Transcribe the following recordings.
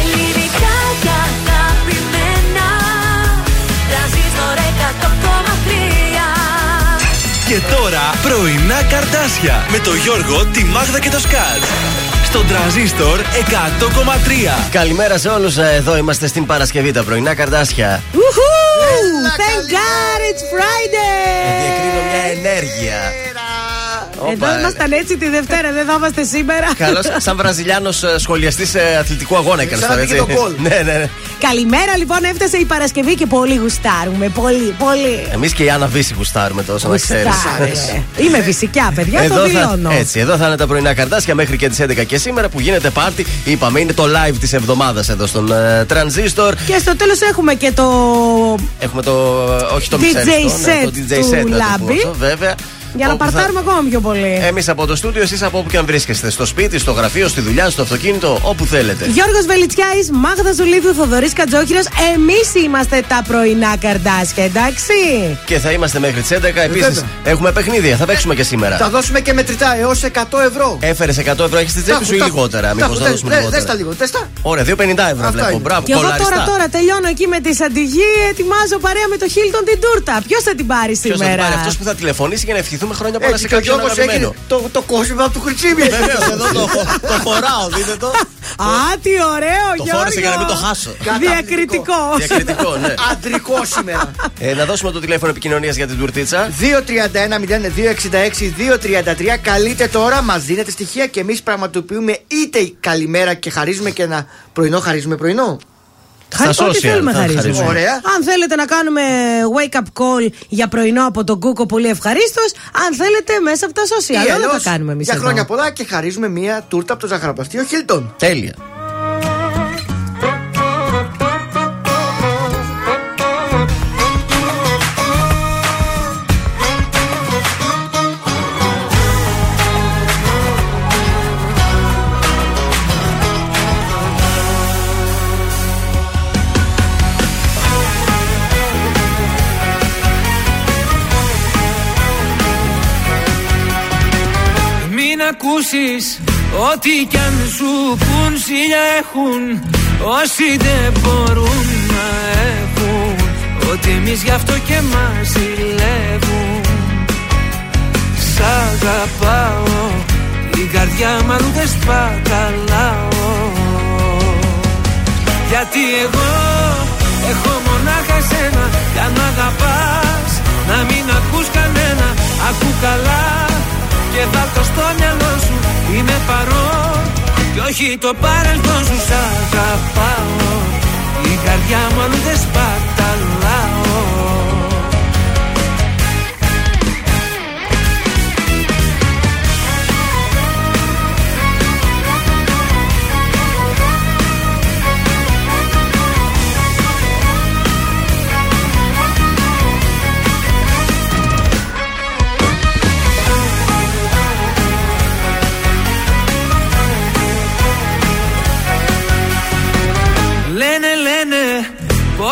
Ελληνικά και αγαπημένα Τρανζίστορ 100,3 Και τώρα πρωινά καρτάσια με το Γιώργο, τη Μάγδα και το Σκάτ. Στον τραζίστορ 100,3. Καλημέρα σε όλους. Εδώ είμαστε στην Παρασκευή τα πρωινά καρτάσια. Thank God it's Friday! Διακρίνω μια ενέργεια. Εδώ Όπα, ήμασταν έτσι τη Δευτέρα, δεν θα είμαστε σήμερα. Καλώς, σαν Βραζιλιάνος σχολιαστής αθλητικού αγώνα έκανες Σαν τώρα, να πήγε έτσι. το γκολ. Ναι, ναι, ναι. Καλημέρα λοιπόν, έφτασε η Παρασκευή και πολύ γουστάρουμε. Πολύ, πολύ. Εμείς και η Άννα Βύση γουστάρουμε τόσο να ξέρεις. Γουστάρουμε. Είμαι φυσικά, παιδιά, το Εδώ θα, δηλώνω. έτσι, εδώ θα είναι τα πρωινά καρτάσια μέχρι και τις 11 και σήμερα που γίνεται πάρτι. Είπαμε, είναι το live της εβδομάδας εδώ στον ε, Transistor. Και στο τέλος έχουμε και το. Έχουμε το. Όχι το DJ μιξέριστο, ναι, το set DJ του set, να το Λάμπη. πω, βέβαια. Για να Όπου θα- παρτάρουμε ακόμα πιο πολύ. Εμείς από το στούντιο, εσείς από όπου και αν βρίσκεστε. Στο σπίτι, στο γραφείο, στη δουλειά, στο αυτοκίνητο, όπου θέλετε. Γιώργος Βελιτσιάης, Μάγδα Ζουλίδου, Θοδωρής Κατζόχυρο. Εμείς είμαστε τα πρωινά καρδάσια, εντάξει; Και θα είμαστε μέχρι τις 11. Επίσης, Βέβαια. έχουμε παιχνίδια. Θα παίξουμε και Θα σήμερα. δώσουμε και μετρητά έως 100 ευρώ. Έφερες 100 ευρώ, έχεις στη τσέπη σου ή λιγότερα. Μήπως να δώσουμε Δες λιγότερα. τα λίγο, δες τα. Ωραία, 2,50 ευρώ Αυτά βλέπω. είναι. Μπράβο, Και εγώ τώρα, κολλαριστά. τώρα τελειώνω εκεί με τη Σαντιγή. Ετοιμάζω παρέα με το Χίλτον την τούρτα. Ποιος θα την πάρει Ποιος θα την σήμερα; πάρει αυτός που θα τηλεφωνήσει για να ευχηθούμε χρόνια πολλά Έτσι σε και ο κάποιον Γιώργος αγαπημένο. έχει το, το κόσμημα του Χρυσίμη. Βεβαίω, εδώ το, το φοράω, δείτε το. Α, τι ωραίο, Το Γιώργο. φόρεσε για να μην το χάσω. Διακριτικό. Διακριτικό, ναι. Αντρικό σήμερα. Ε, να δώσουμε το τηλέφωνο επικοινωνίας για την τουρτίτσα. 231-0266-233. Καλείτε τώρα, μας δίνετε στοιχεία και εμείς πραγματοποιούμε είτε καλημέρα και χαρίζουμε και ένα πρωινό. Χαρίζουμε πρωινό. Χάρη, Στα ό,τι social θέλουμε θα χαρίζουμε. χαρίζουμε. Ωραία. Αν θέλετε να κάνουμε wake up call για πρωινό από τον Κούκο, πολύ ευχαρίστως. Αν θέλετε, μέσα από τα social. Ή Όλα αλλιώς, θα κάνουμε εμείς. Για χρόνια πολλά και χαρίζουμε μία τούρτα από το ζαχαροπλαστείο Χίλτον. Τέλεια. Ακούσεις ό,τι κι αν σου πουν Σιλιά έχουν όσοι δεν μπορούν να έχουν Ότι εμείς γι' αυτό και μας ζηλεύουν. Σ' αγαπάω η καρδιά μου αλλού δεν σπαταλάω. Γιατί εγώ έχω μονάχα εσένα Κι αν αγαπάς να μην ακούς κανένα Ακού καλά και βάλ' το στο μυαλό σου. Είμαι παρόν και όχι το παρελθόν σου. Σ' αγαπάω. Η καρδιά μου αλλού δεν σπαταλάω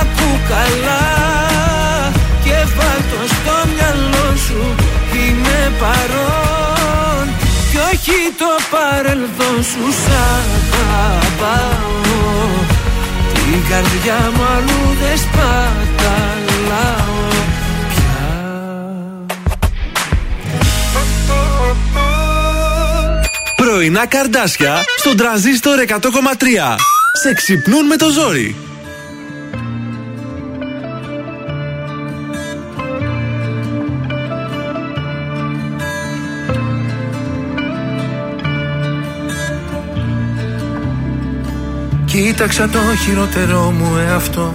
Ακού καλά Και βάλ' το στο μυαλό σου Είμαι παρόν Κι όχι το παρελθόν σου Σ' αγαπάω Την καρδιά μου αλλού δεν σπαταλάω πια Πρωινά καρδάσια στον τραζίστορ 100,3. Σε ξυπνούν με το ζόρι. Κοίταξα το χειρότερό μου εαυτό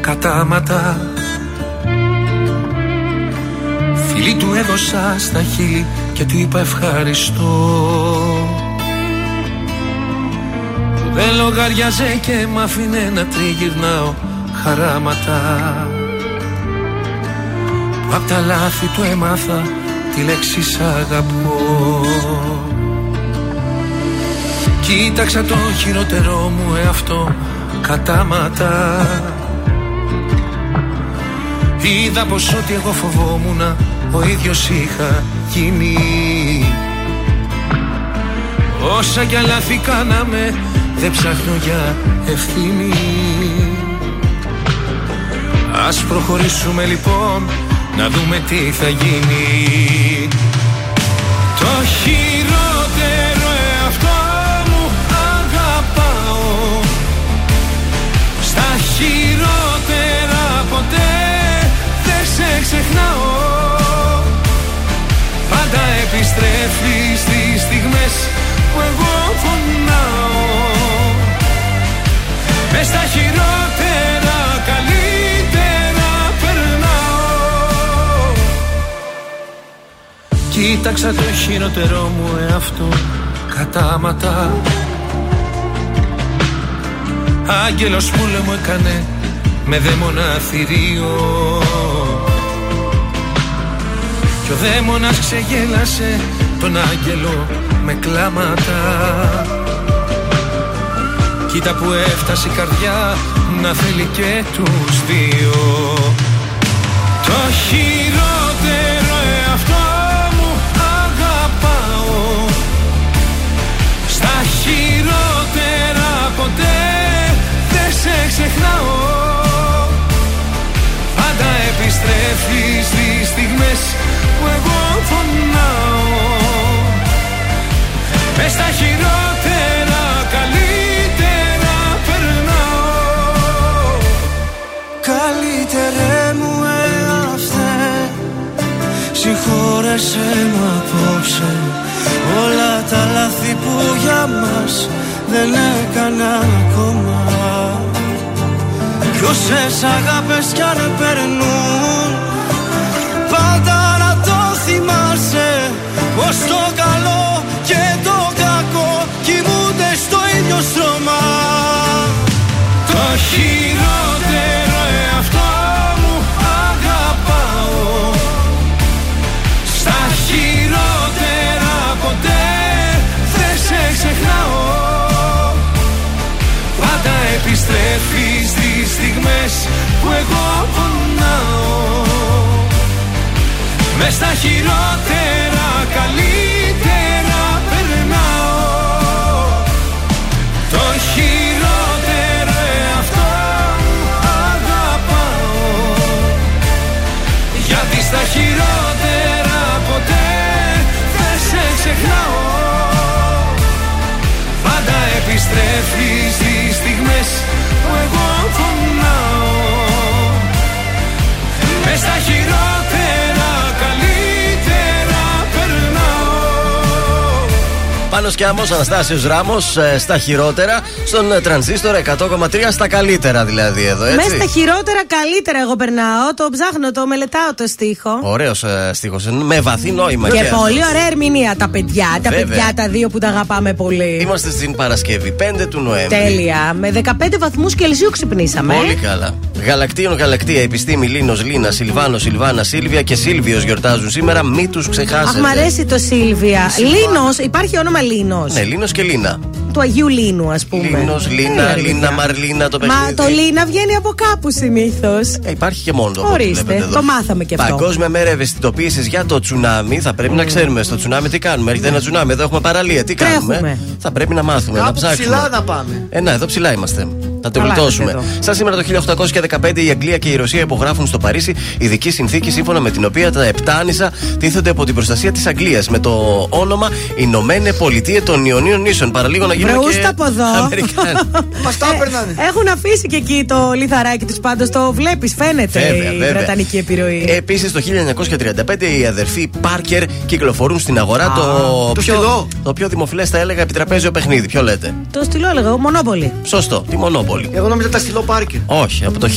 κατάματα. Φίλη του έδωσα στα χείλη και του είπα ευχαριστώ. Που δεν λογαριάζε και μ' άφηνε να τριγυρνάω χαράματα. Που απ' τα λάθη του έμαθα τη λέξη σ' αγαπώ Κοίταξα το χειρότερό μου εαυτό κατάματα. Είδα πως ό,τι εγώ φοβόμουν ο ίδιος είχα γίνει. Όσα κι λάθη κάναμε δεν ψάχνω για ευθύνη. Ας προχωρήσουμε λοιπόν να δούμε τι θα γίνει. Το χειρότερο εαυτό χειρότερα ποτέ δεν σε ξεχνάω. Πάντα επιστρέφεις στις στιγμές που εγώ πονάω Μες στα χειρότερα καλύτερα περνάω. Κοίταξα το χειρότερό μου εαυτό κατάματα Άγγελος που μου έκανε με δαίμονα θηρίο. Κι ο δαίμονας ξεγέλασε τον άγγελο με κλάματα. Κοίτα που έφτασε η καρδιά να θέλει και τους δύο. Το χειρότερο εαυτό μου αγαπάω. Στα χειρότερα ποτέ δεν σε ξεχνάω Πάντα επιστρέφεις στις στιγμές που εγώ φωνάω. Μες στα χειρότερα καλύτερα περνάω. Καλύτερε μου εαυτέ Συγχώρεσέ με απόψε. Όλα τα λάθη που για μας δεν έκανα ακόμα. Κι όσες αγάπες κι αν περνούν Πάντα να το θυμάσαι. Πως το καλό και το κακό Κοιμούνται στο ίδιο στρώμα. Το χειρότερο εαυτό μου αγαπάω. Στα χειρότερα ποτέ δεν σε ξεχνάω Πάντα επιστρέφεις στις στιγμές που εγώ πονάω. Μες στα χειρότερα καλύτερα Κιάμος, Αναστάσιος Ράμος στα χειρότερα. Στον ε, τρανζίστορ 100,3 στα καλύτερα δηλαδή εδώ, έτσι. Μέσα στα χειρότερα καλύτερα εγώ περνάω. Το ψάχνω, το μελετάω το στίχο. Ωραίος ε, στίχος. Με βαθύ νόημα. Και αυτό. πολύ ωραία ερμηνεία. Τα παιδιά, τα Βέβαια. παιδιά τα δύο που τα αγαπάμε πολύ. Είμαστε στην Παρασκευή, 5 του Νοέμβρη. Τέλεια. Με 15 βαθμούς Κελσίου ξυπνήσαμε. Πολύ καλά. Γαλακτίων Γαλακτία, Επιστήμη Λίνος, Λίνα, Σιλβάνο, Σιλβάνα, Σίλβια και Σίλβιος γιορτάζουν σήμερα. Μην τους ξεχάσετε. Αχ, μ' αρέσει το Σίλβια. Λίνος, υπάρχει όνομα Λίνος. Ναι, Λίνος και Λίνα. Του Αγίου Λίνου, ας πούμε. Λίνος, Λίνα, Ε, ρε, Λίνα, παιδιά. Μαρλίνα το παιχνίδι. Μα το Λίνα βγαίνει από κάπου συνήθως. Ε, υπάρχει και μόνο το από ό,τι Ορίστε, βλέπετε εδώ. το μάθαμε και αυτό. Παγκόσμια μέρα ευαισθητοποίησης για το τσουνάμι. Θα πρέπει να ξέρουμε στο τσουνάμι τι κάνουμε. Έρχεται ένα τσουνάμι, εδώ έχουμε παραλία. Τι Τρέχουμε. κάνουμε. Θα πρέπει να μάθουμε, να Κάπου ψάξουμε. ψηλά να πάμε. Ε, να, εδώ ψηλά είμαστε. Θα το Καλά γλιτώσουμε. είμαστε εδώ. Σαν σήμερα το 1815 η Αγγλία και η Ρωσία υπογράφουν στο Παρίσι ειδική συνθήκη σύμφωνα με την οποία τα Επτάνησα τίθενται από την προστασία της Αγγλίας με το όνομα Ηνωμένε Πολιτείε των Ιωνίων Νήσων. Παραλίγο να γίνουν και Βρεούστα από εδώ. Αμερικάνοι. Μας τα έπαιρνανε. Έχουν αφήσει και εκεί το λιθαράκι τους πάντως. Το βλέπεις, φαίνεται Βέβαια, η βέβαια. βρετανική επιρροή. Επίσης το 1935 οι αδερφοί Πάρκερ κυκλοφορούν στην αγορά το, το πιο, στυλό. το πιο δημοφιλές, θα έλεγα, επιτραπέζιο παιχνίδι. Ποιο λέτε; Το στυλό έλεγα, μονόπολη. Σωστό, τη Μονόπολη. Εγώ νόμιζα τα στυλό πάρκερ. Όχι, από το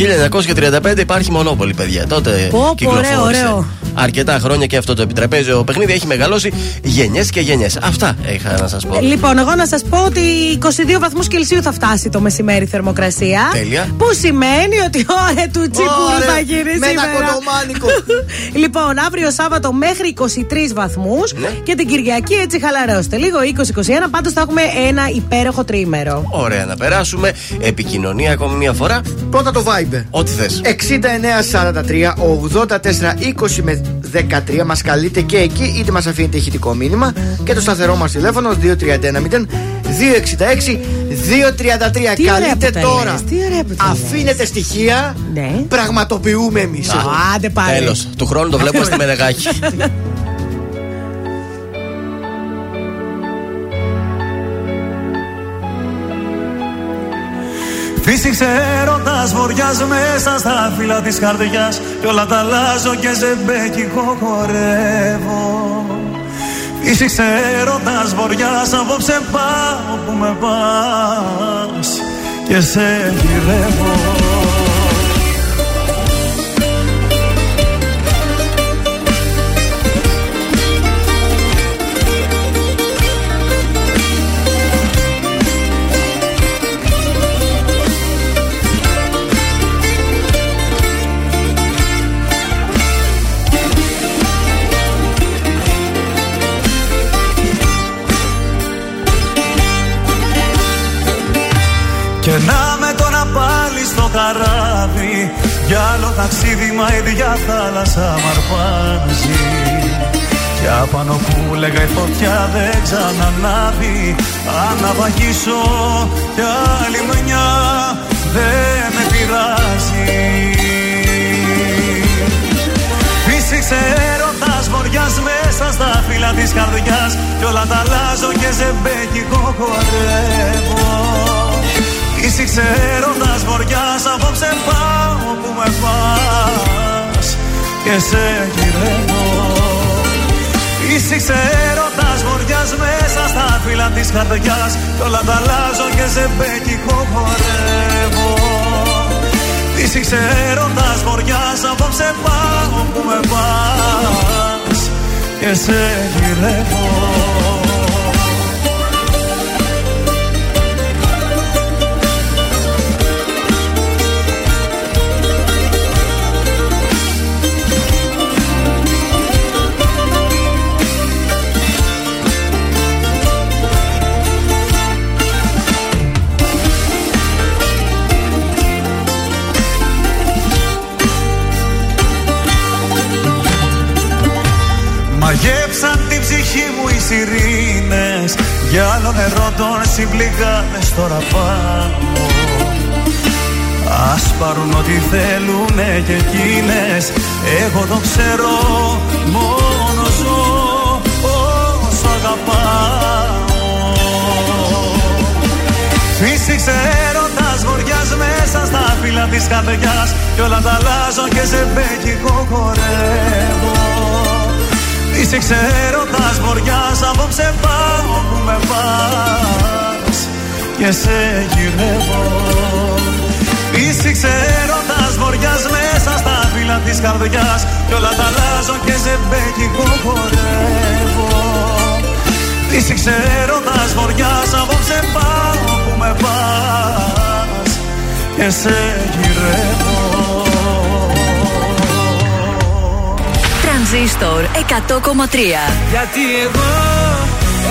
1935 υπάρχει Μονόπολη, παιδιά. Τότε Πω, πω, κυκλοφόρησε. ωραίο, ωραίο. Αρκετά χρόνια και αυτό το επιτραπέζιο παιχνίδι έχει μεγαλώσει γενιές και γενιές. Αυτά είχα να σας πω. Λοιπόν, εγώ να σας πω ότι 22 βαθμούς Κελσίου θα φτάσει το μεσημέρι θερμοκρασία. Τέλεια. Που σημαίνει ότι ωρε του τσιπούρου Ωρε, θα γίνει με ένα σήμερα. κοντομάνικο. λοιπόν, αύριο Σάββατο μέχρι 23 βαθμούς Ναι. και την Κυριακή έτσι χαλαρώστε. Λίγο 20-21, πάντως θα έχουμε ένα υπέροχο τρίμερο. Ωραία, να περάσουμε. Επικοινωνία ακόμη μια φορά. Πρώτα το Viber. Ό,τι θες. 6943 84 20 με 13 μας καλείτε και εκεί είτε μας αφήνετε ηχητικό μήνυμα και το σταθερό μας τηλέφωνο 2310 266 233 Τι ωραία καλείτε που τα τώρα λες, τι ωραία που τα αφήνετε στοιχεία Ναι. πραγματοποιούμε εμείς Α, Άντε πάλι. Τέλος. Του χρόνου το βλέπουμε στη Μενεγάκη. Φύσηξε έρωτας βοριάς μέσα στα φύλλα της καρδιάς. Κι όλα τα αλλάζω και ζεμπέκικο χορεύω Φύσηξε έρωτας βοριάς απόψε πάω που με πας. Και σε γυρεύω καράβι. Για άλλο ταξίδι μα η ίδια θάλασσα μ' αρπάζει. Και απάνω που λέγα η φωτιά δεν ξανανάβει. Αν να βαγίσω κι άλλη μια δεν με πειράζει Φύσηξε έρωτας βοριάς μέσα στα φύλλα της καρδιάς. Κι όλα τα αλλάζω και ζεμπέκικο χορεύω Φύσηξε έρωτας βοριάς απόψε πάω που με πας. Και σε γυρεύω. Φύσηξε έρωτας βοριάς μέσα στα φύλλα της καρδιάς. Κι όλα τα αλλάζω και ζεμπέκικο χορεύω. Φύσηξε έρωτας βοριάς απόψε πάω που με πας. Και σε γυρεύω σιρήνες. Για άλλο νερό των συμπληγάδες τώρα πάω Ας πάρουν ό,τι θέλουνε και εκείνες. Εγώ το ξέρω μόνο ζω όσο αγαπάω. Φύσηξε έρωτας βοριάς μέσα στα φύλλα της καρδιάς. Κι όλα τα αλλάζω και σε μπέκικο χορεύω Φύσηξε έρωτας βοριάς απόψε πάω που με πας. Και σε γυρεύω. Φύσηξε έρωτας βοριάς μέσα στα φύλλα της καρδιάς. Κι όλα τα αλλάζω και σε μπέκικο χορεύω. Φύσηξε έρωτας βοριάς απόψε πάω που με πας. Και σε γυρεύω Τρανζίστορ 100,3. Γιατί εγώ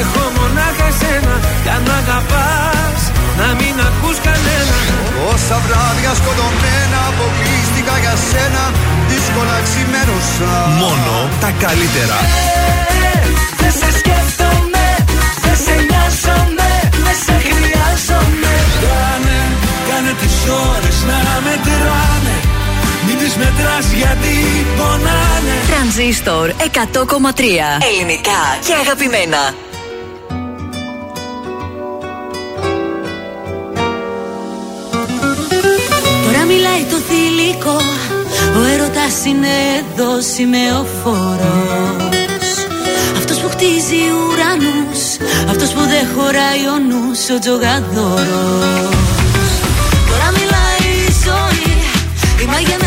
έχω μονάχα εσένα Για να αγαπάς να μην ακούς κανένα Όσα βράδια σκοτωμένα αποκλείστηκα για σένα Δύσκολα ξημέρωσα Μόνο τα καλύτερα. Δεν σε σκέφτομαι, δεν σε νοιάζομαι, δεν σε χρειάζομαι Κάνε, κάνε τις ώρες να μετράνε Μην τις μετράς γιατί πονάνε Τρανζίστορ 100,3. Ελληνικά και αγαπημένα. Τώρα μιλάει το θηλυκό Ο έρωτας είναι εδώ σημεοφόρος Αυτός που χτίζει ουρανούς Αυτός που δεν χωράει ο νους Ο τζογαδόρος Τώρα μιλάει η ζωή Η μαγεμένη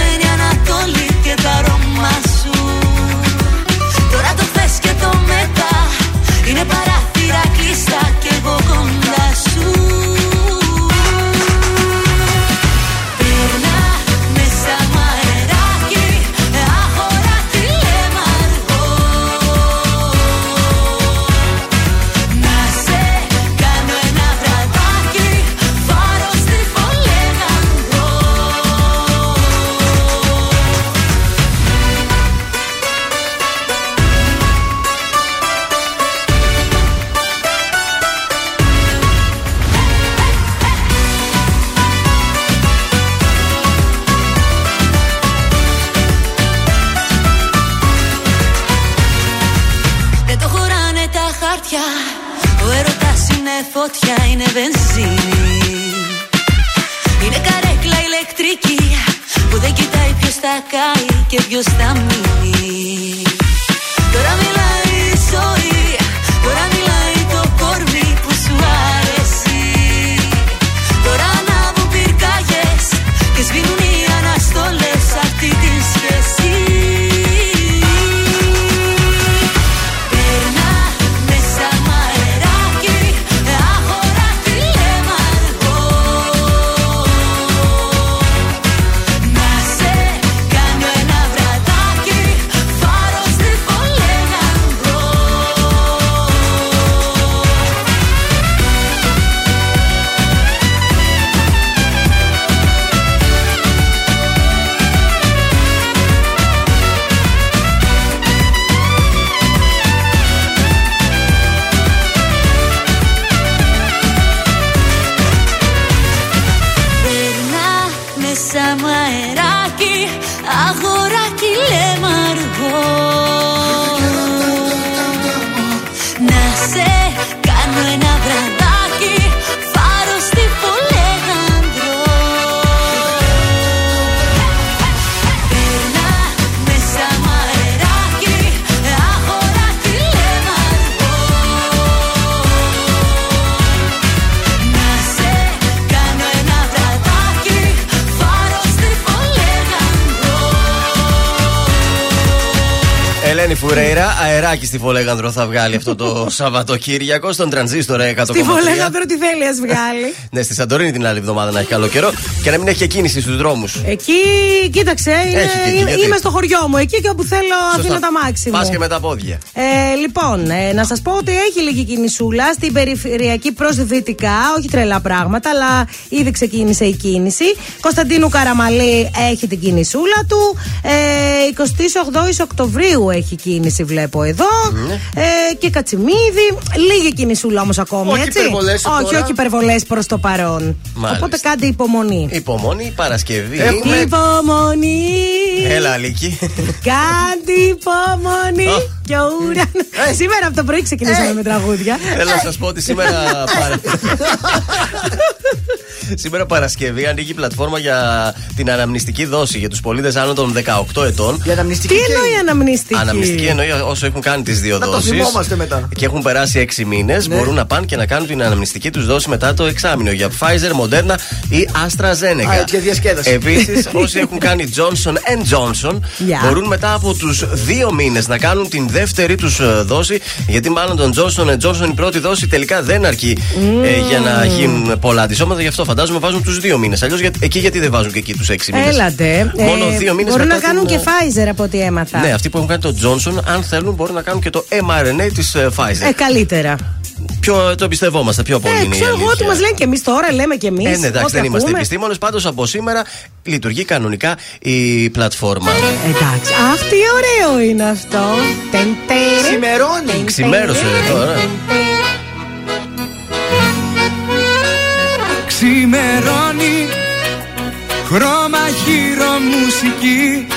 στη Φολέγανδρο θα βγάλει αυτό το Σαββατοκύριακο στον τρανζίστορ 100,3. Στη Βολέγανδρο τι θέλει α βγάλει. Ναι, στη Σαντορίνη την άλλη εβδομάδα να έχει καλό καιρό και να μην έχει και κίνηση στους δρόμους. Εκεί, κοίταξε, είναι, Έχει και εκεί, είμαι, γιατί; είμαι στο χωριό μου. Εκεί και όπου θέλω αφήνω τα μάξι μου. Πας και με τα πόδια. Ε, λοιπόν, ε, να σας πω ότι έχει λίγη κινησούλα στην περιφερειακή προ δυτικά, όχι τρελά πράγματα, αλλά ήδη ξεκίνησε η κίνηση. Κωνσταντίνου Καραμαλή έχει την κινησούλα του. Ε, 28 Οκτωβρίου έχει κίνηση, βλέπω εδώ. Ε, και Κατσιμίδη. Λίγη κινησούλα όμως ακόμη, Όχι έτσι; υπερβολές όχι, τώρα. όχι υπερβολές προς το παρόν. Μάλιστα. Οπότε κάντε υπομονή. Υπομονή, Παρασκευή. Έχουμε- Υπομονή. Έλα, Αλίκη. Κάντε υπομονή. Α. Και ο ουρανό. Σήμερα από το πρωί ξεκινήσαμε με τραγούδια. Θέλω να σας πω ότι σήμερα. παρα- Σήμερα Παρασκευή ανοίγει η πλατφόρμα για την αναμνηστική δόση για τους πολίτες άνω των 18 ετών. Για αναμνηστική Τι και- εννοεί αναμνηστική; Αναμνηστική εννοεί όσο έχουν κάνει τις δύο Να το δόσεις. θυμόμαστε μετά. Και έχουν περάσει 6 μήνες. Ναι. Μπορούν να πάνε και να κάνουν την αναμνηστική τους δόση μετά το εξάμεινο για Pfizer, Moderna ή AstraZeneca. Α, έτσι, για διασκέδαση. Επίσης, όσοι έχουν κάνει Johnson Johnson Γεια. μπορούν μετά από τους δύο μήνες να κάνουν την δεύτερη τους δόση. Γιατί μάλλον τον Johnson Johnson η πρώτη δόση τελικά δεν αρκεί ε, για να γίνουν πολλά αντισώματα. Γι' αυτό φαντάζομαι φαντάζομαι βάζουν τους δύο μήνες. Αλλιώς εκεί γιατί δεν βάζουν και εκεί τους έξι μήνες; Έλατε. Μόνο δύο μήνες Μπορούν μετά να κάνουν την, και Pfizer από ό,τι έμαθα. Ναι, αυτοί που έχουν κάνει το Johnson, αν θέλουν, μπορούν να κάνουν και το mRNA της Pfizer. Ε, καλύτερα. Πιο το εμπιστευόμαστε πιο πολύ. Ε, είναι η ξέρω εγώ αλήθεια. ότι μας λένε και εμείς τώρα, λέμε και εμείς. Ε, ναι, εντάξει, δεν είμαστε επιστήμονες. Πάντως από σήμερα λειτουργεί κανονικά η πλατφόρμα. Εντάξει. Αχ, τι ωραίο είναι αυτό. Τεν, τερε. Ξημερώνει. Ξημέρωσε τώρα. Ξημερώνει Χρώμα γύρω μουσική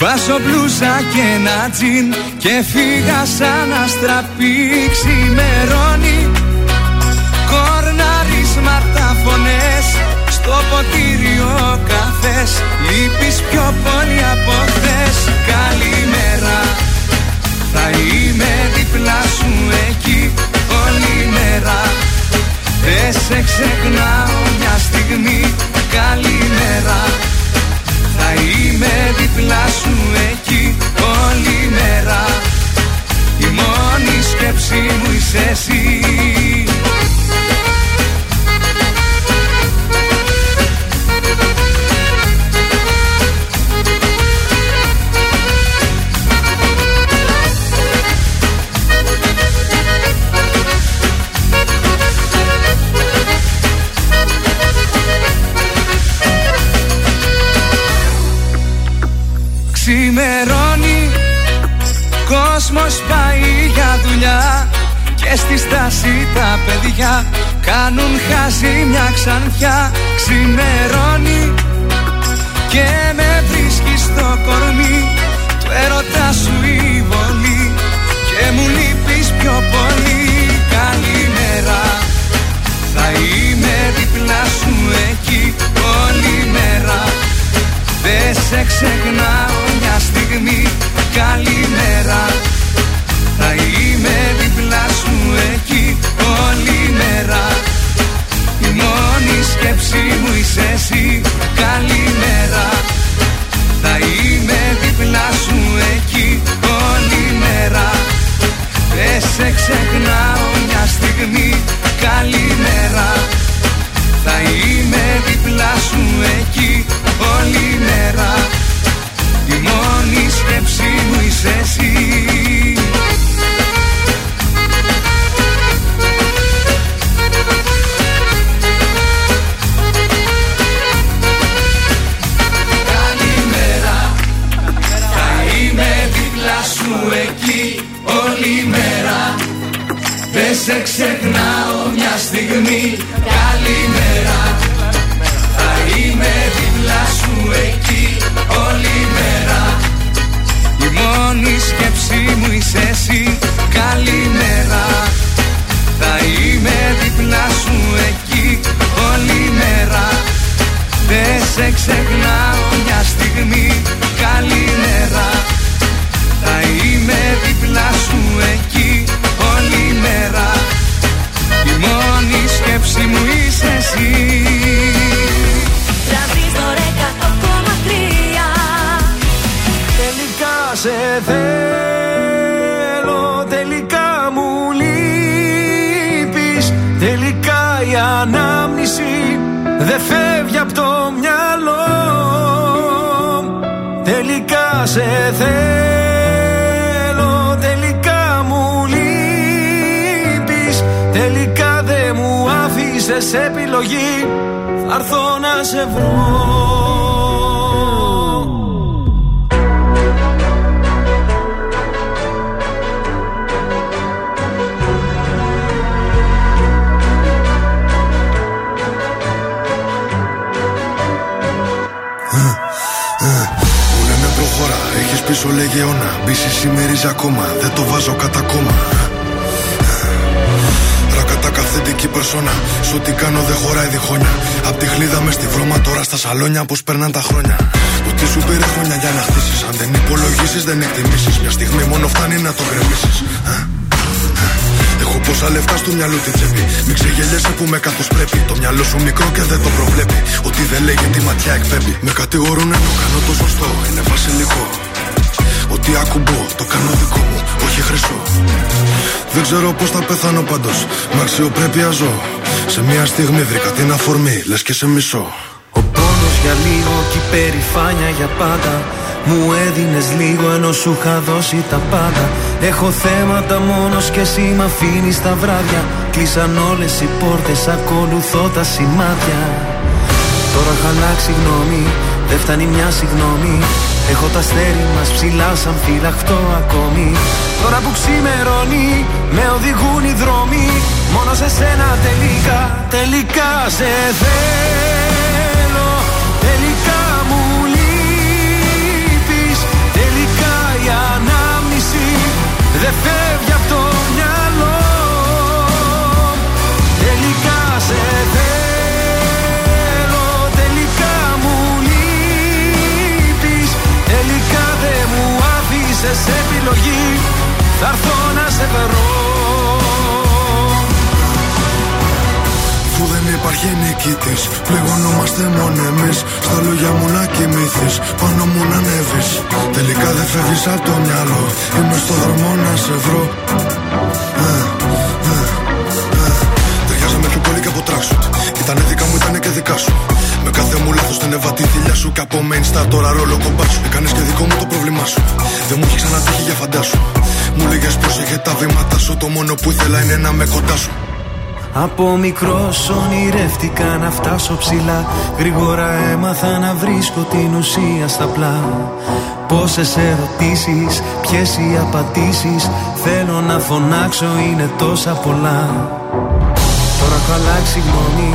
Βάζω μπλούζα και ένα τζιν Και φύγα σαν αστραπή. Ξημερώνει. Κορναρίσματα φωνές Στο ποτήρι ο καφές. Λείπεις πιο πολύ από χθες. Καλημέρα. Θα είμαι δίπλα σου εκεί Όλη μέρα δεν σε ξεχνάω μια στιγμή Καλημέρα. Θα είμαι δίπλα σου εκεί όλη μέρα. Η μόνη σκέψη μου είσαι εσύ Και στη στάση τα παιδιά Κάνουν χάσει μια ξανθιά. Ξημερώνει Και με βρίσκει στο κορμί. Του έρωτα σου η βολή Και μου λείπεις πιο πολύ. Καλημέρα Θα είμαι δίπλα σου εκεί. Όλη μέρα δεν σε ξεχνάω μου είσαι εσύ σε θέλω Τελικά μου λείπεις. Τελικά η ανάμνηση Δεν φεύγει από το μυαλό. Τελικά σε θέλω Τελικά μου λείπεις. Τελικά δεν μου άφησες επιλογή. Θα έρθω να σε βρω λέγε αιώνα Μπίση σημερίζει ακόμα, δεν το βάζω κατά κόμμα Ρακατά καθεντική περσόνα Σ' ό,τι κάνω δεν χωράει διχόνια Απ' τη χλίδα μες στη βρώμα τώρα στα σαλόνια Πώς περνάνε τα χρόνια Το τι σου πήρε χρόνια για να χτίσεις Αν δεν υπολογίσεις δεν εκτιμήσεις Μια στιγμή μόνο φτάνει να το γκρεμίσεις Έχω πόσα λεφτά στο μυαλό την τσέπη. Μην ξεγελιέσαι που με καθώ πρέπει. Το μυαλό σου μικρό και δεν το προβλέπει. Ότι δεν λέγει τη ματιά εκπέμπει. Με κατηγορούν ενώ κάνω το σωστό. Είναι βασιλικό. Ό,τι ακουμπώ το κάνω δικό μου. Όχι χρυσό μισώ. Δεν ξέρω πώς θα πεθάνω πάντως. Μ' αξιοπρέπεια ζω. Σε μια στιγμή βρήκα την αφορμή, λες και σε μισώ. Ο πόνος για λίγο και η περηφάνεια για πάντα Μου έδινες λίγο ενώ σου είχα δώσει τα πάντα Έχω θέματα μόνος και εσύ μ' αφήνεις τα βράδια Κλείσαν όλες οι πόρτες, ακολουθώ τα σημάδια Τώρα έχω αλλάξει γνώμη, δεν φτάνει μια συγγνώμη Έχω τα αστέρι μας ψηλά σαν φυλαχτό ακόμη. Τώρα που ξημερώνει, με οδηγούν οι δρόμοι. Μόνο σε σένα τελικά, τελικά σε θέλω άφησες επιλογή Θα έρθω να σε βρω Που δεν υπάρχει νικητής. Πληγωνόμαστε μόνο εμείς. Στα λόγια μου να κοιμηθείς. Πάνω μου να ανέβεις. Τελικά δεν φεύγεις από το μυαλό. Είμαι στο δρόμο να σε βρω. Μου λάθο την έβα τη θηλιά σου. Και από main star τώρα ρόλο κομπά σου. Έκανες και δικό μου το πρόβλημά σου. Δεν μου έχει ξανατύχει για φαντάσου. Μου λέγες πρόσεχε τα βήματα σου. Το μόνο που ήθελα είναι να με κοντά σου. Από μικρός ονειρεύτηκα να φτάσω ψηλά Γρήγορα έμαθα να βρίσκω την ουσία στα πλά Πόσες ερωτήσεις, ποιες οι απαντήσεις Θέλω να φωνάξω είναι τόσα πολλά Τώρα έχω αλλάξει γνώμη,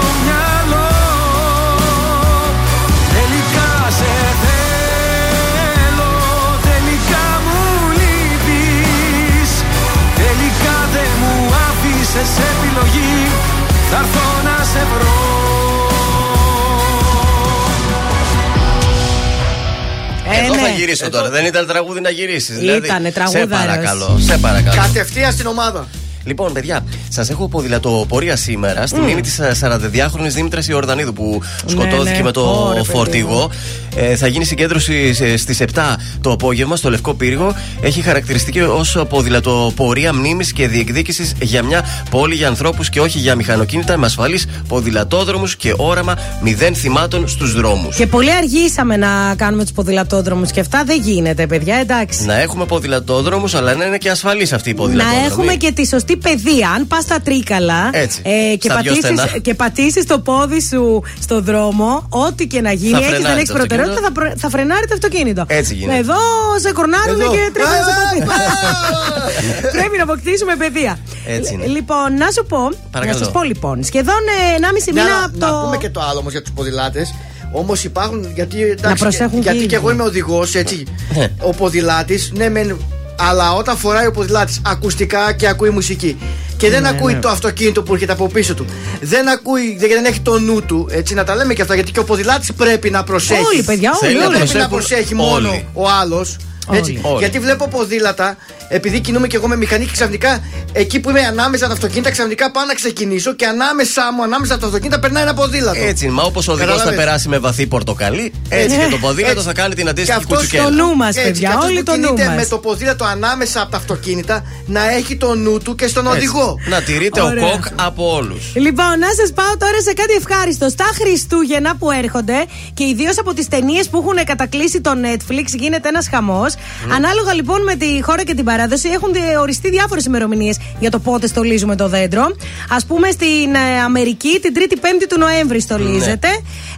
άφησες επιλογή Θα έρθω να σε βρω Ε, Εδώ θα ναι. γυρίσω τώρα. Δεν ήταν τραγούδι να γυρίσεις. Ήτανε σε τραγούδαρος. παρακαλώ. Σε παρακαλώ. Κατευθείαν στην ομάδα. Λοιπόν, παιδιά, σας έχω ποδηλατοπορία σήμερα στη μνήμη της 42χρονη Δήμητρας Ιορδανίδου που σκοτώθηκε ναι. με το Ωρε, παιδί φορτηγό. Ε, θα γίνει συγκέντρωση στις 7 το απόγευμα στο Λευκό Πύργο. Έχει χαρακτηριστική ως ποδηλατοπορία μνήμης και διεκδίκησης για μια πόλη για ανθρώπους και όχι για μηχανοκίνητα με ασφαλείς ποδηλατόδρομους και όραμα μηδέν θυμάτων στους δρόμους. Και πολύ αργήσαμε να κάνουμε τους ποδηλατόδρομους και αυτά δεν γίνεται, παιδιά, εντάξει. Να έχουμε ποδηλατόδρομους, αλλά να είναι και ασφαλείς αυτοί οι Να ποδηλατόδρομοι. έχουμε και τη σωστή παιδεία. Αν πας στα τρίκαλα Έτσι, ε, και, στα δυο στενά. πατήσεις, και πατήσεις το πόδι σου στο δρόμο, ό,τι και να γίνει, Θα έχεις, φρενάρεις δεν έχει το προτεραιότητα, θα, αυτοκίνητο. προ- θα φρενάρει το αυτοκίνητο. Έτσι γίνεται. Εδώ σε κορνάρουν Εδώ. και τρέχουν σε Α, πόδι. α, Πρέπει να αποκτήσουμε παιδεία. Έτσι είναι. Λοιπόν, να σου πω, Παρακαλώ. να σας πω λοιπόν, σχεδόν ε, 1,5 Να, μήνα να, από να το. πούμε και το άλλο όμως για τους ποδηλάτες. Όμως υπάρχουν. Γιατί, εντάξει, προσέχουν γιατί και οι και εγώ ίδιοι. είμαι οδηγός, έτσι. Ναι. ο ποδηλάτης, ναι, μεν. Αλλά όταν φοράει ο ποδηλάτης ακουστικά και ακούει μουσική και δεν ακούει το αυτοκίνητο που έρχεται από πίσω του, δεν ακούει, δεν, δεν έχει το νου του, έτσι να τα λέμε και αυτά, γιατί και ο ποδηλάτης πρέπει να προσέχει. Όλοι, παιδιά, όλοι, Θέλει Δεν να όλοι. πρέπει να προσέχουν προσέχει μόνο όλοι. ο άλλος. Έτσι. Όλοι. Γιατί βλέπω ποδήλατα, επειδή κινούμαι και εγώ με μηχανή και ξαφνικά εκεί που είμαι ανάμεσα τα αυτοκίνητα, ξαφνικά πάω να ξεκινήσω και ανάμεσά μου, ανάμεσα τα αυτοκίνητα περνάει ένα ποδήλατο. Έτσι, μα όπως ο οδηγός θα Καταλάβες. περάσει με βαθύ πορτοκαλί, έτσι και το ποδήλατο Έτσι. θα κάνει την Και αντίστοιχη αυτός κουτσουκέλα. το νου μας, Έτσι, παιδιά, και αυτός όλοι που το νου κινείται μας. με το ποδήλατο ανάμεσα από τα αυτοκίνητα να έχει το νου του και στον Έτσι. οδηγό. Να τηρείται ο Ωραία. κοκ από όλους. Λοιπόν, να σας πάω τώρα σε κάτι ευχάριστο. Στα Χριστούγεννα που έρχονται και ιδίως από τις ταινίες που έχουν κατακλείσει το Netflix, γίνεται ένας χαμός. Ανάλογα λοιπόν με τη χώρα και την παράδοση, έχουν ε, οριστεί διάφορες ημερομηνίες για το πότε στολίζουμε το δέντρο. Α πούμε στην ε, Αμερική την 3η 5η του Νοέμβρη στολίζεται.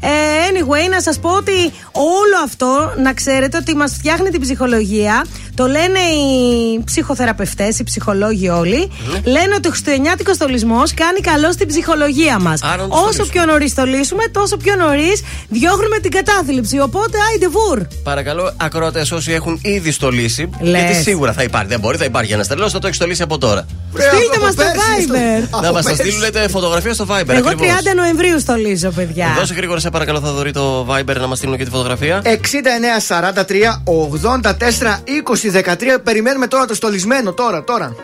Ε, anyway, να σας πω ότι όλο αυτό να ξέρετε ότι μας φτιάχνει την ψυχολογία. Το λένε οι ψυχοθεραπευτές, οι ψυχολόγοι όλοι. Λένε ότι ο χριστουγεννιάτικος στολισμός κάνει καλό στην ψυχολογία μας. Άρα να το Όσο στολίσουμε. πιο νωρίς στολίσουμε, τόσο πιο νωρίς διώχνουμε την κατάθλιψη. Οπότε, άιντε βουρ. Παρακαλώ, ακροατές όσοι έχουν ήδη στολίσει. Λες. Γιατί σίγουρα θα υπάρχει. Δεν μπορεί, θα υπάρχει ένα τρελό, θα το έχει στολίσει από τώρα. Στείλτε μας το Viber. Να μας τα στείλουν, λέτε φωτογραφία στο Viber. Εγώ 30 ακριβώς. Νοεμβρίου στολίζω, παιδιά. Δώσε γρήγορα σε παρακαλώ, θα δωρεί το Viber να μας στείλουν και τη φωτογραφία. 6943 84 20 13. Περιμένουμε τώρα το στολισμένο. Τώρα, τώρα.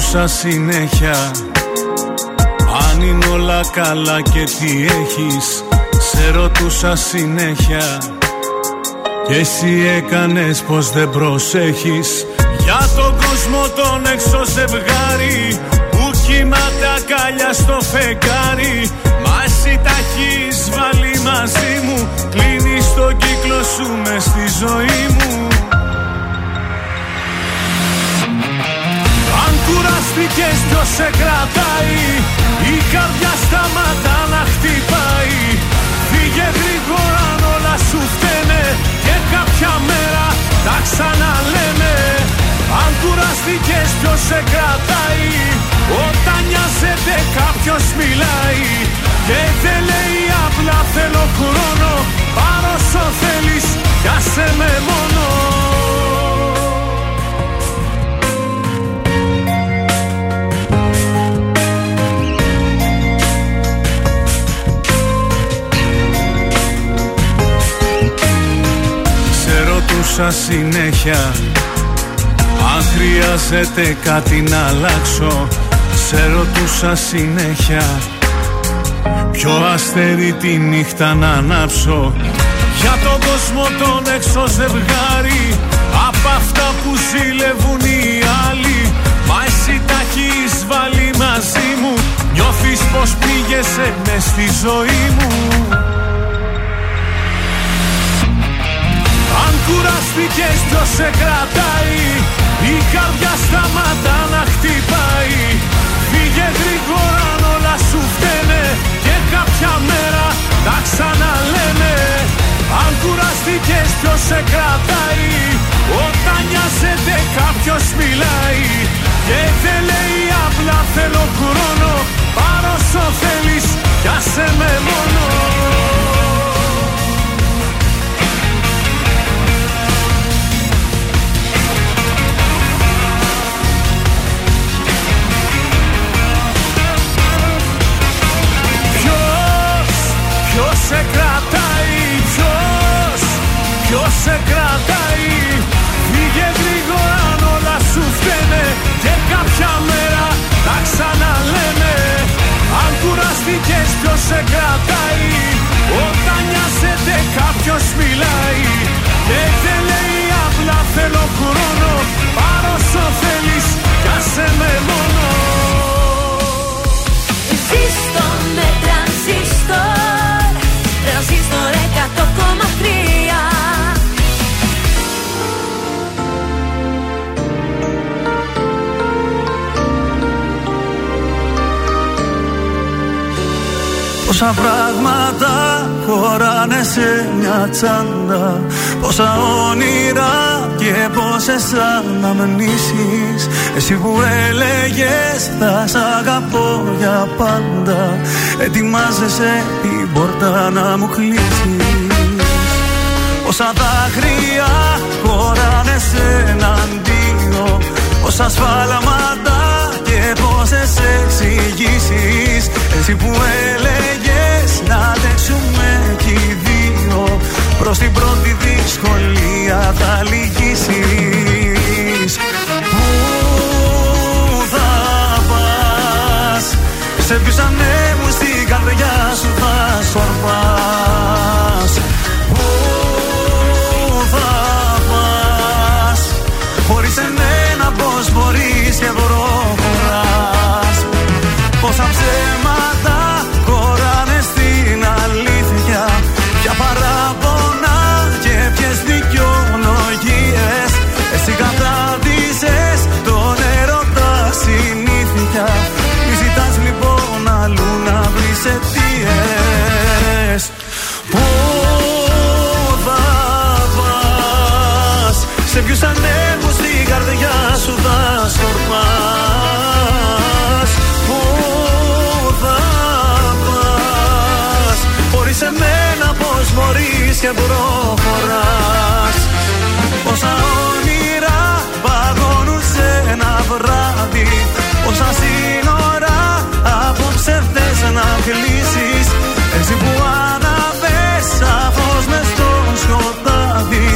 Ρωτούσα συνέχεια. Αν είναι όλα καλά και τι έχεις Σε ρωτούσα συνέχεια. Και εσύ έκανες πως δεν προσέχεις. Για τον κόσμο τον έξω ζευγάρι Που κοιμάται ακάλια στο φεγγάρι. Μα εσύ τα έχεις βάλει μαζί μου Κλείνεις τον κύκλο σου μες στη ζωή μου Αν κουραστήκες ποιος σε κρατάει. Η καρδιά σταματά να χτυπάει. Φύγε γρήγορα αν όλα σου φταίνε. Και κάποια μέρα τα ξαναλέμε. Αν κουραστήκες ποιος σε κρατάει. Όταν νοιάζεται κάποιος μιλάει. Και δεν λέει απλά θέλω χρόνο. Πάρω όσο θέλεις πιάσε με μόνο ρωτούσα συνέχεια. Αν χρειάζεται κάτι να αλλάξω Σε ρωτούσα συνέχεια. Ποιο αστέρι τη νύχτα να ανάψω. Για τον κόσμο τον έξω ζευγάρι Απ' αυτά που ζηλεύουν οι άλλοι. Μα εσύ τα έχεις βάλει μαζί μου. Νιώθεις πως πήγεσαι μες στη ζωή μου Αν κουραστήκες ποιος σε κρατάει Η καρδιά σταματά να χτυπάει. Φύγε γρήγορα αν όλα σου φταίνε. Και κάποια μέρα τα ξαναλέμε. Αν κουραστήκες ποιος σε κρατάει Όταν νοιάζεται κάποιος μιλάει. Και δεν λέει απλά θέλω χρόνο Πάρω όσο θέλεις πιάσε με μόνο σε κρατάει. Φύγε γρήγορα αν όλα σου φταίνε Και κάποια μέρα τα ξαναλέμε. Αν κουραστήκες ποιος σε κρατάει; Όταν Πόσα πράγματα χωράνε σε μια τσάντα. Πόσα όνειρα και πόσες αναμνήσεις. Εσύ που έλεγες θα σ' αγαπώ για πάντα Ετοιμάζεσαι την πόρτα να μου κλείσεις. Πόσα δάκρυα χωράνε σε έναν τοίχο Πόσα σφάλματα και πόσες εξηγήσεις. Εσύ που έλεγες να αντέξουμε κι οι δύο Προς την πρώτη δυσκολία θα λυγίσεις. Πού θα πας Σε ποιους ανέμους στην καρδιά σου θα σκορπάς Πού θα πας Χωρίς εμένα πως μπορείς και προχωράς Πόσα ψέματα και προχωράς. Όσα όνειρα παγώνουν σε ένα βράδυ Όσα σύνορα απόψε θες να κλείσεις. Εσύ που αναπέσα σαφώς μες στο σκοτάδι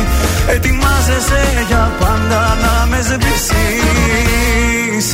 Ετοιμάζεσαι για πάντα να με σβήσεις.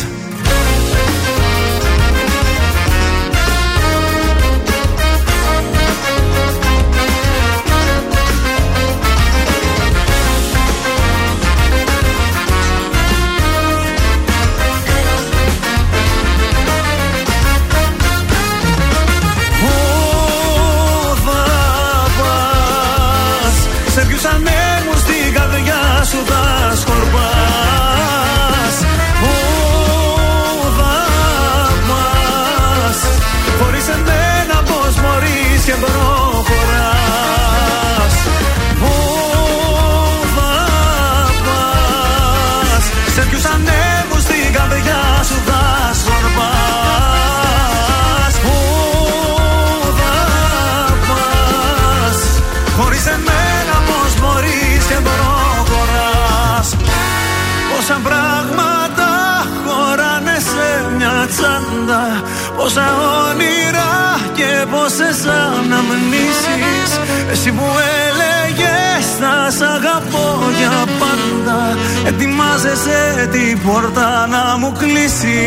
Εσύ που έλεγες να σ' για πάντα Ετοιμάζεσαι την πόρτα να μου κλείσεις.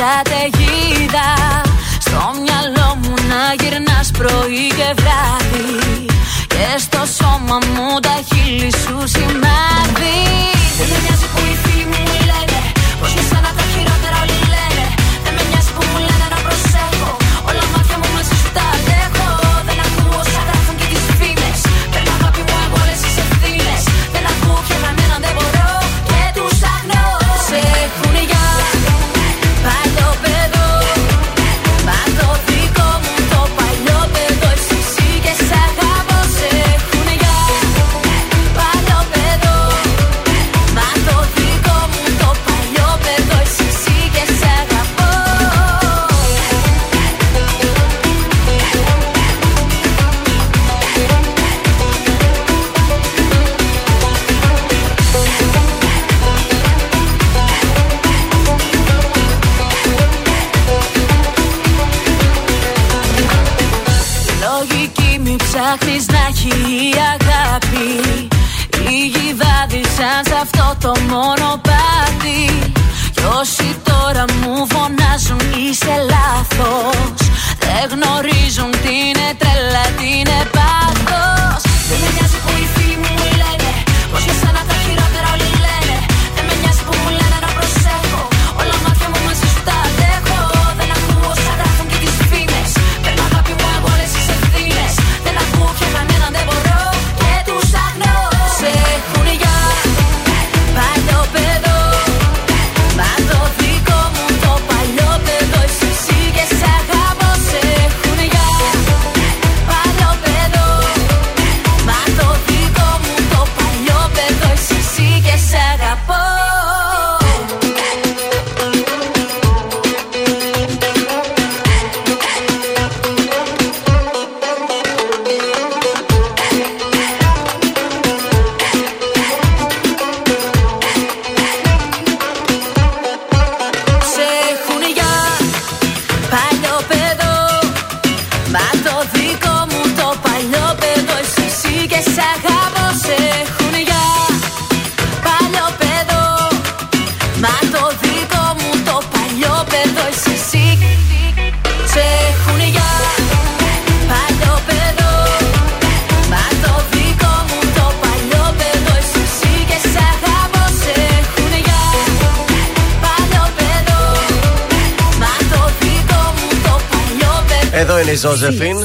когда σαν σε αυτό το μονοπάτι Κι όσοι τώρα μου φωνάζουν είσαι λάθος. Δεν γνωρίζουν την είναι τρέλα, τι είναι Ζώζεφιν.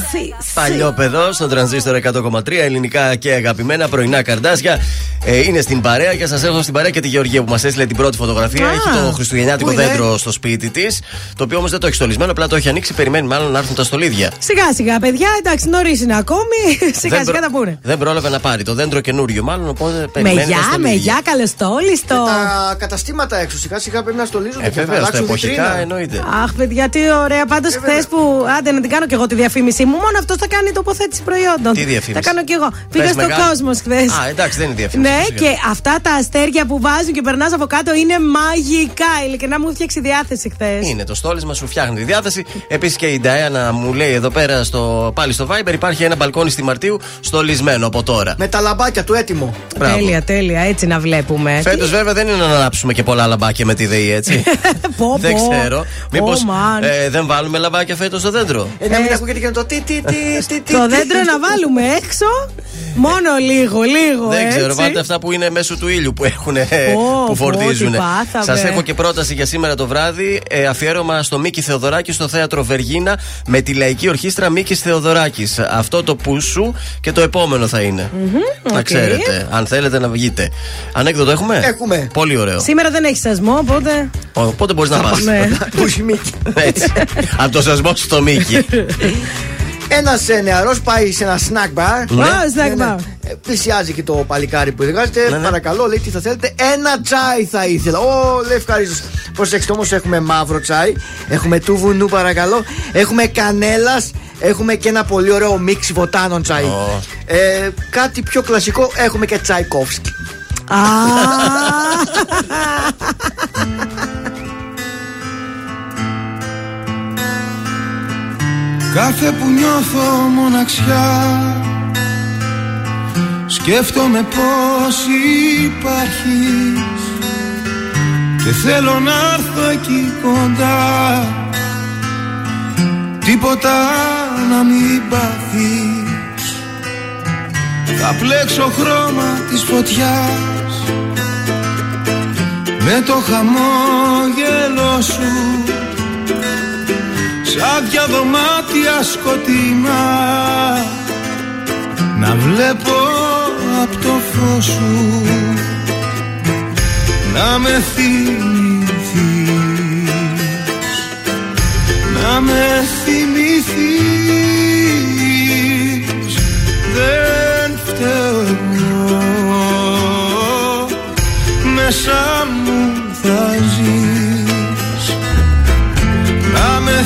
Παλιό παιδό στο τρανζίστορ 100,3 ελληνικά και αγαπημένα πρωινά καρδάσια. Ε, είναι στην παρέα και σας έχω στην παρέα και τη Γεωργία που μας έστειλε την πρώτη φωτογραφία. Α, έχει το χριστουγεννιάτικο δέντρο στο σπίτι της. Το οποίο όμως δεν το έχει στολισμένο, απλά το έχει ανοίξει. Περιμένει μάλλον να έρθουν τα στολίδια. Σιγά σιγά, παιδιά, εντάξει, νωρίς είναι ακόμη. σιγά σιγά τα πούνε. Δεν πρόλαβε να πάρει το δέντρο καινούριο, μάλλον οπότε περιμένει. Μεγιά, μεγιά, καλεστόλιστο. Τα καταστήματα έξω σιγά σιγά πρέπει να στολίζονται. Ε, βέβαια, στα εποχικά εννοείται. Αχ, παιδιά, τι ωραία. Πάντως ε, χθες που άντε να την κάνω κι εγώ τη διαφήμιση μου, μόνο αυτό θα κάνει τοποθέτηση προϊόντων. Τι διαφήμιση; Θα κάνω κι εγώ. Πήγα στο κόσμο χθες. Α, εντάξει, δεν είναι διαφήμιση. Ναι, ναι, φυσικά. και αυτά τα αστέρια που βάζουν και περνάς από κάτω είναι μαγικά. Ειλικρινά μου φτιάξει διάθεση χθες. Είναι το στόλισμα, σου φτιάχνει τη διάθεση. Επίσης και η Νταένα μου λέει εδώ πέρα στο, πάλι στο Viber υπάρχει ένα μπαλκόνι στη Μαρτίου στολισμένο από τώρα. Με τα λαμπάκια του έτοιμο. Μπράβο. Τέλεια, τέλεια, έτσι να βλέπουμε. Φέτος βέβαια δεν είναι να ανάψουμε και πολλά λαμπάκια με τη ΔΕΗ, έτσι. Πω, δεν πω. ξέρω. Μήπως Oh, man. δεν βάλουμε λαμπάκια φέτος στο δέντρο; Ε, να μην ακούγεται και το τι, τι, τι, τι, τι. Το δέντρο να βάλουμε έξω; Μόνο λίγο, λίγο. Δεν ξέρω, έτσι. βάλτε αυτά που είναι μέσω του ήλιου που έχουν Πω, που φορτίζουν. πω, τι πάθαμε. Σας έχω και πρόταση για σήμερα το βράδυ. Ε, αφιέρωμα στο Μίκη Θεοδωράκη στο θέατρο Βεργίνα με τη λαϊκή ορχήστρα Μίκης Θεοδωράκης. Αυτό το πούσου και το επόμενο θα είναι. Να οκ. ξέρετε, αν θέλετε να βγείτε. Ανέκδοτο έχουμε; Έχουμε. Πολύ ωραίο. Σήμερα δεν έχει σασμό, οπότε. Οπότε μπορείς να πας. Ναι. Μπουσιμίκη. Έτσι. Από το σασμό στο Μίκη. Ένας νεαρός πάει σε ένα snack bar. Ναι. Α, snack bar. Ε, Πλησιάζει και το παλικάρι που εργάζεται. Ναι, ναι. Παρακαλώ, λέει τι θα θέλετε. Ένα τσάι θα ήθελα. Ω, λέει ευχαρίστως. Προσέξτε όμως, έχουμε μαύρο τσάι. Έχουμε του βουνού, παρακαλώ. Έχουμε κανέλας. Έχουμε και ένα πολύ ωραίο μίξ βοτάνων τσάι. Ω. Ε, κάτι πιο κλασικό, έχουμε και τσάικόφσκι. Α, Κάθε που νιώθω μοναξιά Σκέφτομαι πως υπάρχεις. Και θέλω να έρθω εκεί κοντά. Τίποτα να μην πάθεις. Θα πλέξω χρώμα της φωτιάς. Με το χαμόγελο σου Σαν δυο δωμάτια σκοτεινά. Να βλέπω απ' το φως σου. Να με θυμηθείς. Να με θυμηθείς. Δεν φταίω. Εγώ Μέσα μου θα ζεις. Να με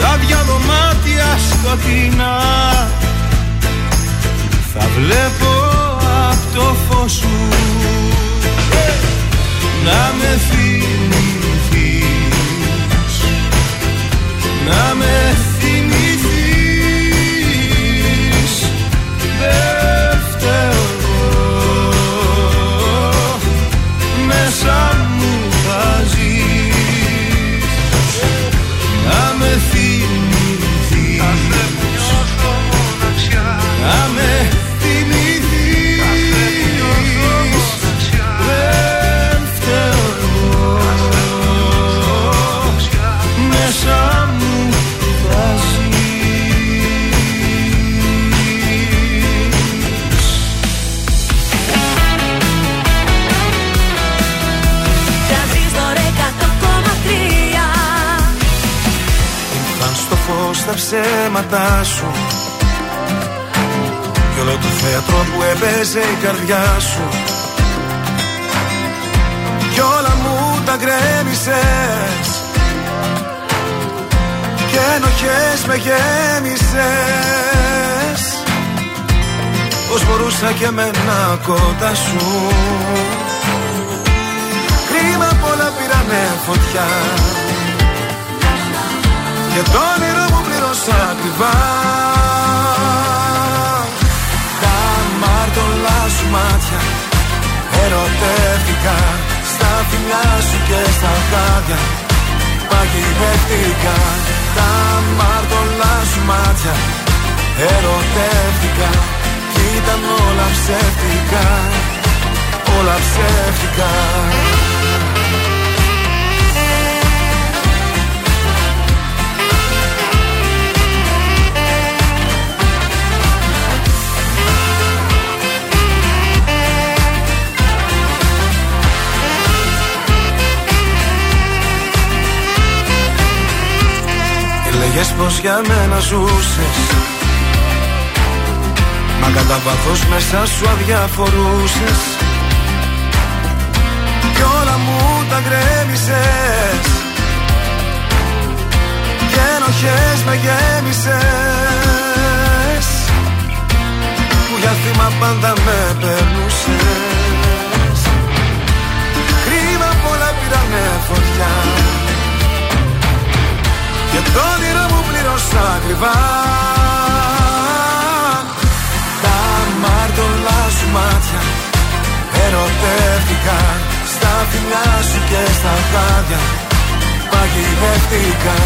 Σαν δυο δωμάτια σκοτεινά Θα βλέπω απ' το φως σου να με θυμηθείς Να με θυμηθείς ψέματά σου. Κι όλο το θέατρο που έπαιζε η καρδιά σου. Κι όλα μου τα γκρέμισες. Κι ενοχές με γέμισες. Πώς μπορούσα και εμένα κοντά σου. Κρίμα απ' όλα πήρανε φωτιά. Και το όνειρο μου πλήρωσα ακριβά. Τα μάρτωλά σου μάτια Ερωτεύτηκα Στα φιλιά σου και στα χάδια. Παγιδεύτηκα. Τα μάρτωλά σου μάτια Ερωτεύτηκα. Κι ήταν όλα ψεύτικα. Όλα ψεύτικα Λέγες πως για μένα ζούσες. Μα κατά βάθος μέσα σου αδιαφορούσες. Κι όλα μου τα γκρέμισες. Και ενοχές με γέμισες. Που για θύμα πάντα με περνούσες Κρίμα πολλά πήρανε φωτιά. και το όνειρο μου πλήρωσα ακριβά. Τα μάρτωλά σου μάτια Ερωτεύτηκα Στα φιλιά σου και στα χάδια Παγιδεύτηκα.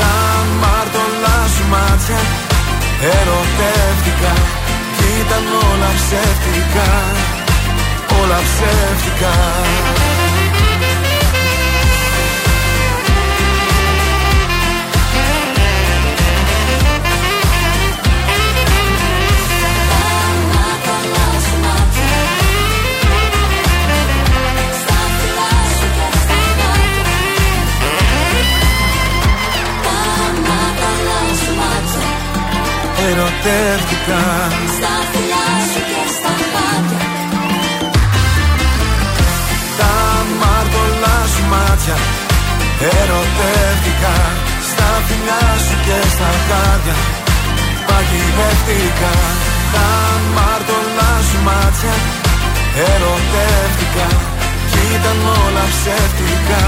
Τα μάρτωλά σου μάτια Ερωτεύτηκα. Κι ήταν όλα ψεύτικα. Όλα ψεύτικα ερωτεύτηκα. Στα φιλιά σου και στα μάτια. Τα μάρτωλά σου μάτια Ερωτεύτηκα. Στα φιλιά σου και στα χάδια Παγιδεύτηκα. Τα μάρτωλά σου μάτια Ερωτεύτηκα. Κι ήταν όλα ψεύτικα.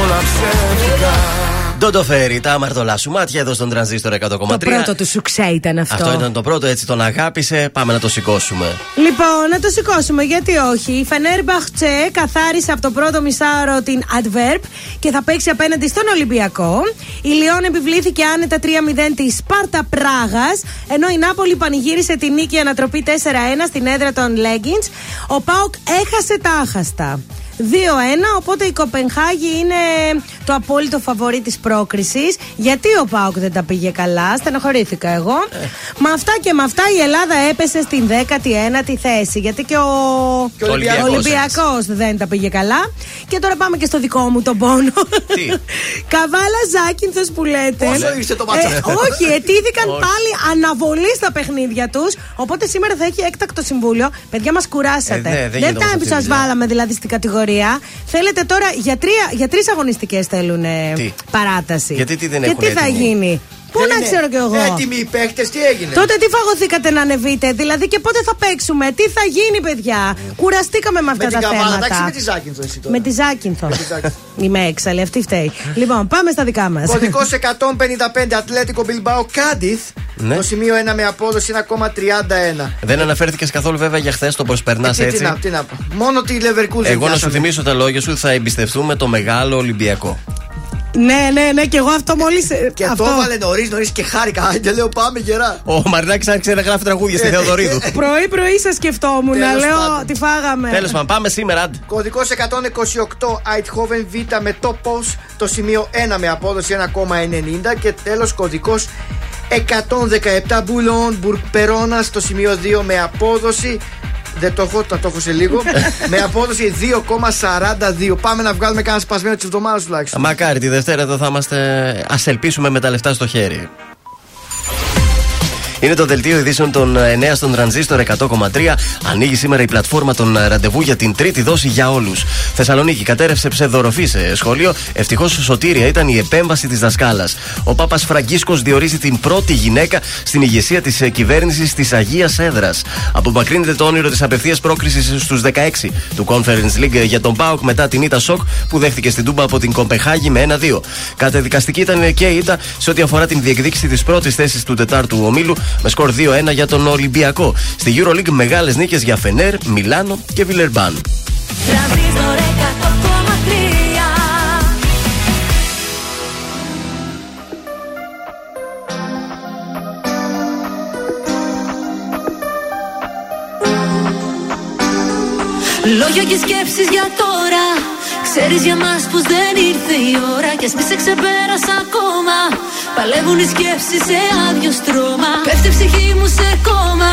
Όλα ψεύτικα Ντόντο φέρει τα αμαρτωλά σου μάτια εδώ στον τρανζίστορ 100,3. Το πρώτο του σουξέ ήταν αυτό. Αυτό ήταν το πρώτο, έτσι τον αγάπησε. Πάμε να το σηκώσουμε. Λοιπόν, να το σηκώσουμε, γιατί όχι. Η Φενέρ Μπαχτσέ καθάρισε από το πρώτο μισάωρο την Adverb και θα παίξει απέναντι στον Ολυμπιακό. Η Λιόν επιβλήθηκε άνετα 3-0 της Σπάρτα Πράγας, ενώ η Νάπολη πανηγύρισε την νίκη ανατροπή 4-1 στην έδρα των Leggings. Ο Πάοκ έχασε τα άχαστα. 2-1, οπότε η Κοπενχάγη είναι το απόλυτο φαβορή της πρόκρισης. Γιατί ο Πάοκ δεν τα πήγε καλά, στενοχωρήθηκα εγώ. Με αυτά και με αυτά η Ελλάδα έπεσε στην 19η θέση. Γιατί και ο, Και ο Ολυμπιακός, Ολυμπιακός δεν τα πήγε καλά. Και τώρα πάμε και στο δικό μου τον πόνο. Τι; Καβάλα Ζάκυνθος που λέτε. Πόσο είστε το μάτσο αυτό; όχι, ετήθηκαν Όχι. πάλι αναβολή στα παιχνίδια τους. Οπότε σήμερα θα έχει έκτακτο συμβούλιο. Παιδιά, μας κουράσατε. Ε, ναι, δεν δεν γίνεται ήταν όμως που αυτή η σας δουλειά. βάλαμε δηλαδή στην κατηγορία. Θέλετε τώρα για, τρία, για τρεις αγωνιστικές θέλουν ε, Τι; παράταση. Γιατί τι δεν Και έχουν τι θα έτοιμο; γίνει; Πού Δεν να είναι ξέρω κι εγώ. Έτοιμοι οι παίχτε, τι έγινε; Τότε τι φαγωθήκατε να ανεβείτε, δηλαδή και πότε θα παίξουμε, τι θα γίνει, παιδιά; Κουραστήκαμε με αυτά με την τα καβάλα, θέματα. εντάξει με τη Ζάκυνθο εσύ τώρα. Με τη Ζάκυνθο. τη Ζάκυνθο. Είμαι έξαλλη, αυτή φταίει. λοιπόν, πάμε στα δικά μας. Κωδικός 155 Ατλέτικο Μπιλμπάο Κάντιθ. Ναι. Το σημείο 1 με απόδοση 1,31. Δεν αναφέρθηκες καθόλου βέβαια για χθες το πώς περνάς Τι, τι, έτσι; να, τι να πω. Μόνο τη Leverkusen. Εγώ να σου πιάσαμε. θυμίσω τα λόγια σου, θα εμπιστευτούμε το μεγάλο Ολυμπιακό. Ναι, ναι, ναι, και εγώ αυτό μόλις. Και το έβαλε νωρίς, νωρίς και χάρηκα. Και λέω πάμε γερά. Ο Μαρινάκη άρχισε να γράφει τραγούδια Ε, στη Θεοδωρίδου. Πρωί-πρωί σα σκεφτόμουν να Τέλος λέω πάντων. τι φάγαμε. Τέλος πάντων, πάμε σήμερα. άντε. Κωδικός 128 Eindhoven Β με τόπο. Το σημείο 1 με απόδοση 1,90. Και τέλος κωδικός 117 Μπουλόν Περόνα. Το σημείο 2 με απόδοση. Δεν το έχω, θα το έχω σε λίγο. με απόδοση 2,42. Πάμε να βγάλουμε κανένα σπασμένο της εβδομάδας τουλάχιστον. Μακάρι τη Δευτέρα εδώ θα είμαστε. Α ελπίσουμε με τα λεφτά στο χέρι. Είναι το δελτίο ειδήσεων των 9 στον τρανζίστορ 100,3. Ανοίγει σήμερα η πλατφόρμα των ε, ραντεβού για την τρίτη δόση για όλους. Θεσσαλονίκη κατέρευσε ψευδοροφή σε σχολείο. Ευτυχώς σωτήρια ήταν η επέμβαση της δασκάλας. Ο Πάπας Φραγκίσκος διορίζει την πρώτη γυναίκα στην ηγεσία της κυβέρνησης της Αγίας Έδρας. Απομακρύνεται το όνειρο της απευθείας πρόκρισης στους 16 του Conference League για τον Πάοκ μετά την ήττα σοκ που δέχτηκε στην Τούμπα από την Κομπεχάγη με 1-2. Κατεδικαστική ήταν και η ήττα σε ό,τι αφορά την διεκδίκηση της πρώτης θέσης του τετάρτου ομίλου με σκορ 2-1 για τον Ολυμπιακό. Στη EuroLeague μεγάλες νίκες για Φενέρ, Μιλάνο και Βιλερμπάν. Λόγια και σκέψεις για τώρα Ξέρεις για μας πως δεν ήρθε η ώρα. Κι ας μη σε ξεπέρασα ακόμα. Παλεύουν οι σκέψεις σε άδειο στρώμα. Πέφτει η ψυχή μου σε κόμμα.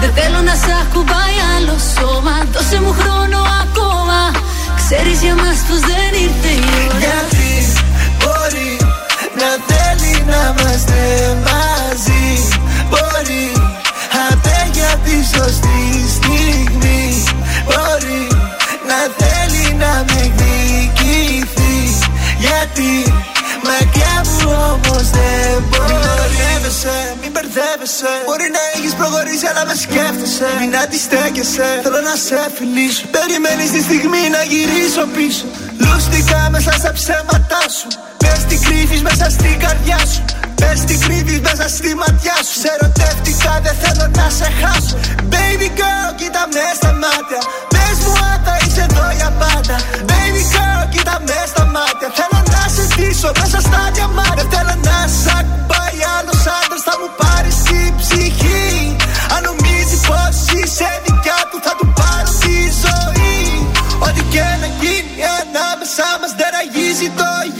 Δεν θέλω να σ' ακουμπάει άλλο σώμα. Δώσε μου χρόνο ακόμα. Ξέρεις για μας πως δεν ήρθε η ώρα. Γιατί μπορεί να θέλει να είμαστε μαζί. Μπορεί αντέ για τη σωστή στιγμή. Γιατί μακριά μου όμως δεν μπορεί. Μην μπερδεύεσαι, Μπορεί να έχεις προχωρήσει, αλλά με σκέφτεσαι. Μην αντιστέκεσαι, θέλω να σε φιλήσω. Περιμένεις τη στιγμή να γυρίσω πίσω. Λούστηκα μέσα στα ψέματά σου. Πε τι κρύβει μέσα στην καρδιά σου. Πες τι κρύβει μέσα στη ματιά σου. Σε ερωτεύτηκα, δεν θέλω να σε χάσω. Baby girl, κοίτα με στα μάτια. Πες μου αν θα είσαι εδώ για πάντα. Baby girl, κοίτα με στα μάτια. Θέλω να σε ζήσω μέσα στα διαμάτια. Θέλω να σ' ακουμπάει άλλος άντρας, θα μου πάρεις την ψυχή. Αν νομίζεις πως είσαι δικιά του, θα του πάρω τη ζωή. Ό,τι και να γίνει ανάμεσά μας δεν ραγίζει το γυαλί.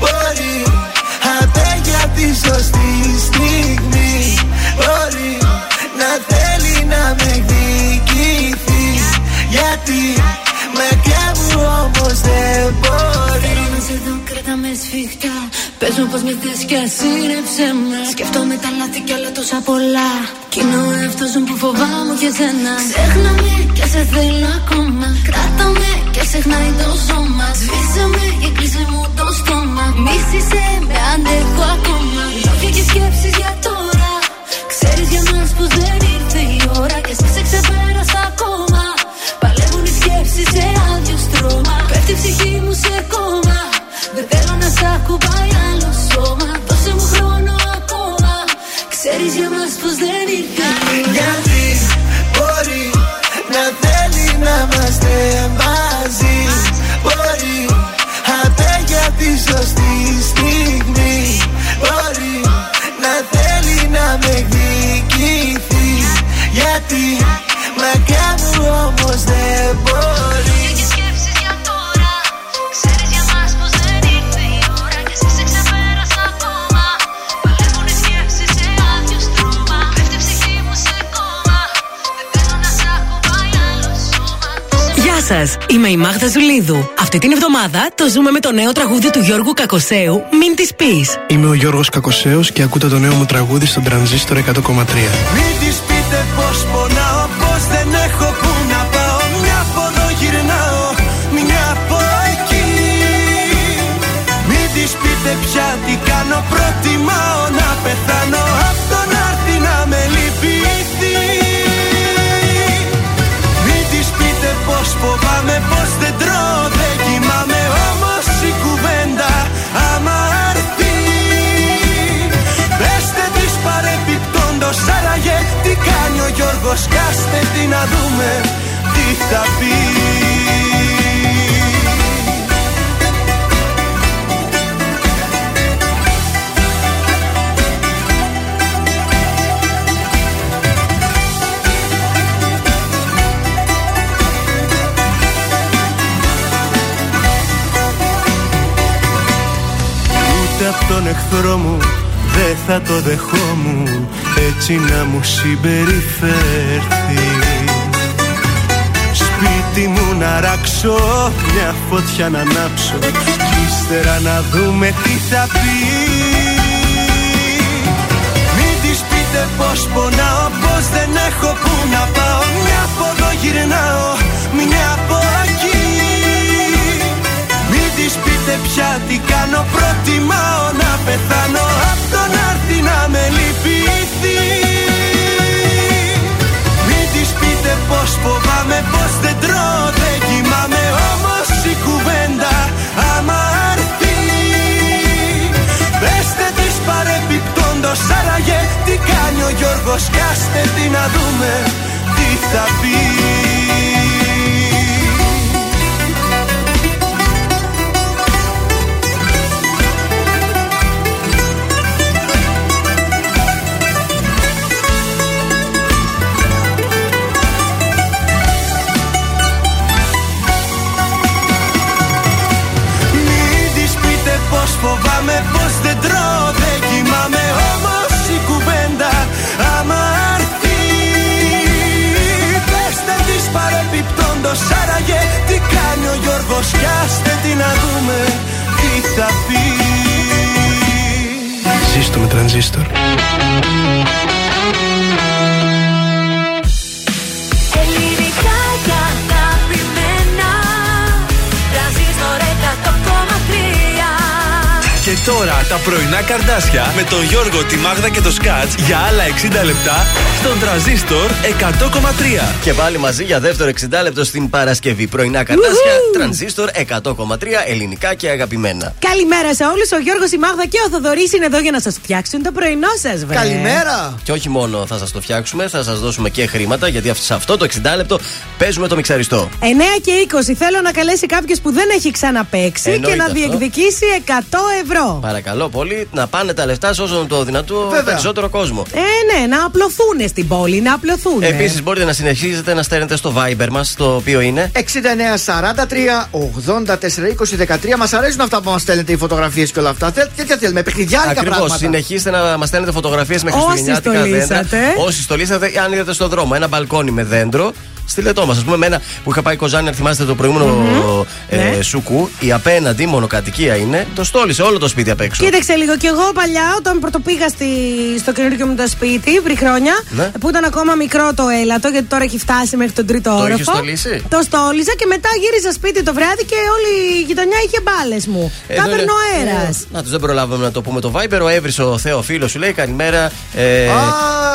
Μπορεί αντέ για τη σωστή στιγμή. Μπορεί να θέλει να με εκδικηθείς. Γιατί μακριά μου όμως δεν μπορεί. Θέλω να σε δω, κρατά με σφιχτά. Πες μου πως με θες κι ας είναι ψέμα Σκέφτομαι τα λάθη κι άλλα τόσα πολλά Κι είναι ο εαυτός μου που φοβάμαι και σένα Ξέχνα με κι σε θέλω ακόμα Κράτα με και ξεχνάει το σώμα Σβήσε με και κλείσε μου το στόμα Μίσησε με αντέχω ακόμα. Λόγια και σκέψεις για τώρα. Ξέρεις για μας πως δεν ήρθε η ώρα Και εσύ σε ξεπέρασα σας, είμαι η Μάγδα Ζουλίδου. Αυτή την εβδομάδα το ζούμε με το νέο τραγούδι του Γιώργου Κακοσέου, Μην της πεις. Είμαι ο Γιώργος Κακοσέος και ακούτε το νέο μου τραγούδι στον τρανζίστορ 100,3. Μην της πείτε πως ο Γιώργος Κάστε τι να δούμε τι θα πει. Ούτε απ' τον εχθρό μου δεν θα το δεχόμουν έτσι να μου συμπεριφέρθει. Σπίτι μου να ράξω, μια φωτιά να ανάψω Κι ύστερα να δούμε τι θα πει. Μην της πείτε πως πονάω, πως δεν έχω που να πάω. Μια από εδώ γυρνάω, μια από Άντε πια τι κάνω προτιμάω να πεθάνω Απ' τον άρτη να με λυπηθεί. Μην της πείτε πως φοβάμαι πως δεν τρώω δεν κοιμάμαι Όμως η κουβέντα άμα αρθεί Πεστε της παρεπιπτόντος άραγε τι κάνει ο Γιώργος Κάστε τι να δούμε τι θα πει. Παρεπιπτόντος άραγε τι κάνει ο Γιώργος κι άστε τι να δούμε τι θα πει Ζήστο με τρανζίστορ. Τώρα τα πρωινά καρδάσια με τον Γιώργο, τη Μάγδα και το Σκάτς για άλλα 60 λεπτά στον τραζίστορ 100,3. Και πάλι μαζί για δεύτερο 60 λεπτό στην Παρασκευή. Πρωινά καρτάσια, τρανζίστορ 100,3 ελληνικά και αγαπημένα. Καλημέρα σε όλους. Ο Γιώργος, η Μάγδα και ο Θοδωρής είναι εδώ για να σας φτιάξουν το πρωινό σας, βέβαια. Καλημέρα! Και όχι μόνο θα σας το φτιάξουμε, θα σας δώσουμε και χρήματα γιατί σε αυτό το 60 λεπτό παίζουμε το μιξαριστό. 9 και 20. Θέλω να καλέσει κάποιος που δεν έχει ξαναπέξει Εννοείται και να αυτό. διεκδικήσει 100 ευρώ. Παρακαλώ πολύ να πάνε τα λεφτά σε όσο το δυνατό Βέβαια. περισσότερο κόσμο. Ε, ναι, να απλωθούν στην πόλη, να απλωθούν. Επίσης μπορείτε να συνεχίζετε να στέλνετε στο Viber μας, το οποίο είναι 69 43 84 20 13. Μας αρέσουν αυτά που μας στέλνετε, οι φωτογραφίες και όλα αυτά. Θε- Τέτοια θέλουμε, παιχνιδιάρικα Ακριβώς. πράγματα. Συνεχίστε να μας στέλνετε φωτογραφίες με Όσοι χριστουγεννιάτικα δέντρα. στολίσατε. Όσοι στολίσατε, ή αν είδατε στο δρόμο ένα μπαλκόνι με δέντρο, στείλτε το μας. Α πούμε, εμένα που είχα πάει κοζάνι, αν θυμάστε το προηγούμενο ε, Ναι. σουκού, η απέναντι μονοκατοικία είναι, το στόλισε όλο το σπίτι απ' έξω. Κοίταξε λίγο κι εγώ παλιά, όταν πρωτοπήγα στη, στο καινούργιο μου το σπίτι πριν χρόνια, Ναι. που ήταν ακόμα μικρό το έλατο, γιατί τώρα έχει φτάσει μέχρι τον τρίτο Το όροφο. είχες στολίσει; Το στόλιζα και μετά γύριζα σπίτι το βράδυ και όλη η γειτονιά είχε μπάλες μου. Εδώ Τα είναι- έπαιρνε ο αέρας. Να τους δεν προλάβαμε να το πούμε το Viber. Ο Εύρη, ο Θέο φίλος σου λέει καλημέρα. Ε, Α,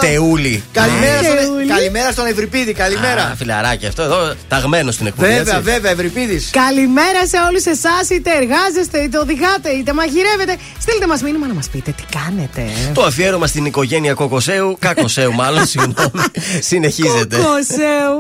Τεούλη. Καλημέρα, Ναι. στον, Θεούλη. καλημέρα στον Ευρυπίδη, Α, καλημέρα. Φιλαράκι αυτό εδώ, ταγμένο στην εκπομπή. βέβαια, έτσι. βέβαια, Ευρυπίδης. Καλημέρα σε όλους εσάς, είτε εργάζεστε, είτε οδηγάτε, είτε μαγειρεύετε. Στείλτε μας μήνυμα να μας πείτε τι κάνετε. Το αφιέρωμα στην οικογένεια Κοκοσέου, Κακοσέου μάλλον, συγγνώμη, συνεχίζεται. Κοκοσέου.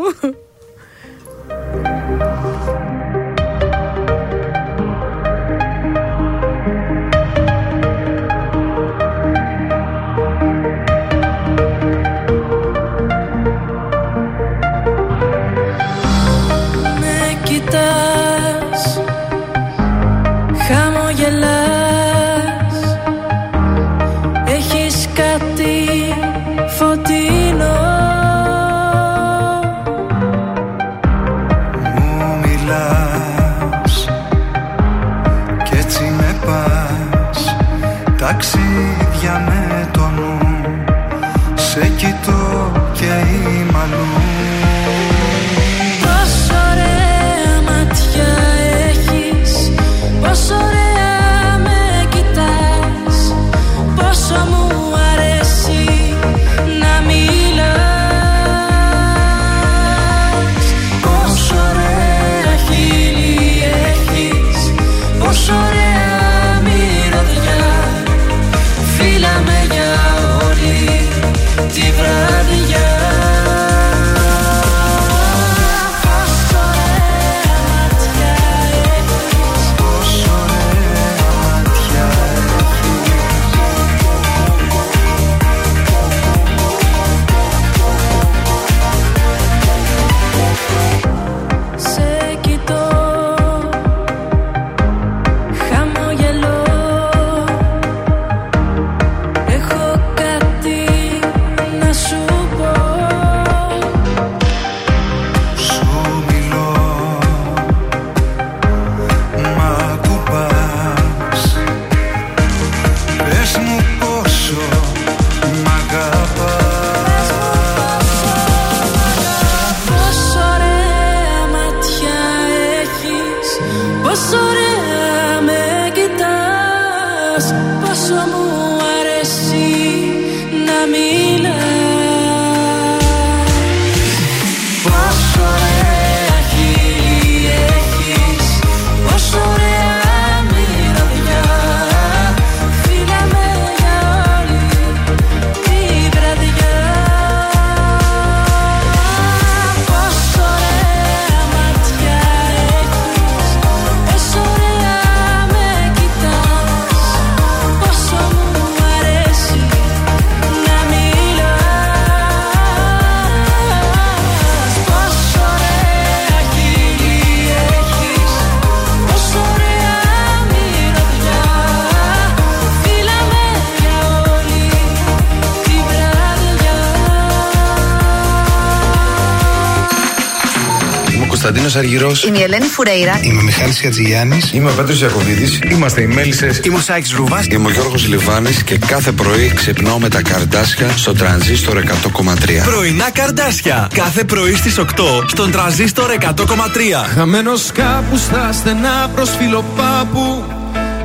Αργυρός. Είμαι η Ελένη Φουρέιρα. Είμαι ο Μιχάλης Ατζηγιάννη. Είμαι ο Πέτρος Ιακοβίδη. Είμαστε οι Μέλισσες. Είμαι ο Σάιξ Ρούβα. Είμαι ο Γιώργος Λιβάνης και κάθε πρωί ξυπνάω με τα καρδάσια στο τρανζίστορ 100,3. Πρωινά καρδάσια. Κάθε πρωί στις 8 στον τραζίστορ 100,3. Χαμένος κάπους στα στενά προς φιλοπάπου.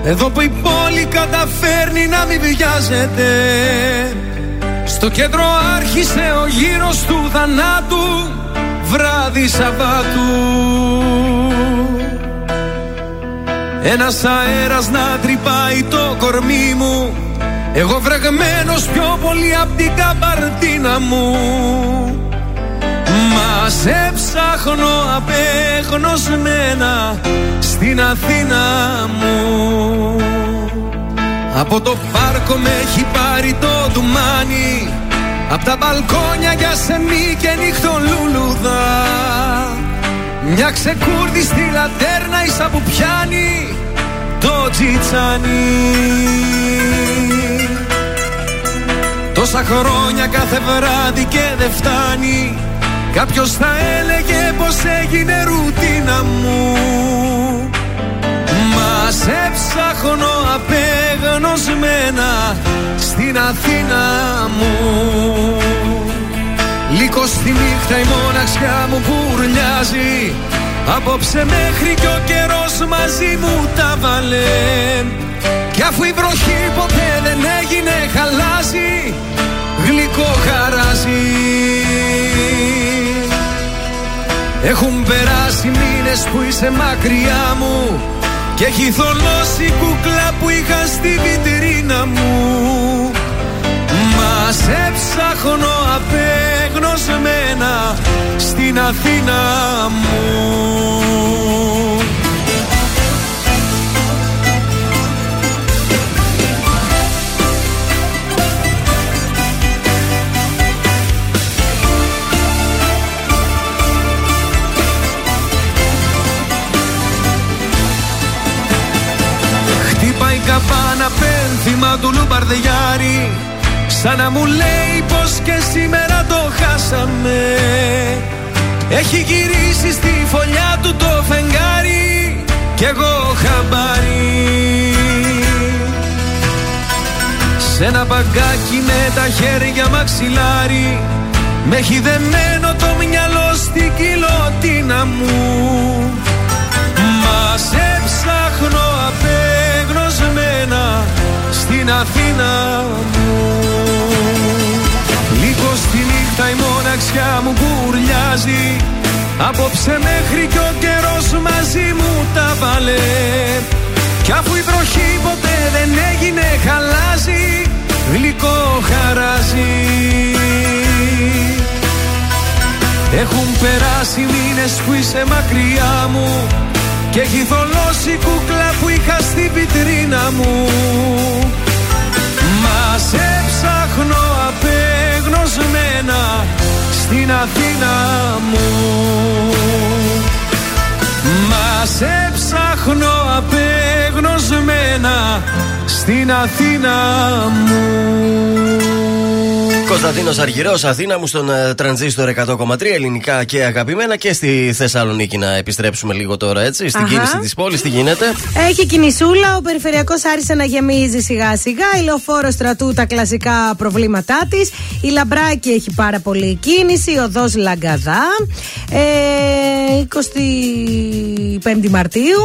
Εδώ που η πόλη καταφέρνει να μην βιάζεται. Στο κέντρο άρχισε ο γύρος του θανάτου βράδυ Σαββάτου. Ένας αέρας να τρυπάει το κορμί μου. Εγώ βρεγμένος πιο πολύ απ' την καμπαρτίνα μου. Μα σε ψάχνω απέγνωσμένα στην Αθήνα μου. Από το πάρκο με έχει πάρει το ντουμάνι Απ' τα μπαλκόνια για σεμί και νύχτο λουλουδά Μια ξεκούρδιστη λατέρνα ίσα που πιάνει το τζιτσάνι. Τόσα χρόνια κάθε βράδυ και δεν φτάνει. Κάποιος θα έλεγε πως έγινε ρουτίνα μου Μα σε ψάχνω απεγνωσμένα στην Αθήνα μου. Λίγο στη νύχτα η μοναξιά μου πουρλιάζει Απόψε μέχρι κι ο καιρός μαζί μου τα βάλε. Κι αφού η βροχή ποτέ δεν έγινε χαλάζει Γλυκό χαράζει. Έχουν περάσει μήνες που είσαι μακριά μου και έχει θολώσει κούκλα που είχα στη βιτρίνα μου. Μας σε ψάχνω απεγνωσμένα στην Αθήνα μου καπάνα πένθυμα του λουμπαρδιάρι Σαν να μου λέει πως και σήμερα το χάσαμε. Έχει γυρίσει στη φωλιά του το φεγγάρι Κι εγώ χαμπάρι. Σ' ένα παγκάκι με τα χέρια μαξιλάρι Με έχει δεμένο το μυαλό στην κοιλωτίνα μου. Μα σε ψάχνω απεγνωσμένα στην Αθήνα μου. Λίγο στη νύχτα η μοναξιά μου κουρλιάζει. Απόψε μέχρι κι ο καιρός μαζί μου τα βάλε. Κι αφού η βροχή ποτέ δεν έγινε χαλάζει. Γλυκό χαράζει. Έχουν περάσει μήνες που είσαι μακριά μου και έχει θολώσει κούκλα που είχα στη βιτρίνα μου. Μας σε ψάχνω απεγνωσμένα στην Αθήνα μου. Μας σε ψάχνω απεγνωσμένα στην Αθήνα μου Κωνσταντίνο Αργυρό, Αθήνα μου στον uh, τρανζίστορ 100,3 ελληνικά και αγαπημένα και στη Θεσσαλονίκη να επιστρέψουμε λίγο τώρα έτσι. Στην Αχα. κίνηση της πόλης, τι γίνεται. Έχει κινησούλα, ο περιφερειακός άρχισε να γεμίζει σιγά σιγά. Η λεωφόρο στρατού τα κλασικά προβλήματά της. Η λαμπράκη έχει πάρα πολύ κίνηση. Η οδός Λαγκαδά. Ε, 25 Μαρτίου.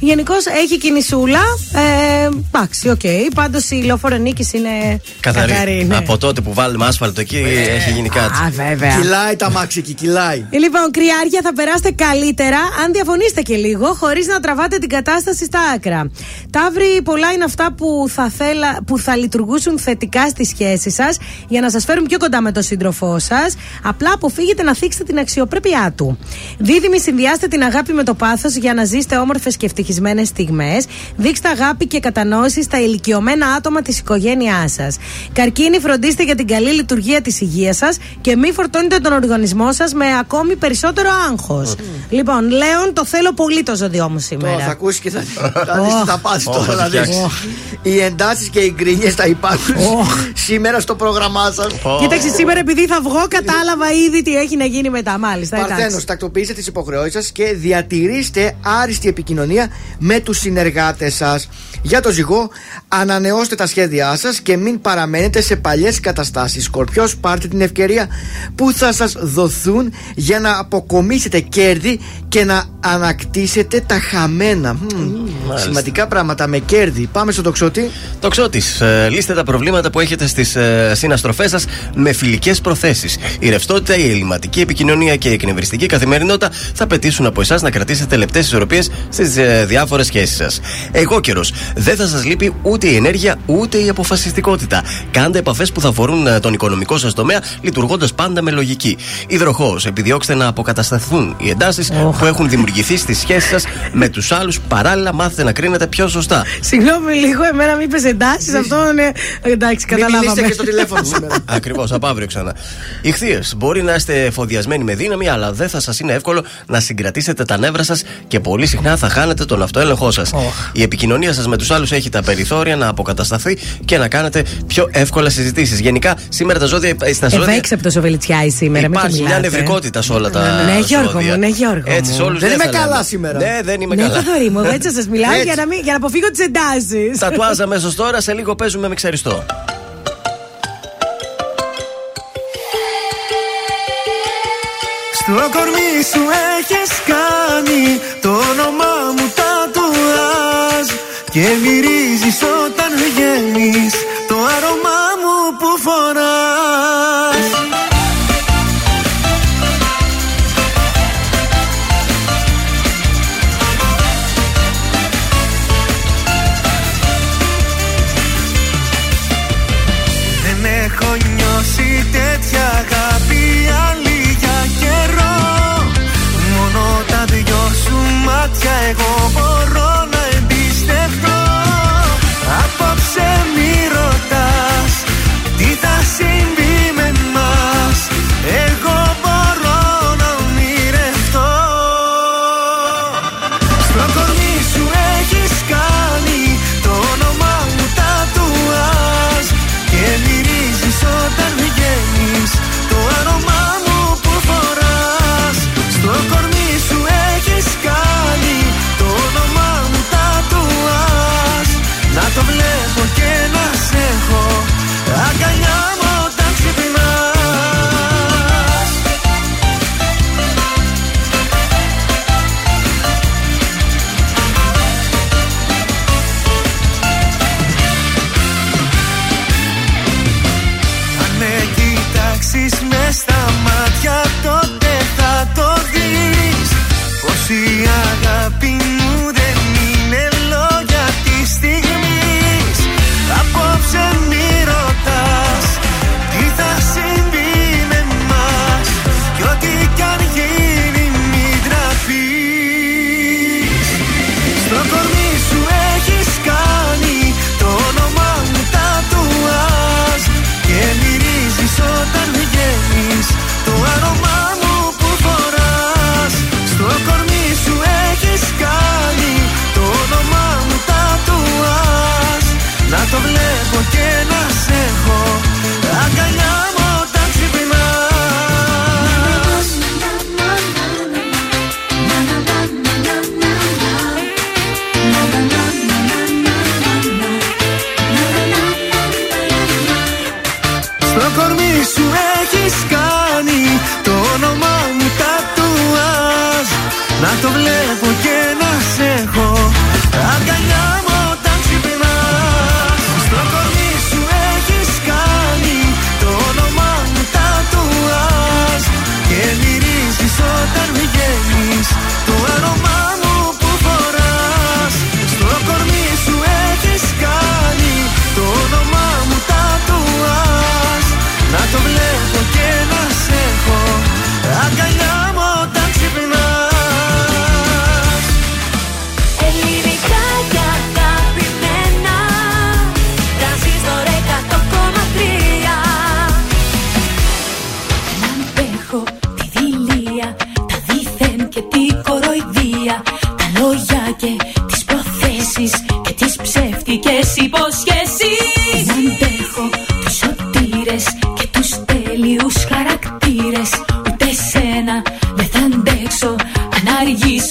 Γενικώς έχει κινησούλα. Ε, εντάξει, οκ. Πάντως η λεωφόρο νίκης είναι Καθαρή. καθαρή. ναι. Από τότε που βάλουμε άσφαλτο εκεί έχει γίνει κάτι. Α, βέβαια. Κυλάει τα μάξι εκεί, κυλάει. Ε, Λοιπόν, κρυάρια θα περάσετε καλύτερα αν διαφωνήσετε και λίγο, χωρίς να τραβάτε την κατάσταση στα άκρα. Ταύροι, πολλά είναι αυτά που θα, θέλα, που θα λειτουργούσουν θετικά στη σχέση σας για να σας φέρουν πιο κοντά με τον σύντροφό σας. Απλά αποφύγετε να θίξετε την αξιοπρέπειά του. Δίδυμοι, συνδυάστε την αγάπη με το πάθος για να ζήσετε όμορφες και ευτυχισμένε ευτυχισμένες στιγμές. Δείξτε αγάπη και κατανόηση στα ηλικιωμένα άτομα της οικογένειάς σας. Καρκίνη, φροντίστε για την καλή λειτουργία της υγείας σας και μην φορτώνετε τον οργανισμό σας με ακόμη περισσότερο άγχος. Λοιπόν, Λέων, το θέλω πολύ το ζώδιό μου σήμερα. Θα ακούσεις και θα δεις τι θα πάθεις τώρα. θα δεις. Οι εντάσεις και οι γκρίνιε θα υπάρχουν σήμερα στο πρόγραμμά σας. Κοίταξε, σήμερα επειδή θα βγω, κατάλαβα ήδη τι έχει να γίνει μετά. Μάλιστα. Παρθένος, εντάξει. τακτοποιήστε τις υποχρεώσεις σας και διατηρήστε άριστη επικοινωνία με τους συνεργάτες σας. Για το ζυγό, ανανεώστε τα σχέδιά σας και μην παραμένετε σε παλιές καταστάσεις. Σκορπιός, πάρτε την ευκαιρία που θα σας δοθούν για να αποκομίσετε κέρδη και να ανακτήσετε τα χαμένα. Μμμ, σημαντικά πράγματα με κέρδη. Πάμε στο τοξότη. Τοξότης, ε, λύστε τα προβλήματα που έχετε στις ε, συναστροφές σας με φιλικές προθέσεις. Η ρευστότητα, η ελληματική επικοινωνία και η εκνευριστική καθημερινότητα θα πετήσουν από εσάς να κρατήσετε λεπτές ισορροπίες στις ε, διάφορες σχέσεις σας. Εγώ καιρός, δεν θα σας λείπει ούτε η ενέργεια ούτε η αποφασιστικότητα. Κάντε επαφές που θα αφορούν ε, τον οικονομικό σας τομέα, λειτουργώντας πάντα με λογική. Υδροχός, επιδιώξτε να αποκατασταθούν οι εντάσεις που έχουν δημιουργηθεί στι σχέσει σας με τους άλλους. Παράλληλα, μάθετε να κρίνετε πιο σωστά. Συγγνώμη λίγο, εμένα μην είπες εντάσεις. Αυτό είναι. Εντάξει, Μην καταλάβαμε. μιλήσετε και στο τηλέφωνο σήμερα. Ακριβώς, από αύριο ξανά. Ηχθείες, μπορεί να είστε εφοδιασμένοι με δύναμη, αλλά δεν θα σας είναι εύκολο να συγκρατήσετε τα νεύρα σας και πολύ συχνά θα χάνετε τον αυτοέλεγχό σας. Η επικοινωνία σας με τους άλλους έχει τα περιθώρια να αποκατασταθεί και να κάνετε πιο εύκολα συζητήσεις. Γενικά, σήμερα τα ζώδια. ε, Στα ζώδια Ευέξεπτο ο Βελιτσιάη σήμερα, μην το υπάρχει μια μιλάτε. νευρικότητα σε όλα τα. Ναι, Γιώργο ζώδια. μου, ναι, Γιώργο Έτσι, μου. σε όλους Δεν είμαι θα λέμε. καλά σήμερα. Ναι, δεν είμαι Ναι, καλά. Θοδωρή μου, έτσι σας μιλάω Έτσι. για να, μην, για να αποφύγω τις εντάσεις. Τατουάζ αμέσω τώρα, σε λίγο παίζουμε με ξαριστό. Στο κορμί σου έχεις κάνει το όνομά μου τατουάζ Και μυρίζεις όταν βγαίνεις το άρωμά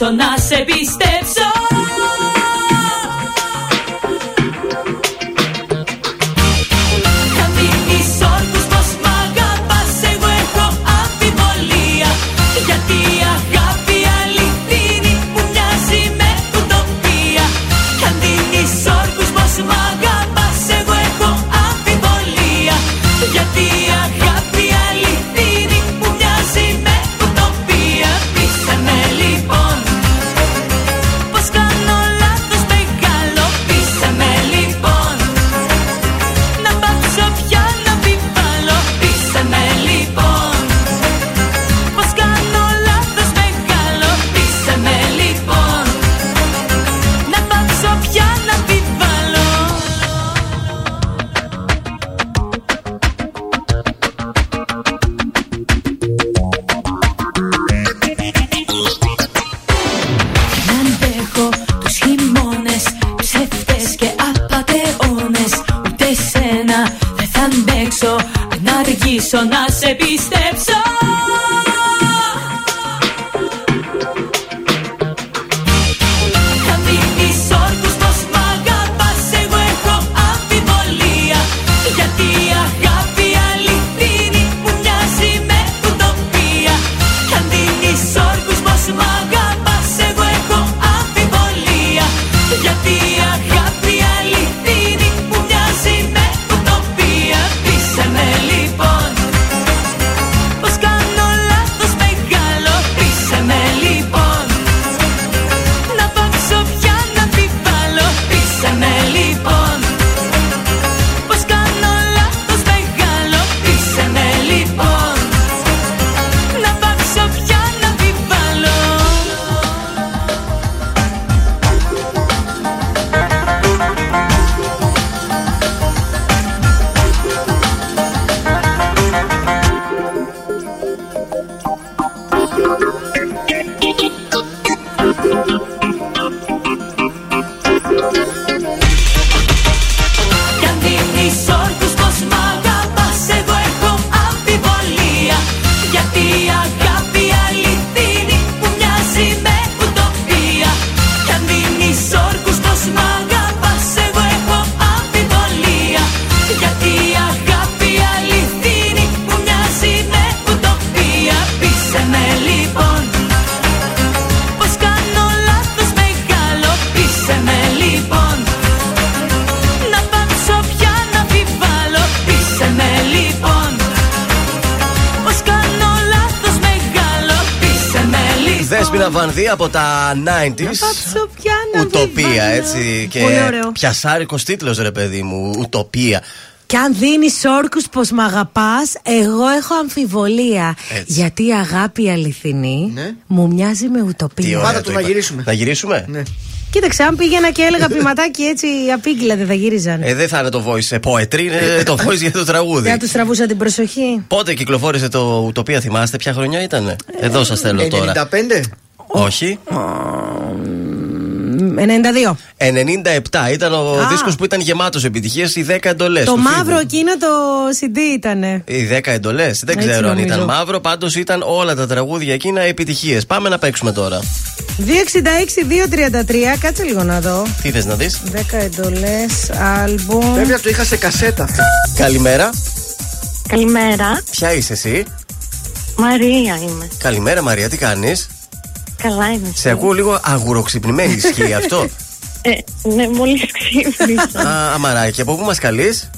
sonar. 90s. Πάψω πια να Ουτοπία, αμφιβάλλω. έτσι. Και Πολύ ωραίο. πιασάρικος τίτλος, ρε παιδί μου. Ουτοπία. Και αν δίνεις όρκους πως μ' αγαπάς, εγώ έχω αμφιβολία. Έτσι. Γιατί η αγάπη αληθινή μου μοιάζει με Τι ουτοπία. ωραία το είπα. Να γυρίσουμε; Ναι. Κοίταξε, αν πήγαινα και έλεγα ποιηματάκι έτσι απίγγυλα δεν θα γύριζαν. Ε, δεν θα είναι το voice poetry, είναι το voice για το τραγούδι. Δεν τους τραβούσα την προσοχή. Πότε κυκλοφόρησε το Ουτοπία, θυμάστε ποια χρονιά ήταν. Εδώ σας θέλω τώρα. 95. Όχι. 92. 97 ήταν ο Α. δίσκος που ήταν γεμάτος επιτυχίες, οι 10 εντολές. Το μαύρο εκείνο το CD ήτανε. Οι 10 εντολές. Δεν Έτσι ξέρω αν νομίζω. ήταν μαύρο, πάντως ήταν όλα τα τραγούδια εκείνα επιτυχίες. Πάμε να παίξουμε τώρα. 266-233, κάτσε λίγο να δω. Τι θες να δεις; 10 εντολές, άλμπουμ. Βέβαια το είχα σε κασέτα αυτό. Καλημέρα. Καλημέρα. Ποια είσαι εσύ; Μαρία είμαι. Καλημέρα Μαρία, τι κάνεις; Καλά είμαι. Σε ακούω λίγο αγουροξυπνημένη, ισχύει αυτό; Ε, ναι, μόλις ξύπνησα. Α, αμαράκι, από πού μας καλείς;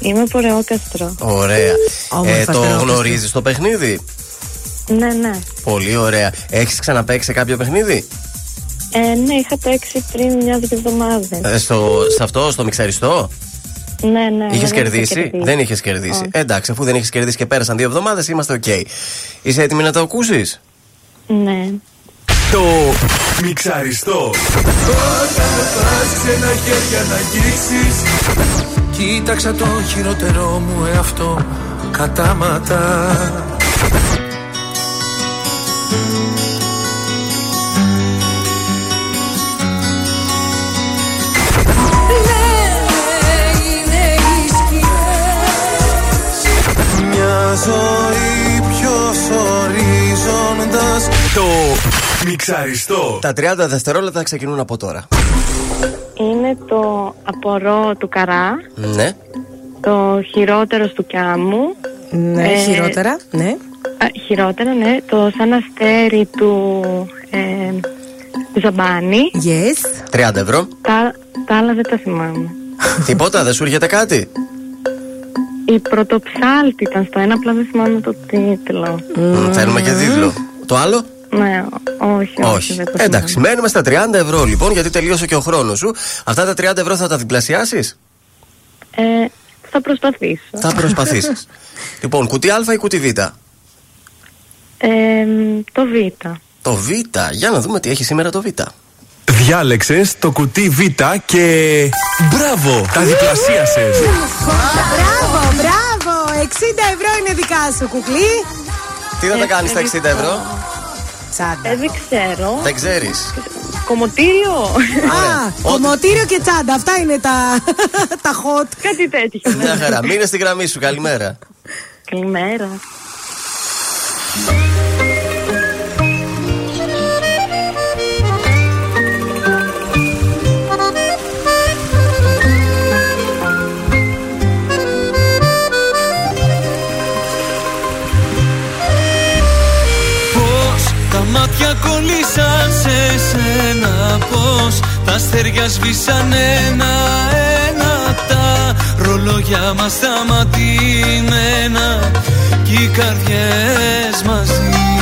είμαι από Ρεόκαστρο. Ωραία. Όμορφα Ε, το τερόκαστρο. γνωρίζεις το παιχνίδι; Ναι, ναι. Πολύ ωραία. Έχεις ξαναπέξει σε κάποιο παιχνίδι; Ε, ναι, είχα παίξει πριν μια-δύο εβδομάδες. Ε, στο, σε αυτό, στο μιξαριστό; Ναι, ναι. Είχες δεν κερδίσει; είχα Δεν είχες κερδίσει. Όχι. Εντάξει, αφού δεν έχει κερδίσει και πέρασαν δύο εβδομάδες, είμαστε οκ. Είσαι έτοιμη να το ακούσεις; Ναι. Το μιξαριστό. Όταν με πας ξένα χέρια να αγγίξεις. Κοίταξα το χειρότερό μου εαυτό κατάματα. Μια ζωή πιο ορίζοντας. Το μιξαριστό. Τα 30 δευτερόλεπτα ξεκινούν από τώρα. Είναι το απορώ του καρά, Ναι. το χειρότερο του κιάμου. Ναι, Ε, χειρότερα. Ναι. Α, χειρότερα, ναι. Το σαν αστέρι του ε, Ζαμπάνη. Yes. 30 ευρώ. Τα, τα άλλα δεν τα θυμάμαι. Τίποτα, δεν σου έρχεται κάτι; Η πρωτοψάλτη ήταν στο ένα, απλά δεν θυμάμαι το τίτλο. Μ, Θέλουμε και δίδλο. Το άλλο; Ναι, όχι, όχι. Όχι. δεν το Εντάξει, μένουμε στα 30 ευρώ λοιπόν, γιατί τελείωσε και ο χρόνος σου. Αυτά τα 30 ευρώ θα τα διπλασιάσεις; θυμάμαι. Ε, θα προσπαθήσω. Θα προσπαθήσεις. λοιπόν, κουτί Α ή κουτί Β; Ε, το Β. Το Β. Για να δούμε τι έχει σήμερα το Β. Διάλεξες το κουτί Β και. Μπράβο! Τα διπλασίασες. Μπράβο, μπράβο. 60 ευρώ είναι δικά σου, κουκλί. Τι θα τα κάνεις στα 60 ευρώ; Τσάντα. Ε, δεν ξέρω. Δεν ξέρεις. Κομωτήριο. Α, κομμωτήριο και τσάντα. Αυτά είναι τα, τα hot. Κάτι τέτοιο. ναι. Μια χαρά. Μείνε στη γραμμή σου. Καλημέρα. Καλημέρα. Αστέρια σβήσαν ένα-ένα Τα ρολόγια μας σταματημένα Κι οι καρδιές μαζί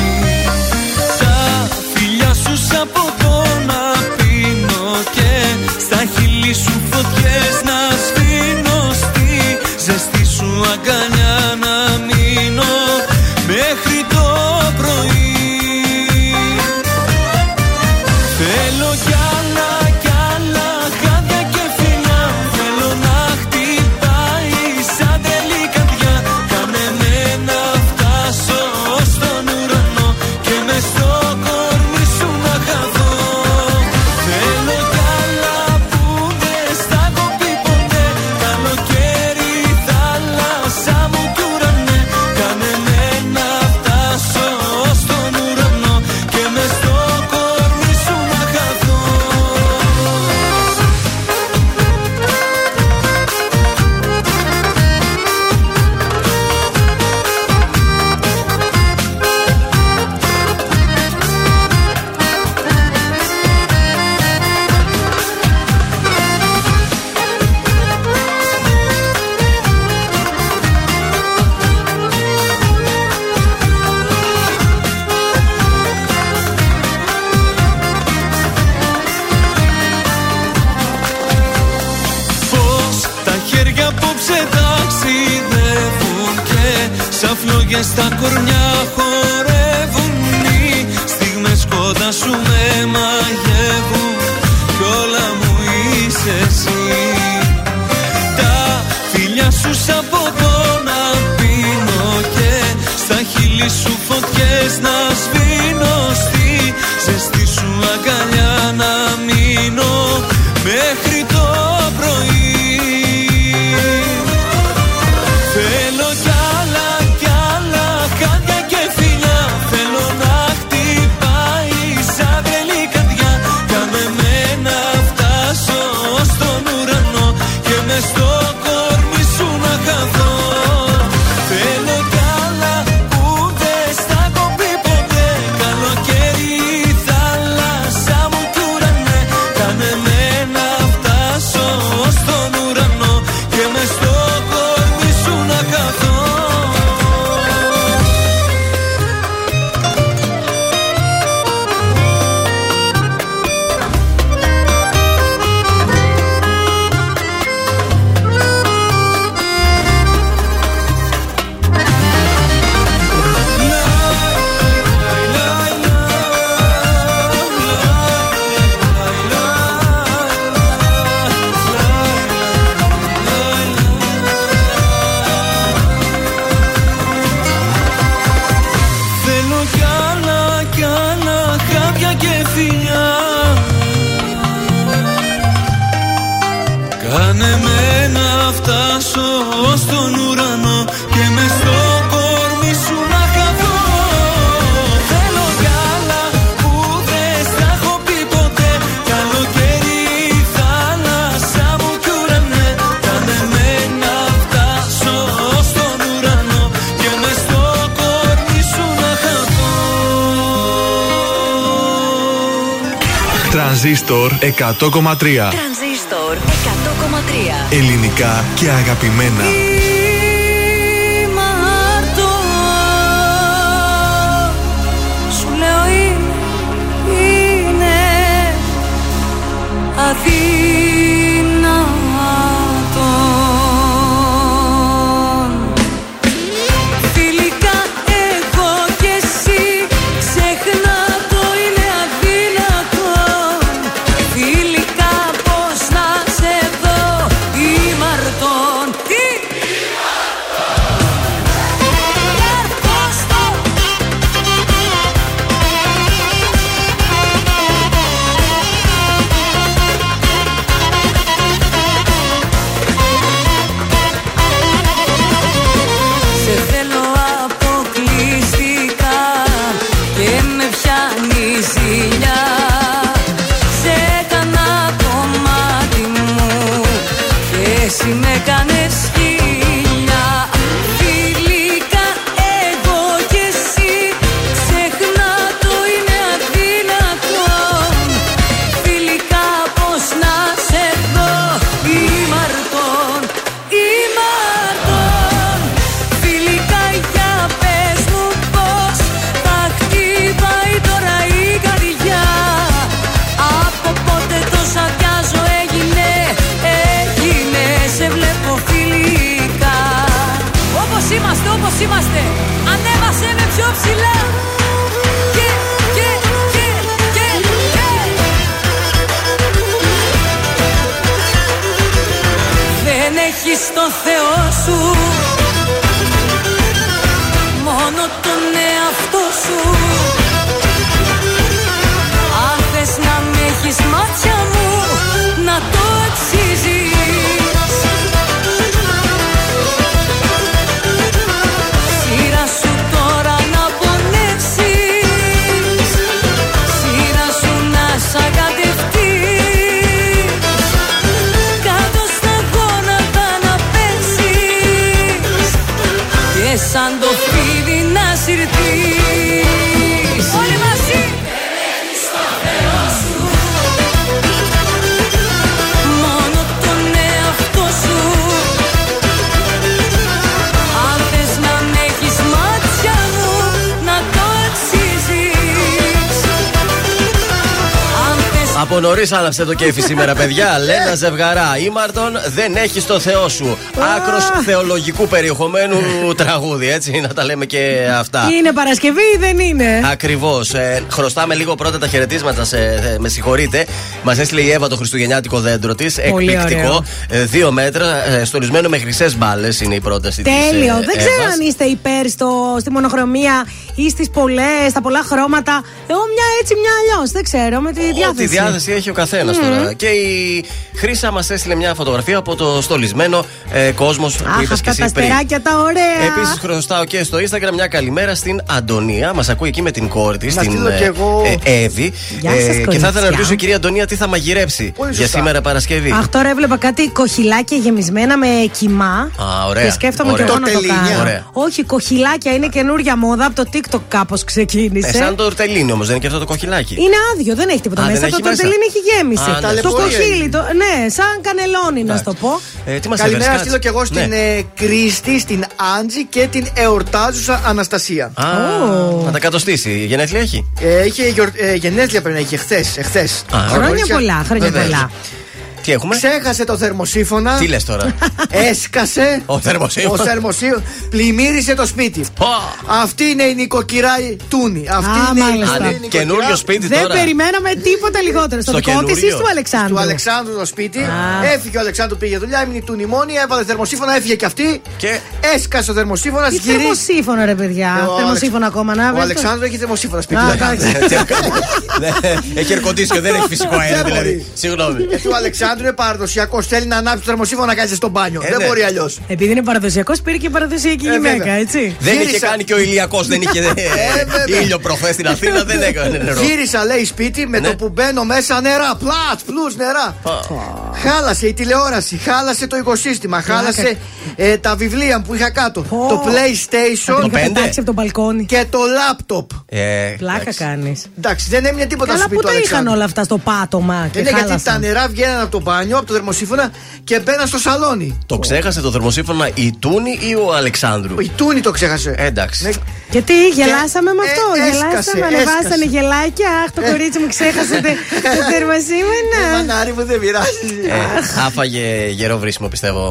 στα κορμιά 100,3. Τρανζίστορ 100,3. Ελληνικά και αγαπημένα. Άναψε το κέφι σήμερα, παιδιά. Λένα ζευγαρά. Ήμαρτον δεν έχεις το Θεό σου. Άκρος θεολογικού περιεχομένου τραγούδι, έτσι. Να τα λέμε και αυτά. Είναι Παρασκευή ή δεν είναι; Ακριβώς. Ε, χρωστάμε λίγο πρώτα τα χαιρετίσματα. Σε, ε, με συγχωρείτε. Μας έστειλε η Εύα το χριστουγεννιάτικο δέντρο της. Πολύ Εκπληκτικό. Ε, δύο μέτρα. Ε, στολισμένο με χρυσές μπάλες είναι η πρόταση της. Τέλειο. δεν ξέρω αν είστε υπέρ στο, στη μονοχρωμία ή στις πολλές, στα πολλά χρώματα. Εγώ μια έτσι, μια αλλιώς. Δεν ξέρω, με τη διάθεση. Ό,τι διάθεση έχει ο καθένας Μμμ. τώρα. Και η Χρήσα μας έστειλε μια φωτογραφία από το στολισμένο ε, κόσμος που Αχ, είπες και αυτά τα εσύ πριν. αστεράκια τα ωραία. Επίσης, χρωστάω και στο Instagram μια καλημέρα στην Αντωνία. Μας ακούει εκεί με την κόρη της, Να την στείλω κι εγώ. ε, Εύη. Γεια σας, και θα ήθελα να κοριτσιά. ρωτήσω η κυρία Αντωνία τι θα μαγειρέψει Πολύ για σωστά. σήμερα Παρασκευή; Αχ, τώρα έβλεπα κάτι κοχυλάκια γεμισμένα με κοιμά. Α, ωραία. Και σκέφτομαι Ωραία. και εγώ να το Τορτελίνια. κάνω. Ωραία. Όχι, κοχυλάκια είναι καινούρια μόδα. Από το TikTok κάπως ξεκίνησε. Ε, σαν το ορτελίνι όμως, δεν είναι και αυτό το κοχυλάκι; Είναι άδειο, δεν έχει τίποτα Α, δεν μέσα. έχει Το μέσα. τορτελίνι έχει γέμιση. Α, ναι. το Ταλαιπωρία κοχύλι, είναι. το, ναι, σαν κανελόνι να σου το πω. Ε, τι μας Καλημέρα έφερες, στείλω κι εγώ κάτσε. στην Ναι. ε, Κρίστη, στην Άντζη και την εορτάζουσα Αναστασία. Α, να τα κατοστήσει. Γενέθλια έχει; Ε, είχε γιορ- ε, γενέθλια πριν, είχε χθες. Εχθές. Α, Χρόνια πολλά, χρόνια Βεβαίως. πολλά. Τι έχουμε; Ξέχασε το θερμοσύφωνα. Τι λες τώρα; Έσκασε. Ο θερμοσύφωνας. Ο θερμοσύφωνας. Πλημμύρισε το σπίτι. Αυτή είναι η νοικοκυρά Τούνη. Αυτή Α, είναι η- μάλιστα. αυτή Α, είναι η ναι, νοικοκυρά καινούριο σπίτι Δεν τώρα. περιμέναμε τίποτα λιγότερο. Στο Στο δικό της ή καινούριο. του Αλεξάνδρου. του Αλεξάνδρου το σπίτι. Α. Έφυγε ο Αλεξάνδρου, πήγε δουλειά, έμεινε η Τούνη μόνη, έβαλε θερμοσύφωνα, έφυγε και αυτή. Και Έσκασε ο θερμοσύφωνας. Τι θερμοσύφωνα, ρε παιδιά; Θερμοσύφωνα ακόμα να Ο βρει. Αλεξάνδρου έχει θερμοσύφωνα σπίτι. Α, λέει. εντάξει. Ναι, Έχει ερκοντήσιο, δεν έχει φυσικό αέρα Δεν δηλαδή. μπορεί. Συγγνώμη. Γιατί ο Αλεξάνδρου Αλεξάνδρου είναι παραδοσιακός. Θέλει να ανάψει το θερμοσύφωνο να κάνει στο μπάνιο. Ε, Δεν ναι. μπορεί αλλιώς. Επειδή είναι παραδοσιακός, πήρε και παραδοσιακή Ε, γυναίκα, βέβαια. έτσι. Δεν είχε Γύρισα. κάνει και ο ηλιακός, δεν είχε Ε, βέβαια. ήλιο προχθές στην Αθήνα, δεν έκανε νερό. Γύρισα, λέει, σπίτι με Ναι. το που μπαίνω μέσα νερά. Πλάτ, πλούς νερά. Χάλασε η τηλεόραση, χάλασε το οικοσύστημα, χάλασε ε, τα βιβλία που είχα κάτω. Το PlayStation Το Είχα πέντε. πετάξει από τον μπαλκόνι. και το laptop. Ε, Πλάκα εντάξει. κάνεις. Εντάξει, δεν έμεινε τίποτα Καλά, στο πού σπίτι τα του είχαν Αλεξάνδρου. όλα αυτά στο πάτωμα και Είναι γιατί χάλασαν. τα νερά βγαίναν από το μπάνιο, από το θερμοσύφωνα και μπαίναν στο σαλόνι. Το ξέχασε το θερμοσύφωνα η Τούνη ή ο Αλεξάνδρου; Η Τούνη το ξέχασε. Ε, Εντάξει. Ναι. Και τι, γελάσαμε με ε, αυτό. έσκασε, γελάσαμε, έσκασε. ανεβάσανε γελάκια. Αχ, το κορίτσι μου ξέχασε τε- τα Ε, θερμοσύμενα. Μανάρι μου δεν πειράζει. Ε, άφαγε γερό βρίσκιμο πιστεύω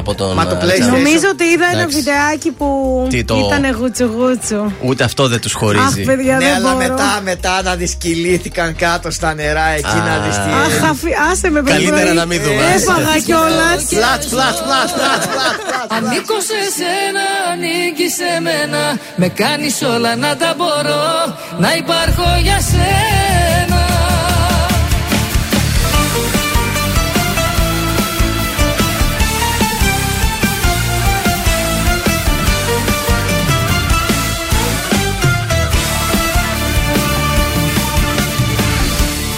από τον. Μα το Αλεξάνδρου. PlayStation. Νομίζω ότι είδα ένα Εντάξει. βιντεάκι που Τι, το- ήταν γούτσου γούτσου. Ούτε αυτό δεν τους Αχ, χωρίζει. παιδιά, Ναι, δεν αλλά μπορώ. μετά, μετά να δυσκυλήθηκαν κάτω στα νερά εκεί Α. να δεις τι Αχ, έγινε. αφι- άσε με πρωί Καλύτερα πρωί. να μην δούμε. Έφαγα κιόλας. Πλάτς, πλάτς, πλάτς, πλάτς, πλάτς, πλάτς. Ανήκω σε σένα, ανήκει σε μένα. Με κάνεις όλα να τα μπορώ Να υπάρχω για σένα.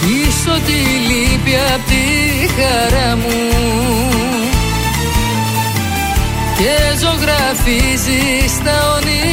Πίσω τη λύπη απ' τη χαρά μου και ζωγραφίζεις τα όνειρά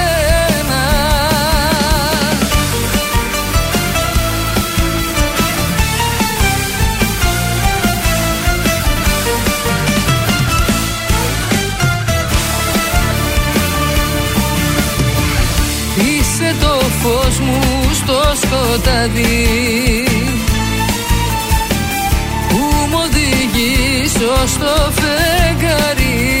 σκοτάδι. Που μου οδηγείς ως το φεγγάρι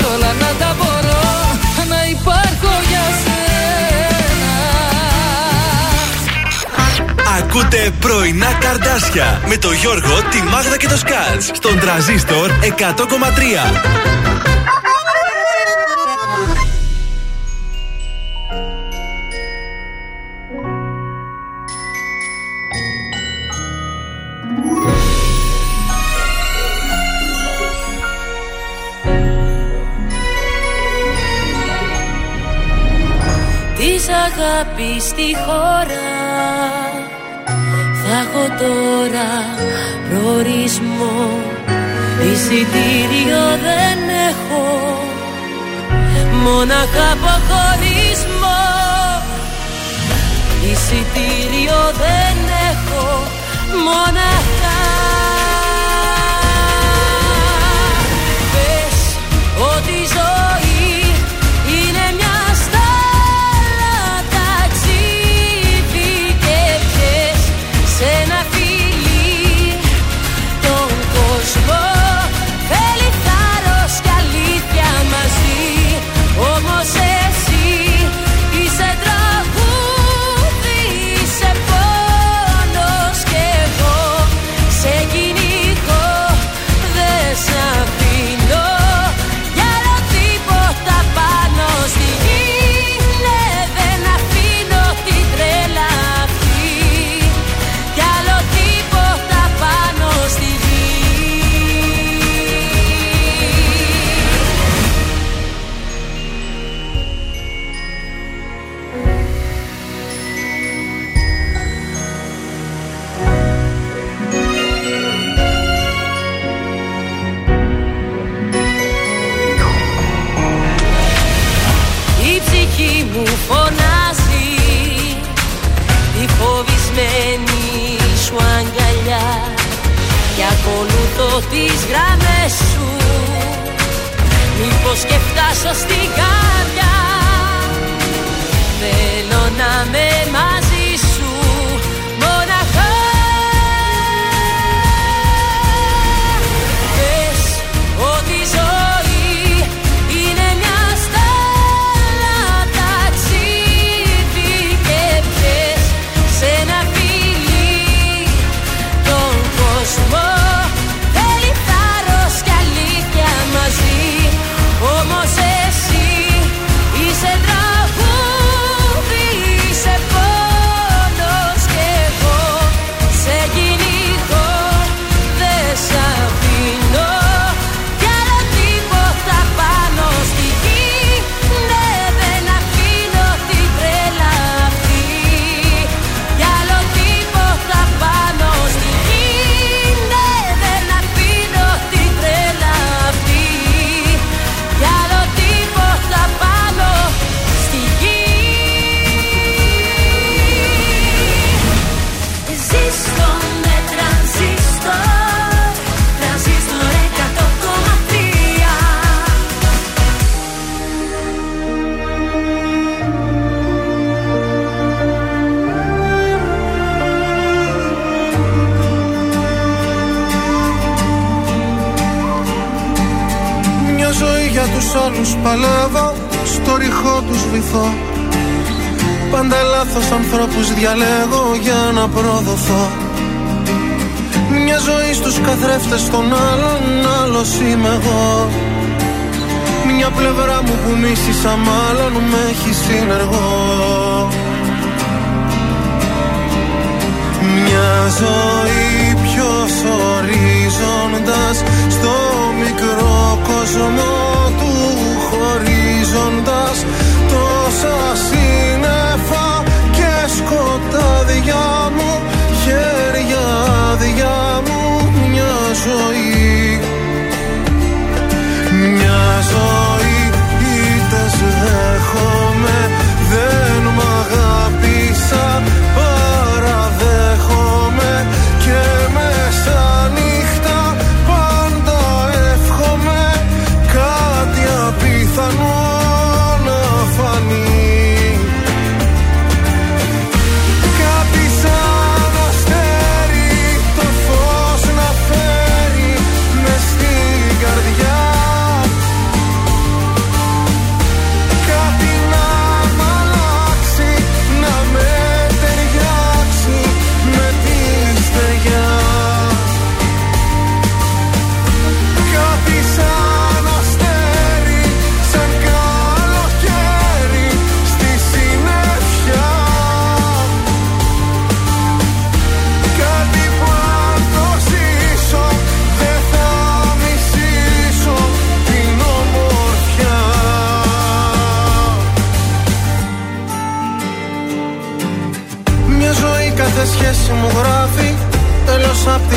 κάνεις όλα να τα μπορώ Να υπάρχω για σένα Ακούτε πρωινά καρδάσια με το Γιώργο, τη Μάγδα και το Σκάτς στον τραζίστορ 100,3. Της αγάπης στη χώρα. Θα έχω τώρα προορισμό. Εισιτήριο δεν έχω. Μόναχα αποχωρισμό. Εισιτήριο δεν έχω. Μόναχα Και ακολουθώ τις γραμμές σου. Μήπως και φτάσω στην καρδιά. Θέλω να με μαζί παλεύω Στο ρηχό τους βυθώ. Πάντα λάθος ανθρώπους διαλέγω για να προδοθώ. Μια ζωή στους καθρέφτες των άλλων Άλλος είμαι εγώ. Μια πλευρά μου που μίσησα μάλλον Με έχει συνεργό. Μια ζωή ποιος ορίζοντας Στο μικρό κόσμο του χωρίζοντας Τόσα σύννεφα και σκοτάδια μου Χέρια άδεια μου μια ζωή. Μια ζωή ήτες δέχομαι Δεν μ' αγάπησα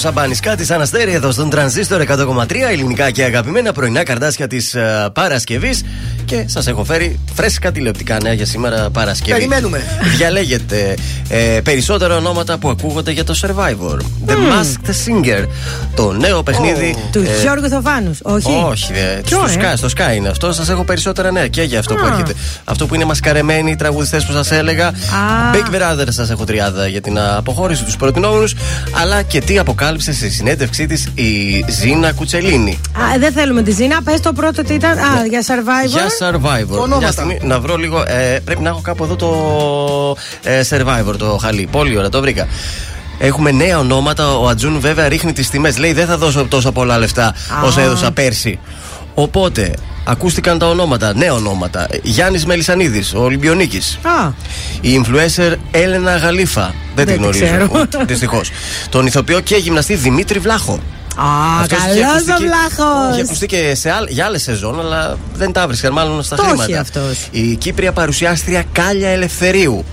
Σαμπάνη, κάτι σαν αστέρι εδώ στον τρανζίστορ 100,3 ελληνικά και αγαπημένα πρωινά καρδάσια της Παρασκευής. Και σας έχω φέρει φρέσκα τηλεοπτικά νέα για σήμερα Παρασκευή. Περιμένουμε. Διαλέγετε ε, περισσότερα ονόματα που ακούγονται για το Survivor. The Masked Singer. Το νέο παιχνίδι. Του ε, Γιώργου Θοφάνου. Όχι; όχι, δε. Ποιο, στο, ε; Sky, στο Sky είναι αυτό. Σας έχω περισσότερα νέα και για αυτό που Α. έρχεται. Αυτό που είναι μασκαρεμένοι οι τραγουδιστές που σας έλεγα. Big Brother σας έχω τριάδα για την αποχώρηση τους προτινόμενους. Αλλά και τι αποκάλυψε στη συνέντευξή της η Ζήνα Κουτσελίνη. Α, δεν θέλουμε τη Ζήνα. Πες το πρώτο τι ήταν. Α, για survivor. Για Survivor. Μια στιγμή να βρω λίγο. ε, πρέπει να έχω κάπου εδώ το ε, Survivor, το χαλί. Πολύ ωραία, το βρήκα. Έχουμε νέα ονόματα. Ο Ατζούν βέβαια ρίχνει τις τιμές. Λέει δεν θα δώσω τόσο πολλά λεφτά όσα έδωσα πέρσι. Οπότε ακούστηκαν τα ονόματα, νέα ονόματα. Γιάννης Μελισανίδης, ο Ολυμπιονίκης. Α, Η influencer Έλενα Γαλήφα. Δεν, Δεν την τη ξέρω. γνωρίζω. Δυστυχώς. Τον ηθοποιό και γυμναστή Δημήτρη Βλάχο. Α, Αυτός είχε καλός ακουστεί ο και- βλάχος. Είχε ακουστεί και σε άλλ- για άλλες σεζόν, αλλά δεν τα βρίσκαν μάλλον στα Το χρήματα. έχει αυτός. Η Κύπρια παρουσιάστρια Κάλια Ελευθερίου.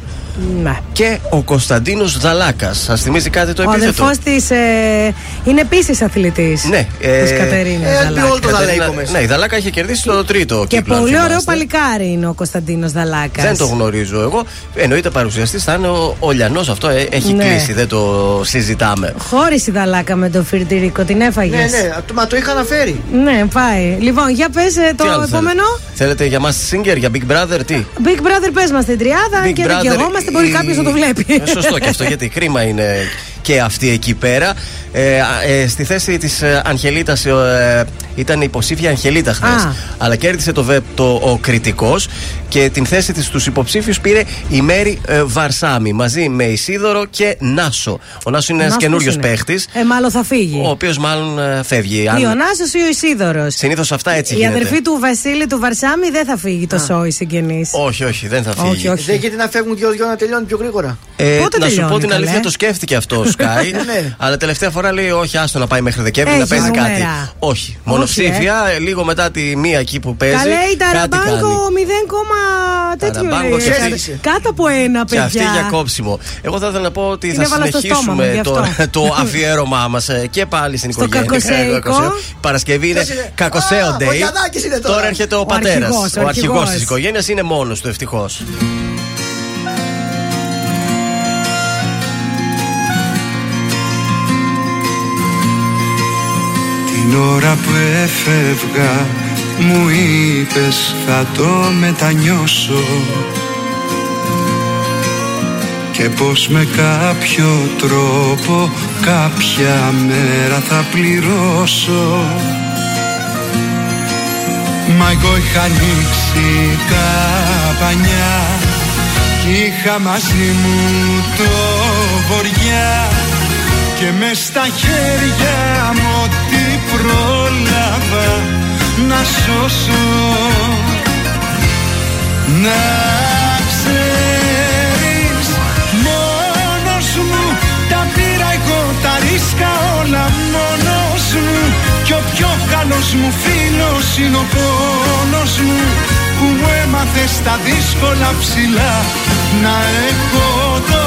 Ναι. Και ο Κωνσταντίνος Δαλάκας. Σας θυμίζει κάτι το Ο επίθετο; αδερφό της ε, είναι επίσης αθλητής. Ναι, ε, Της Κατερίνας. ε, Δαλάκας. όλο το Κατερίνα- Δαλέικομες. Ναι, η Δαλάκα είχε κερδίσει το τρίτο Και κύκλο. αν πολύ ωραίο θυμάστε. παλικάρι είναι ο Κωνσταντίνος Δαλάκας. Δεν το γνωρίζω εγώ. Εννοείται παρουσιαστής θα είναι ο, ο Λιανός. Αυτό ε, έχει Ναι. κλείσει, δεν το συζητάμε. Χώρισε η Δαλάκα με το φιρτηρίκο, την έφαγες. Ναι, ναι, το- μα το είχα αναφέρει. Ναι, πάει. Λοιπόν, για πες το Τι άλλο επόμενο. Θέλετε, θέλετε για μας Singer, για Big Brother, τι; Big Brother, πες μας την τριάδα. Big Αν και δεν Brother, κοιογόμαστε, μπορεί η- κάποιος να το βλέπει. Ε, Σωστό και αυτό, γιατί κρίμα είναι και αυτή εκεί πέρα. Ε, α, ε, στη θέση της Αγγελίτας ε, ήταν υποψήφια Αγγελίτα χθες. Α. Αλλά κέρδισε το, βε- το, ο κριτικός και την θέση της στους υποψήφιους πήρε η Μέρη ε, Βαρσάμι μαζί με Ισίδωρο και Νάσο. Ο Νάσος είναι ένας Νάσος καινούριος είναι. παίχτης. Ε, μάλλον θα φύγει. Ο οποίος μάλλον ε, φεύγει. Ή ο Νάσος ή ο Ισίδωρος. Συνήθως αυτά έτσι Η γίνεται. αδερφή του Βασίλη του Βαρσάμι δεν θα φύγει το σόι συγγενή. Όχι, όχι, δεν θα φύγει. Όχι, όχι. Δεν γίνεται να φεύγουν δυο-δυο να τελειώνει πιο γρήγορα. Ε, Πότε να σου τελειώνει, πω την καλέ; αλήθεια, το σκέφτηκε αυτός ο Sky. Ναι. αλλά τελευταία φορά λέει: Όχι, άστο να πάει μέχρι Δεκέμβρη Έχει να παίζει νούμερα. κάτι. Όχι. Μονοψήφια, ε, λίγο μετά τη μία εκεί που παίζει. Καλέ, η κάτι Ταραμπάνκο κάνει. 0, τέτοιο Ταραμπάνκο λέει. και Ε, αυτή- Κάτω από ένα, Και αυτή παιδιά. για κόψιμο. Εγώ θα ήθελα να πω ότι Την θα έβαλα στο στόμα μου, συνεχίσουμε γι' το, αυτό. το αφιέρωμά μας και πάλι στην Στο οικογένεια. κακοσέικο. Κακοσέο. Παρασκευή είναι Ποιος είναι; κακοσέο Α, day. ο Γιαννάκης είναι τώρα. Τώρα έρχεται ο Ο πατέρας. αρχηγός, ο Ο αρχηγός αρχηγός. της οικογένειας είναι μόνος του, ευτυχώς. Ώρα που έφευγα μου είπες θα το μετανιώσω και πως με κάποιο τρόπο κάποια μέρα θα πληρώσω. Μα εγώ είχα ανοίξει τα πανιά Είχα μαζί μου το βοριά και μες στα χέρια μου ό,τι πρόλαβα να σώσω. Να ξέρεις μόνος μου τα πήρα εγώ τα ρίσκα όλα μόνος μου. Κι ο πιο καλός μου φίλος είναι ο πόνος μου που μου έμαθε στα δύσκολα ψηλά να έχω το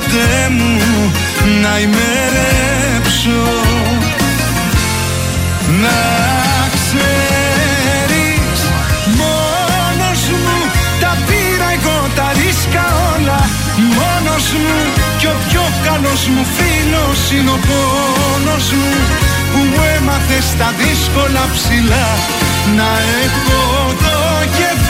ποτέ μου να ημερέψω. Να ξέρεις μόνος μου τα πήρα εγώ τα ρίσκα όλα. Μόνος μου κι ο πιο καλός μου φίλος είναι ο πόνος μου που μου έμαθες στα δύσκολα ψηλά. Να έχω το κεφάλι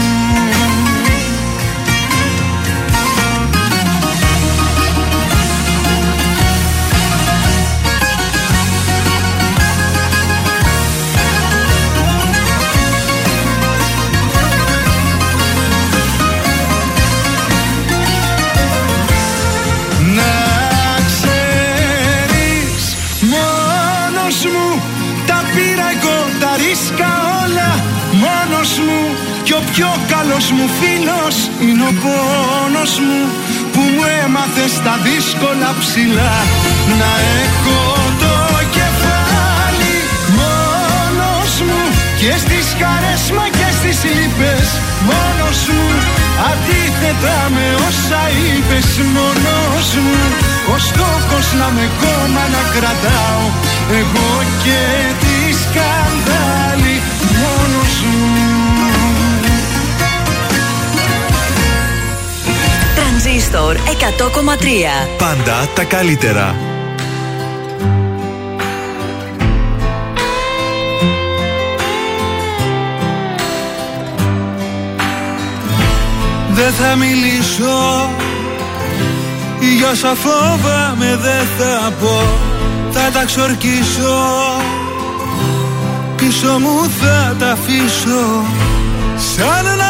δύσκολα ψηλά να έχω το κεφάλι μόνος μου. Και στις χαρές μα και στις λύπες μόνος μου. Αντίθετα με όσα είπες μόνος μου. Ο στόχος να με κόμμα να κρατάω εγώ και τη σκανδάλη μόνος μου Τρανζίστορ 100,3 Πάντα τα καλύτερα. Δεν θα μιλήσω Για όσα φόβαμαι δεν θα πω Θα τα ξορκίσω Πίσω μου θα τα αφήσω Σαν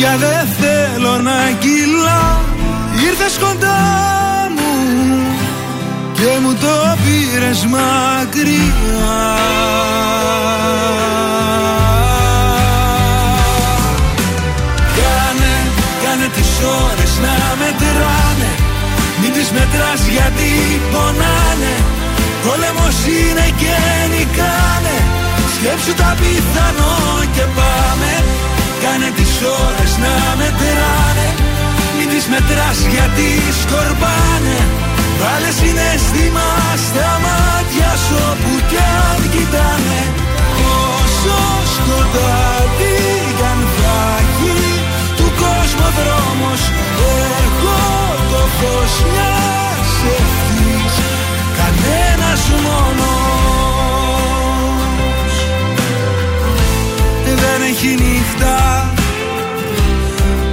πια δεν θέλω να κυλά. Ήρθες κοντά μου και μου το πήρες μακριά. Κάνε, κάνε τις ώρες να μετράνε. Μην τις μετράς γιατί πονάνε. Πόλεμος είναι και νικάνε. Σκέψου τα πιθανό και πάμε Κάνε τις ώρες να μετράνε. Μην τις μετράς γιατί σκορπάνε. Βάλε συναίσθημα στα μάτια σου όπου κι αν κοιτάνε. Όσο σκοτάδι κι αν θα Του κόσμου δρόμος Εγώ το φως μιας ευθύς Κανένας μόνος έχει νύχτα.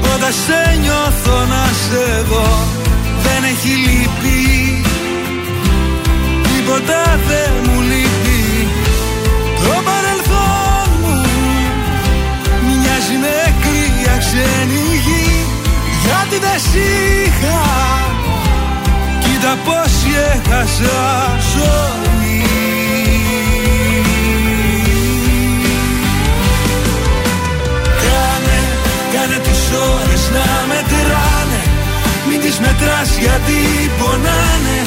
Πάντα σε νιώθω να σε δω Δεν έχει λύπη. Τίποτα δεν μου λείπει. Το παρελθόν μου Μοιάζει με κρύα ξένη γη. Γιατί δεν σ' είχα Κοίτα πως έχασα ζωή κάνε τις ώρες να μετράνε. Μην τις μετράς γιατί πονάνε.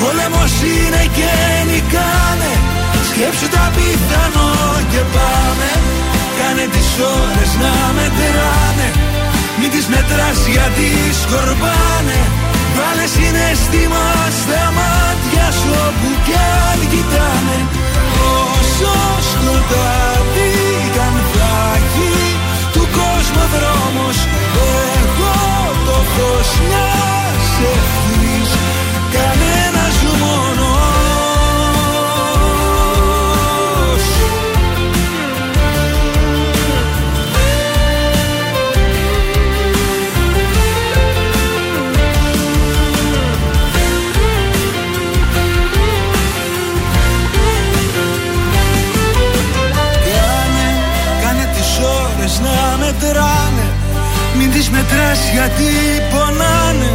Πόλεμος είναι και νικάνε. Σκέψου τα πιθανό και πάμε. Κάνε τις ώρες να μετράνε. Μην τις μετράς γιατί σκορπάνε. Βάλε συναισθήμα στα μάτια σου όπου κι αν κοιτάνε. Όσο σκοτάδι καν θα έχει του κόσμου δρόμος. Εγώ το φως μιας ευθύς τις μετράς γιατί πονάνε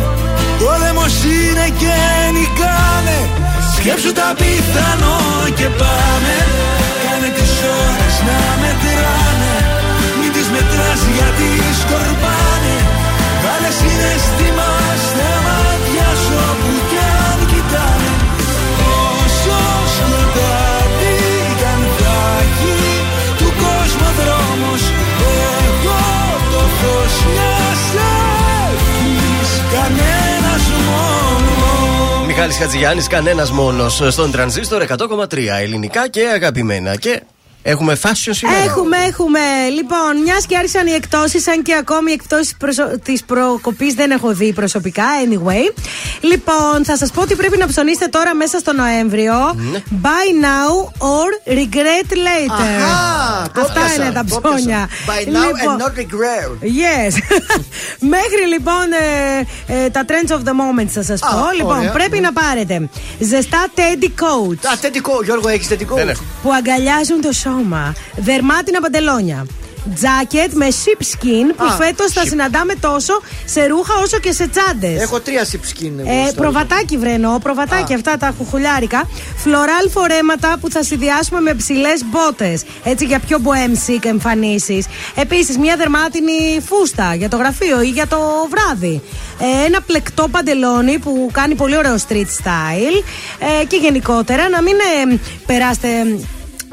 Πόλεμος είναι και νικάνε. Σκέψου τα πιθανό και πάμε. Κάνε τις ώρες να μετράνε. Μην τις μετράς γιατί σκορπάνε. Βάλε συναισθήμα στα μάτια σου όπου κι αν κοιτάνε. Όσο σκοτάδι κι αν θα έχει του κόσμου δρόμος. Εγώ το φως μιας ευχής κανένας μόνο Μιχάλης Χατζηγιάννης, κανένας μόνος στον τρανζίστορ 100,3 ελληνικά και αγαπημένα. Και έχουμε fashion σήμερα. Έχουμε, έχουμε. Λοιπόν, μιας και άρχισαν οι εκτόσει, αν και ακόμη οι εκτόσει της προκοπής δεν έχω δει προσωπικά. Anyway. Λοιπόν, θα σας πω ότι πρέπει να ψωνίσετε τώρα μέσα στο Νοέμβριο. Ναι. Buy now or regret later. Αχα, το Αυτά πιάσα, είναι τα το ψώνια. πιάσα. By now and not regret. Yes. Μέχρι λοιπόν ε, ε, τα trends of the moment θα σας πω. Α, λοιπόν, ωραία. πρέπει να πάρετε ζεστά teddy coats. Α, θετικό, Γιώργο, έχεις θετικό. Που αγκαλιάζουν το σώμα. Δερμάτινα παντελόνια. Τζάκετ με sheep skin που Α, φέτος θα sheep. συναντάμε τόσο σε ρούχα όσο και σε τσάντε. Έχω τρία σιψκίν. Ε, προβατάκι βρενώ, προβατάκι Α. αυτά τα χουχουλιάρικα. Φλωράλ φορέματα που θα συνδυάσουμε με ψηλές μπότες. Έτσι για πιο bohem chic εμφανίσεις. Επίσης, μια δερμάτινη φούστα για το γραφείο ή για το βράδυ. Ε, ένα πλεκτό παντελόνι που κάνει πολύ ωραίο street style. Ε, και γενικότερα να μην ε, περάσετε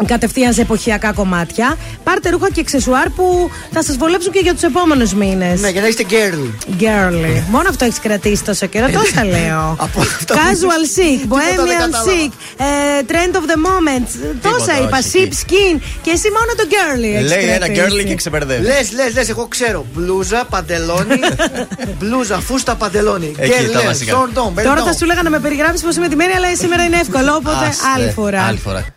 κατευθείαν σε εποχιακά κομμάτια. Πάρτε ρούχα και εξεσουάρ που θα σας βολέψουν και για τους επόμενους μήνες. Ναι, για να είστε girl. Girly. Μόνο αυτό έχεις κρατήσει τόσο καιρό. Τόσα λέω. Casual chic, Τίποτα δεν bohemian κατάλαβα. chic, ε, trend of the moment. Τόσα όχι, είπα. εκεί. Sheep skin. Και εσύ μόνο το girly έχεις Λέει ένα κρατήσει. girly και ξεπερδεύει. Λες, λες, λες, εγώ ξέρω. Μπλούζα, παντελόνι. μπλούζα, φούστα, παντελόνι. Εκεί Girl, τα λες, βασικά. σορντόν, Τώρα μπερντόν. θα σου λέγα να με περιγράψει πώς είμαι ντυμένη, αλλά σήμερα είναι εύκολο. Οπότε Άστε, άλλη φορά.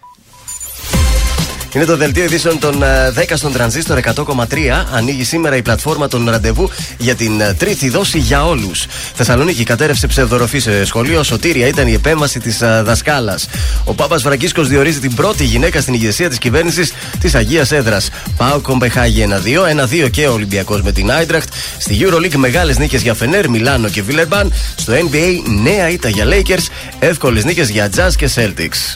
Άλλη φορά. Είναι το δελτίο ειδήσεων των ε, 10 στον τρανζίστορ 100,3. Ανοίγει σήμερα η πλατφόρμα των ραντεβού για την ε, τρίτη δόση για όλους. Θεσσαλονίκη κατέρευσε ψευδοροφή σε σχολείο. Σωτήρια ήταν η επέμβαση της δασκάλας. Ο Πάπας Βραγκίσκος διορίζει την πρώτη γυναίκα στην ηγεσία της κυβέρνησης της Αγίας Έδρας. Πάω Κομπεχάγη 1-2, 1-2 και ο Ολυμπιακός με την Άιντραχτ. Στη Euroleague μεγάλες νίκες για Φενέρ, Μιλάνο και Βίλερμπαν. Στο NBA νέα ήττα για Lakers. Εύκολες νίκες για Jazz και Celtics.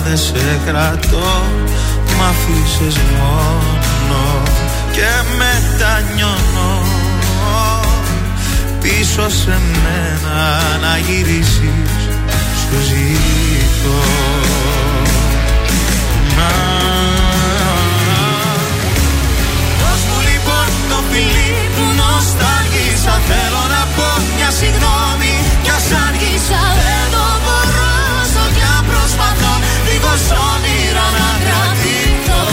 Δεν σε κρατώ Μ' αφήσες μόνο Και μετανιώνω. Πίσω σε μένα να γυρίσεις Σου ζητώ Να. Δώσ' μου λοιπόν το φιλί που νοσταλγήσα Θέλω να πω μια συγγνώμη Κι ας άργησα δεν το Δίχως όνειρα να κρατηθώ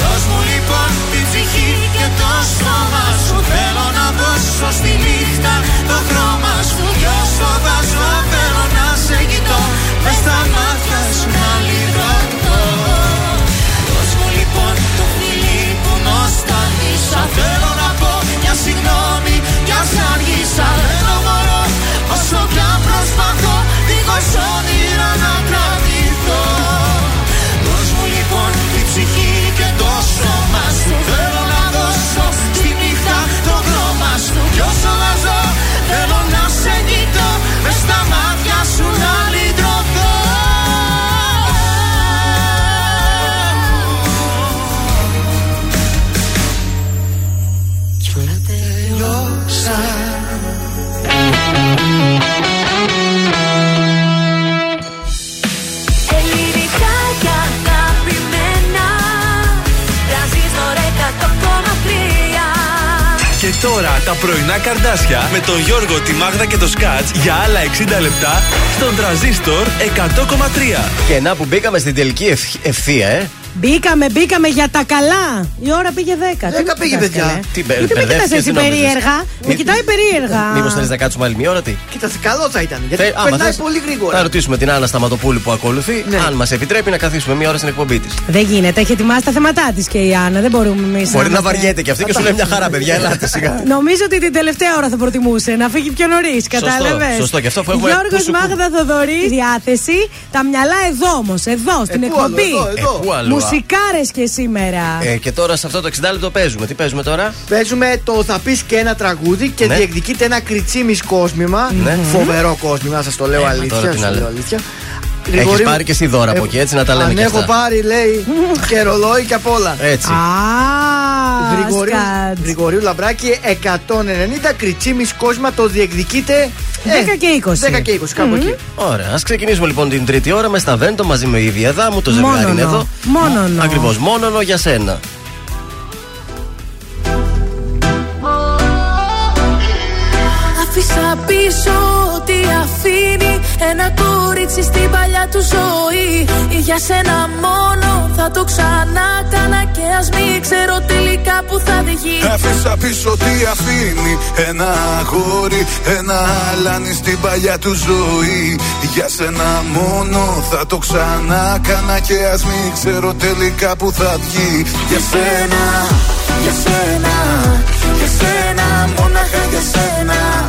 Δώσ' μου λοιπόν την ψυχή και το σώμα σου. Θέλω να δώσω στη νύχτα το χρώμα σου. Κι όσο βάζω θέλω να σε κοιτώ. Μες στα μάτια σου να λυρωθώ Δώσ' μου λοιπόν το φιλί που νοσταλγήσα. Θέλω να πω μια συγγνώμη κι ας άργησα Δεν το μπορώ όσο κι αν προσπαθώ. Δίχως όνειρα 100,3 Και τώρα τα πρωινά καρδάσια με τον Γιώργο, τη Μάγδα και το Σκάτς για άλλα 60 λεπτά στον τραζίστορ 100,3. Και να που μπήκαμε στην τελική ευθ- ευθεία, ε. Μπήκαμε, μπήκαμε για τα καλά. Η ώρα πήγε 10. 10 πήγε, παιδιά. Τι μπε- Γιατί με μπερδεύτηκες, κοιτάς έτσι τι νόμιζες; περίεργα; Με Μη- κοιτάει περίεργα. Μήπως θέλεις να κάτσουμε άλλη μια ώρα, τι; Κοίτας, καλό θα ήταν. Γιατί Θε- άμα περνάει θες, πολύ Θα γρήγορα. ρωτήσουμε την Άννα Σταματοπούλου που ακολουθεί, Ναι. αν μας επιτρέπει να καθίσουμε μια ώρα στην εκπομπή της. Δεν γίνεται, έχει ετοιμάσει τα θέματά της και η Άννα. Δεν μπορούμε εμείς. Μπορεί να βαριέται και αυτή και σου λέει μια χαρά, παιδιά, ελάτε σιγά. Νομίζω ότι την τελευταία ώρα θα προτιμούσε να φύγει πιο νωρίς. Κατάλαβες; σωστό, γι' αυτό αφού έχουμε Γιώργος πούσου- Μάγδα Θοδωρής, διάθεση. Τα μυαλά εδώ όμως, εδώ στην πού άλλο, εκπομπή. Εδώ, εδώ. Ε, πού αλλού, α. Μουσικάρες και σήμερα. Ε, και τώρα σε αυτό το 60 λεπτό παίζουμε. Τι παίζουμε τώρα; Παίζουμε το θα πεις και ένα τραγούδι και Ναι. διεκδικείται ένα κριτσίμι κόσμημα. Ναι. Φοβερό κόσμημα, σας το λέω Ε, μα αλήθεια. τώρα τι σας να το λέω λέω. αλήθεια. Έχεις Γρηγορίου- πάρει και εσύ δώρα από εκεί, έτσι να τα λέμε Αν και έχω αυτά. πάρει, λέει, και ρολόι και απ' όλα. Έτσι. Α, Γρηγορίου, σκάτς. Γρηγορίου Λαμπράκη 190 κριτσίμι κόσμημα το διεκδικείται. 10 και 20. 10 και 20, κάπου εκεί. Ωραία, ας ξεκινήσουμε λοιπόν την τρίτη ώρα με στα Βέντο μαζί με η Ιβία Δάμου. Το ζευγάρι είναι Μόνονο. εδώ. Μόνονο. Ακριβώς, μόνονο για σένα. Άφησα πίσω ό,τι αφήνει Ένα κορίτσι στην παλιά του ζωή. Για σένα μόνο θα το ξανά κάνα Και ας μην ξέρω τελικά που θα βγει. Άφησα πίσω τι αφήνει Ένα αγόρι, ένα αλάνι στην παλιά του ζωή. Για σένα μόνο θα το ξανά κάνα Και ας μην ξέρω τελικά που θα βγει. Για σένα, για σένα, για σένα Μόναχα για σένα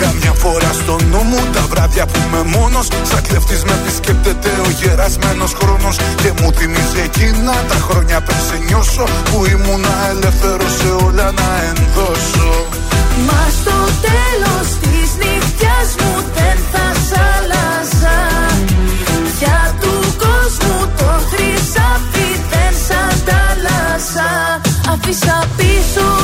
Καμιά φορά στο νου μου τα βράδια που είμαι μόνος Σαν κλεφτής με επισκέπτεται ο γερασμένος χρόνος. Και μου θυμίζει εκείνα τα χρόνια πριν σε νιώσω Που ήμουνα ελεύθερος σε όλα να ενδώσω. Μα στο τέλος της νύχτιας μου δεν θα σ' άλλαζα. Για του κόσμου το χρυσάφι δεν σ' αντάλλαζα. Αφήσα πίσω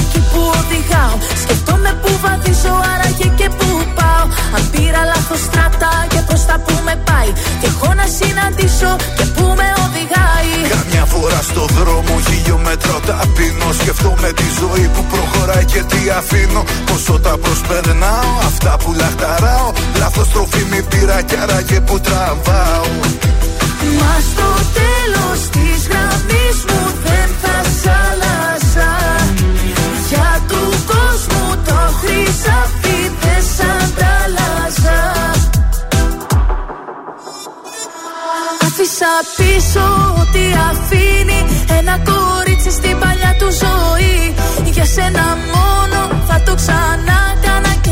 που οδηγάω. Σκεφτόμαι που βαδίζω άραγε και που πάω. Αν πήρα λάθος στράτα και προς τα που με πάει. Και έχω να συναντήσω και που με οδηγάει. Καμιά φορά στο δρόμο χιλιόμετρο ταπεινώ Σκεφτόμαι τη ζωή που προχωράει και τι αφήνω. Πόσο τα προσπερνάω, αυτά που λαχταράω. Λάθος τροφή μη πήρα κι άραγε που τραβάω. Μα στο τέλος της γραμμής μου το χρυσάφι δεν σ' αντάλλαζα. Άφησα πίσω ό,τι αφήνει Ένα κορίτσι στην παλιά του ζωή. Για σένα μόνο θα το ξανά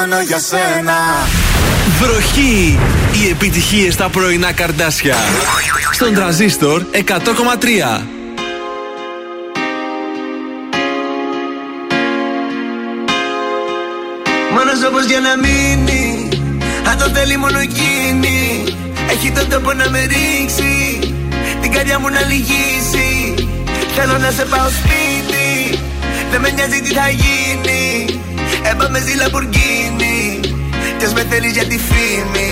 Μόνο για σένα. Βροχή! Οι επιτυχίες στα πρωινά καρδάσια. Στον τραζίστορ 100,3. Μόνος όπως για να μείνει. Αν το θέλει μόνο εκείνη. Έχει τον τόπο να με ρίξει. Την καρδιά μου να λυγίσει. Θέλω να σε πάω σπίτι. Δεν με νοιάζει τι θα γίνει Έπαμε ζει Λαμπουργκίνη Κι ας με θέλεις για τη φήμη.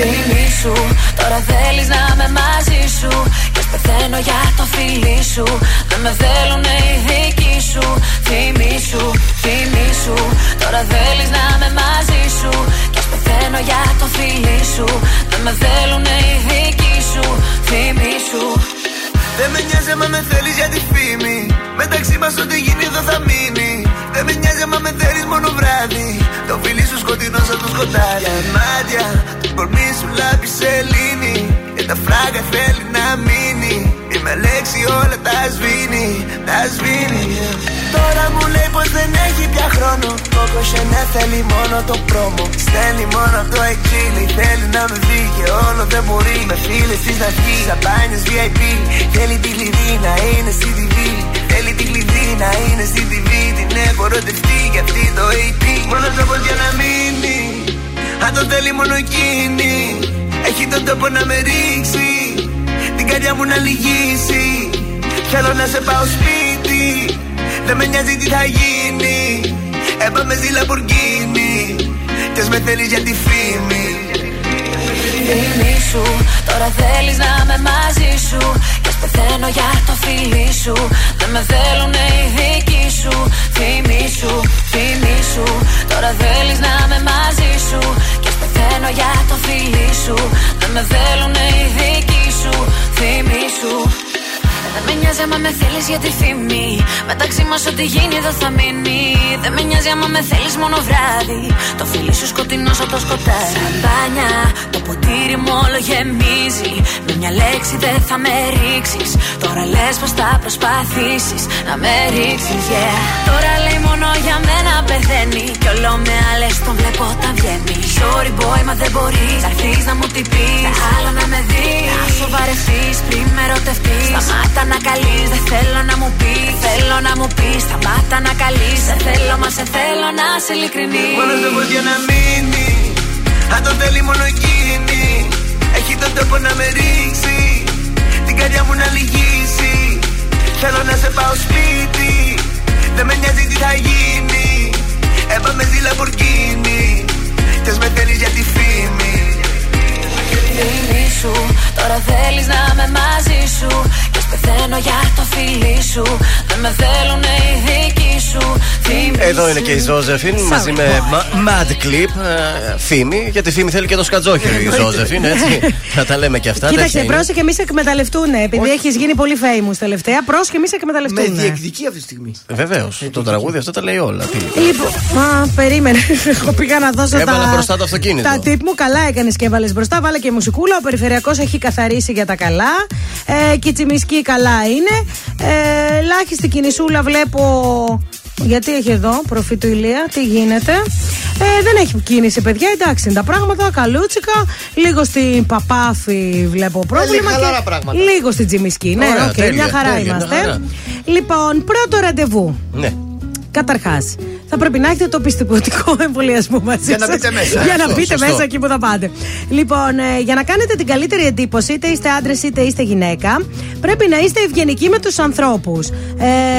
Φήμη σου, τώρα θέλεις να είμαι μαζί σου. Και ας πεθαίνω για το φίλι σου. Δεν με θέλουνε οι δικοί σου. Φήμη σου, φήμη σου. Τώρα θέλεις να είμαι μαζί σου. Και ας πεθαίνω για το φίλι σου. Δεν με θέλουνε οι δικοί σου. Φήμη σου Δεν με νοιάζει άμα με θέλεις για τη φήμη. Μεταξύ μας ό,τι γίνει εδώ θα μείνει. Δεν με νοιάζει άμα με θέλεις μόνο βράδυ. Το φίλι σου σκοτεινό σαν το σκοτάδι. Για μάτια, το κορμί σου λάμπει σελήνη Και τα φράγκα θέλει να μείνει Και με λέξη όλα τα σβήνει, τα σβήνει. Τώρα μου λέει πως δεν έχει πια χρόνο. Κόκο ναι θέλει μόνο το πρόμο. Στέλνει μόνο το εξήλι Θέλει να με δει και όλο δεν μπορεί. Με φίλες της να βγει Σαμπάνιες VIP Θέλει τη κλειδί να είναι στη TV Θέλει τη κλειδί να είναι στη TV Την έχω ρωτευτεί για αυτή το AP Μόνος τρόπος για να μείνει. Αν το θέλει μόνο εκείνη. Έχει τον τόπο να με ρίξει Την καρδιά μου να λυγίσει. Θέλω να σε πάω σπίτι. Δεν με νοιάζει τι θα γίνει. Έπαμε στη Λαμπορκίνη Κι ας με θέλεις για τη φήμη. Φήμη σου, τώρα θέλεις να είμαι μαζί σου. Και ας πεθαίνω για το φίλι σου. Δεν με θέλουνε οι δικοί σου. Φήμη σου, φήμη σου. Τώρα θέλεις να είμαι μαζί σου. Και ας πεθαίνω για το φίλι σου. Δεν με θέλουνε οι δικοί σου Φήμη σου δεν με νοιάζει άμα με θέλεις για τη φήμη. Μεταξύ μας ό,τι γίνει εδώ θα μείνει. Δεν με νοιάζει άμα με θέλεις μόνο βράδυ. Το φίλι σου σκοτεινό σαν το σκοτάδι. Σαμπάνια, το ποτήρι μου όλο γεμίζει. Με μια λέξη δεν θα με ρίξεις. Τώρα λες πως θα προσπαθήσεις να με ρίξεις, yeah. Τώρα λέει μόνο για μένα πεθαίνει. Κι όλο με άλλες τον βλέπω όταν βγαίνει. Sorry boy, μα δεν μπορείς να έρθεις να μου την πεις. Άλλο να με δεις. Να σοβαρευτείς πριν με ρωτευτεί. Σταμάτα να καλείς, δεν θέλω να μου πεις. Θέλω να μου πεις, σταμάτα να καλείς. Σε θέλω, μα σε θέλω να σε ειλικρινή. Μόνος τρόπος για να μείνει Αν το θέλει μόνο εκείνη Έχει τον τρόπο να με ρίξει Την καρδιά μου να λυγίσει Θέλω να σε πάω σπίτι Δεν με νοιάζει τι θα γίνει Έπαμε στη Λαμπορκίνη Κι ας με θέλεις για τη φήμη Φήμη σου, τώρα θέλεις να είμαι μαζί σου Και ας πεθαίνω για το φίλι σου Δεν με θέλουνε οι δικοί σου Φήμη Εδώ είναι και η Ζώζεφιν μαζί με Ma- Mad Clip. ε, Φήμη, γιατί φήμη θέλει και το σκατζόχυρο η Ζώζεφιν, έτσι. Θα τα λέμε και αυτά. Κοίταξε, τέτοια είναι. πρόσεχε, μη σε εκμεταλλευτούν. Επειδή έχεις γίνει πολύ famous τελευταία, πρόσεχε, μη σε Με εκμεταλλευτούν. διεκδικεί αυτή τη στιγμή. Βεβαίως. Το τραγούδι αυτό τα λέει όλα. Τι λέει. Λοιπόν, μα περίμενε. Εγώ πήγα να δώσω Έβαλα τα. μπροστά το αυτοκίνητο. Τα τύπ μου καλά έκανες και έβαλες μπροστά. Βάλε και μουσικούλα. Ο περιφερειακός έχει καθαρίσει για τα καλά. Ε, και η τσιμισκή καλά είναι. Ε, ελάχιστη κινησούλα βλέπω. Γιατί έχει εδώ προφήτου ηλία, τι γίνεται. Ε, δεν έχει κίνηση, παιδιά. Εντάξει είναι τα πράγματα. Καλούτσικα. Λίγο στην Παπάφη βλέπω πρόβλημα. χαλαρά και πράγματα. λίγο στην Τσιμισκή. Ναι, Ωραία, οκ, τέλεια, μια χαρά τέλεια, μια είμαστε. χαρά. Λοιπόν, πρώτο ραντεβού. Ναι. Καταρχάς, θα πρέπει να έχετε το πιστοποιητικό εμβολιασμό μαζί Για να σας. μπείτε μέσα. Για να Σωστό, μπείτε σωστό. μέσα εκεί που θα πάτε. Λοιπόν, ε, για να κάνετε την καλύτερη εντύπωση, είτε είστε άντρες είτε είστε γυναίκα, πρέπει να είστε ευγενικοί με τους ανθρώπους. Ε,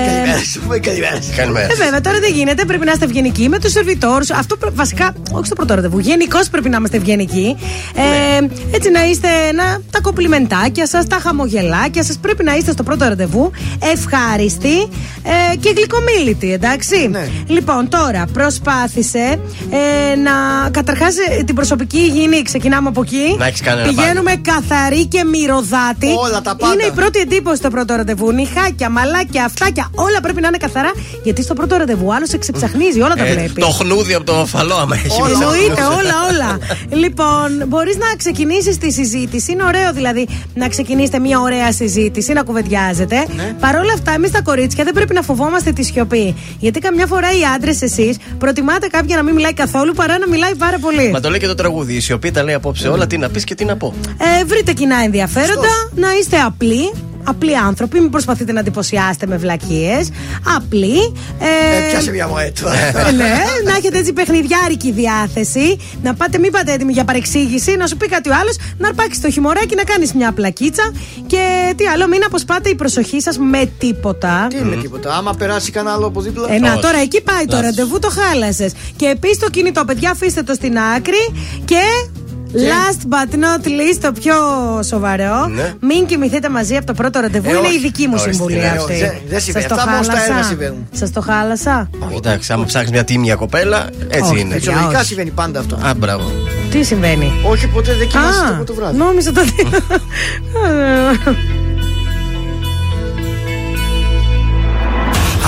Καλημέρα σου, πούμε καλημέρα σου. Καλημέρα. ε, βέβαια, τώρα δεν γίνεται. Πρέπει να είστε ευγενικοί με τους σερβιτόρους. Αυτό πρέ- βασικά, όχι στο πρώτο ραντεβού. Γενικώς πρέπει να είμαστε ευγενικοί. Ε, έτσι να είστε να, τα κοπλιμεντάκια σας, τα χαμογελάκια σας. Πρέπει να είστε στο πρώτο ραντεβού ευχάριστοι ε, και γλυκομίλητοι, εντάξει. Ναι. Λοιπόν, τώρα προσπάθησε ε, να. Καταρχάς, την προσωπική υγιεινή, ξεκινάμε από εκεί. Να έχεις κάνει ένα Πηγαίνουμε καθαροί και μυρωδάτη. Όλα τα πάντα. Είναι η πρώτη εντύπωση στο πρώτο ραντεβού. Νυχάκια, μαλάκια, αυτάκια, όλα πρέπει να είναι καθαρά. Γιατί στο πρώτο ραντεβού άλλος σε ξεψαχνίζει, όλα τα Ε, βλέπεις. το χνούδι από το φαλό, άμα έχεις. μέσα. Εννοείται, όλα, όλα. λοιπόν, μπορείς να ξεκινήσεις τη συζήτηση. Είναι ωραίο δηλαδή να ξεκινήσετε μια ωραία συζήτηση, να κουβεντιάζετε. Ναι. Παρ' όλα αυτά, εμείς τα κορίτσια δεν πρέπει να φοβόμαστε τη σιωπή. Γιατί καμιά φορά οι άντρες, εσείς, προτιμάτε κάποια να μην μιλάει καθόλου παρά να μιλάει πάρα πολύ. Μα το λέει και το τραγούδι. Η σιωπή τα λέει απόψε όλα. Τι να πεις και τι να πω. Ε, βρείτε κοινά ενδιαφέροντα, να είστε απλοί. Απλοί άνθρωποι, μην προσπαθείτε να εντυπωσιάσετε με βλακίες. Απλοί. Ε, πιάσε μια μοέτρα. Ε, ναι, να έχετε έτσι παιχνιδιάρικη διάθεση. Να πάτε, μην πάτε έτοιμοι για παρεξήγηση. Να σου πει κάτι ο άλλος, να αρπάξεις το χιμωράκι, να κάνεις μια πλακίτσα. Και τι άλλο, μην αποσπάτε η προσοχή σας με τίποτα. Τι με τίποτα. Άμα περάσει κανένα άλλο από δίπλα. Ε, να, τώρα εκεί πάει το ραντεβού, το χάλασες. Και επίσης το κινητό, παιδιά, αφήστε το στην άκρη και Last but not least, το πιο σοβαρό. Ναι. Μην κοιμηθείτε μαζί από το πρώτο ραντεβού. Ε, είναι όχι. η δική μου Ορίστε, συμβουλή ναι, αυτή. όχι, δεν- δεν συμβαίνει. Σας το Αυτά μόνο στα έργα χάλασα. συμβαίνουν. Σας το χάλασα. Εντάξει, άμα ψάχνει μια τίμια κοπέλα, έτσι Όχι, είναι. παιδιά, Φυσιολογικά όχι. συμβαίνει πάντα αυτό. Α, μπράβο. Τι συμβαίνει; Όχι ποτέ δεν κοιμάσαι Α, το το βράδυ. νόμιζα το.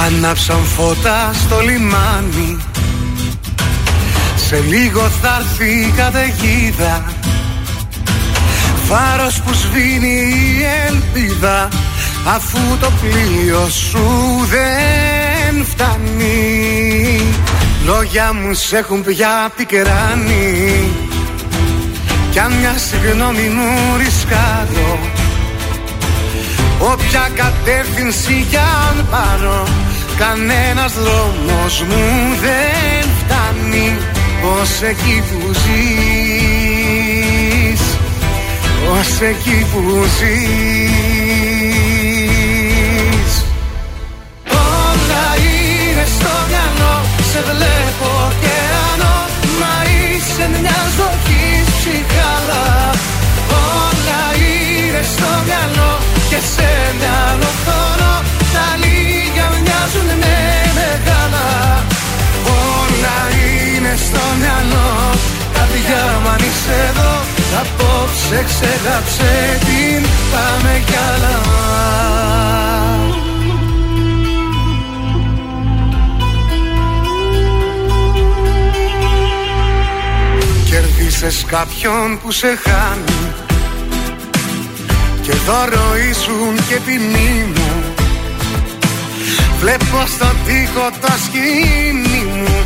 Ανάψαν φώτα στο λιμάνι Σε λίγο θα έρθει η καταιγίδα. Φάρος που σβήνει η ελπίδα Αφού το πλοίο σου δεν φτάνει. Λόγια μου σε έχουν πια πικράνει. Κι αν μια συγγνώμη μου ρισκάρω Όποια κατεύθυνση κι αν πάρω Κανένας δρόμος μου δεν φτάνει Ως εκεί που ζεις Ως εκεί που ζεις. Όλα είναι στο μυαλό Σε βλέπω ωκεανό Μα είσαι μια ζωή ψυχάλα Όλα είναι στο μυαλό Και σε μυαλό χρόνο Τα λίγα μοιάζουν με στο μυαλό. Καρδιά μου αν είσαι εδώ. Απόψε ξεγάψε την Πάμε κι άλλα. Κερδίσες κάποιον που σε χάνει. Και δώρο ήσουν και ποινή μου. Βλέπω στον τοίχο το σκηνή μου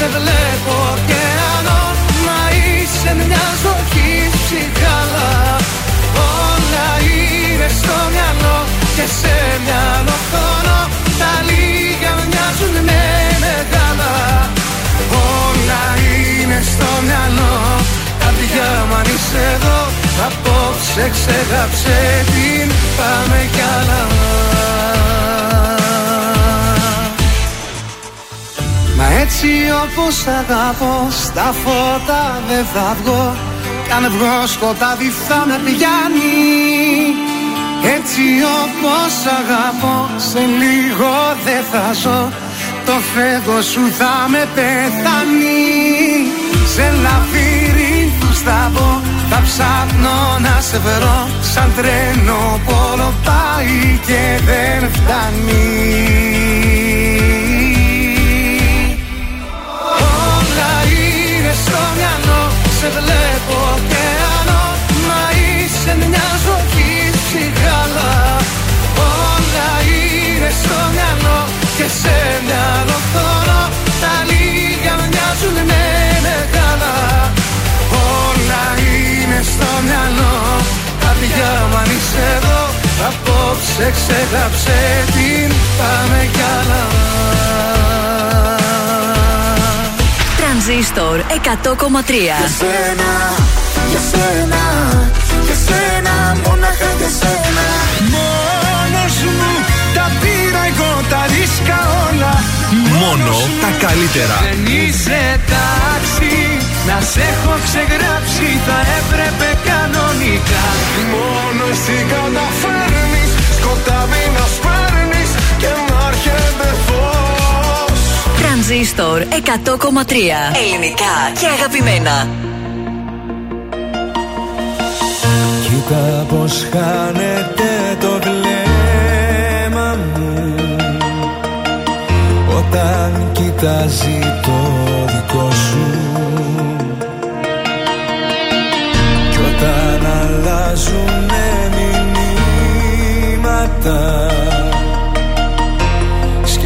Σε βλέπω ωκεανό Μα είσαι μια ζωή ψυχάλα Όλα είναι στο μυαλό Και σε μυαλό χρόνο. Τα λίγα μοιάζουν με μεγάλα. Όλα είναι στο μυαλό. Καρδιά μου αν είσαι εδώ Απόψε ξεγάψε την. Πάμε κι άλλα έτσι όπως αγαπώ Στα φώτα δεν θα βγω. Κι αν βγω σκοτάδι θα με πιάνει Έτσι όπως αγαπώ Σε λίγο δεν θα ζω. Το φεύγω σου θα με πεθάνει. Σε λαβύρινθους θα μπω Θα ψάχνω να σε βρω. Σαν τρένο πόλο πάει και δεν φτάνει Σε βλέπω ωκεανό Μα είσαι μια ζωή ψυχάλα. Όλα είναι στο μυαλό Και σε μυαλό χρόνο Τα λίγα μοιάζουν με μεγάλα. Όλα είναι στο μυαλό. Καρδιά μου αν είσαι εδώ Απόψε ξεγάψε την Πάμε κι άλλα Τρανζίστορ 100,3 σένα, για σένα, για σένα, μόναχα για σένα. Μόνος μου τα πήρα εγώ τα ρίσκα όλα. Μόνο τα καλύτερα. Δεν είσαι τάξη Να σε έχω ξεγράψει Θα έπρεπε κανονικά. Μόνος εσύ καταφέρνεις Τρανζίστορ 100,3 Ελληνικά και αγαπημένα. Κοίτα πως χάνεται το βλέμμα μου. Όταν κοιτάζει το δικό σου. Κι όταν αλλάζουνε μηνύματα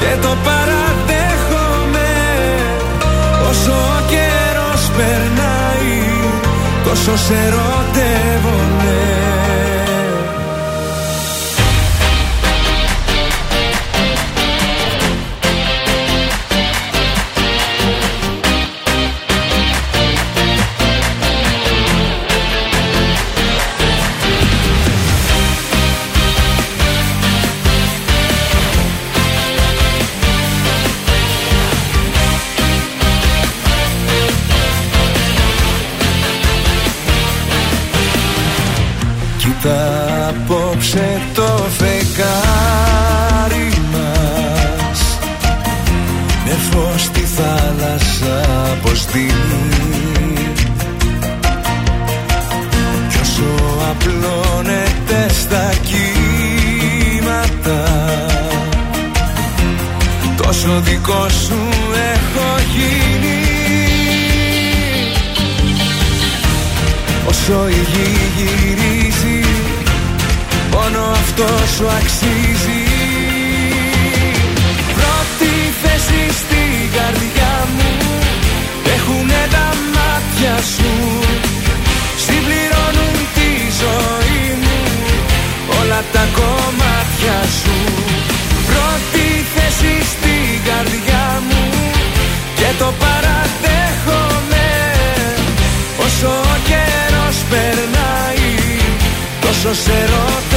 Και το παραδέχομαι. Όσο ο καιρός περνάει Τόσο σε ερωτεύομαι απόψε το σου αξίζει. Πρώτη θέση στην καρδιά μου Έχουνε τα μάτια σου. Συμπληρώνουν τη ζωή μου Όλα τα κομμάτια σου. Πρώτη θέση στην καρδιά μου Και το παραδέχομαι. Όσο ο καιρός περνάει Τόσο σε ερωτεύομαι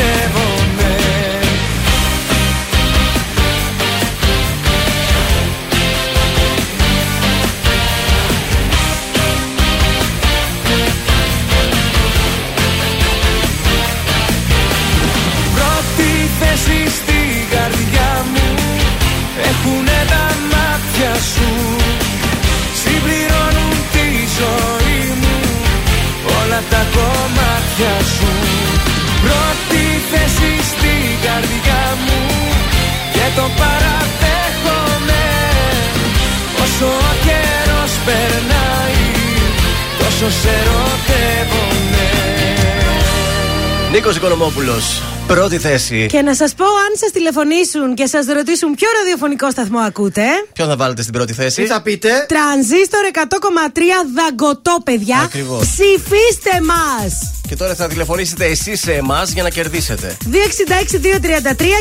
σου. Συμπληρώνουν τη ζωή μου Όλα τα κομμάτια σου. Πρώτη θέση στην καρδιά μου Και το παραδέχομαι. Όσο ο καιρός περνάει Τόσο σε ερωτεύομαι Νίκος Οικονομόπουλος. Πρώτη θέση. Και να σας πω, αν σας τηλεφωνήσουν και σας ρωτήσουν ποιο ραδιοφωνικό σταθμό ακούτε. Ποιον θα βάλετε στην πρώτη θέση; Τι θα πείτε; Τρανζίστορ 100,3 δαγκωτό, παιδιά. Ακριβώς. Ψηφίστε μας! Και τώρα θα τηλεφωνήσετε εσείς σε εμάς για να κερδίσετε. 266-233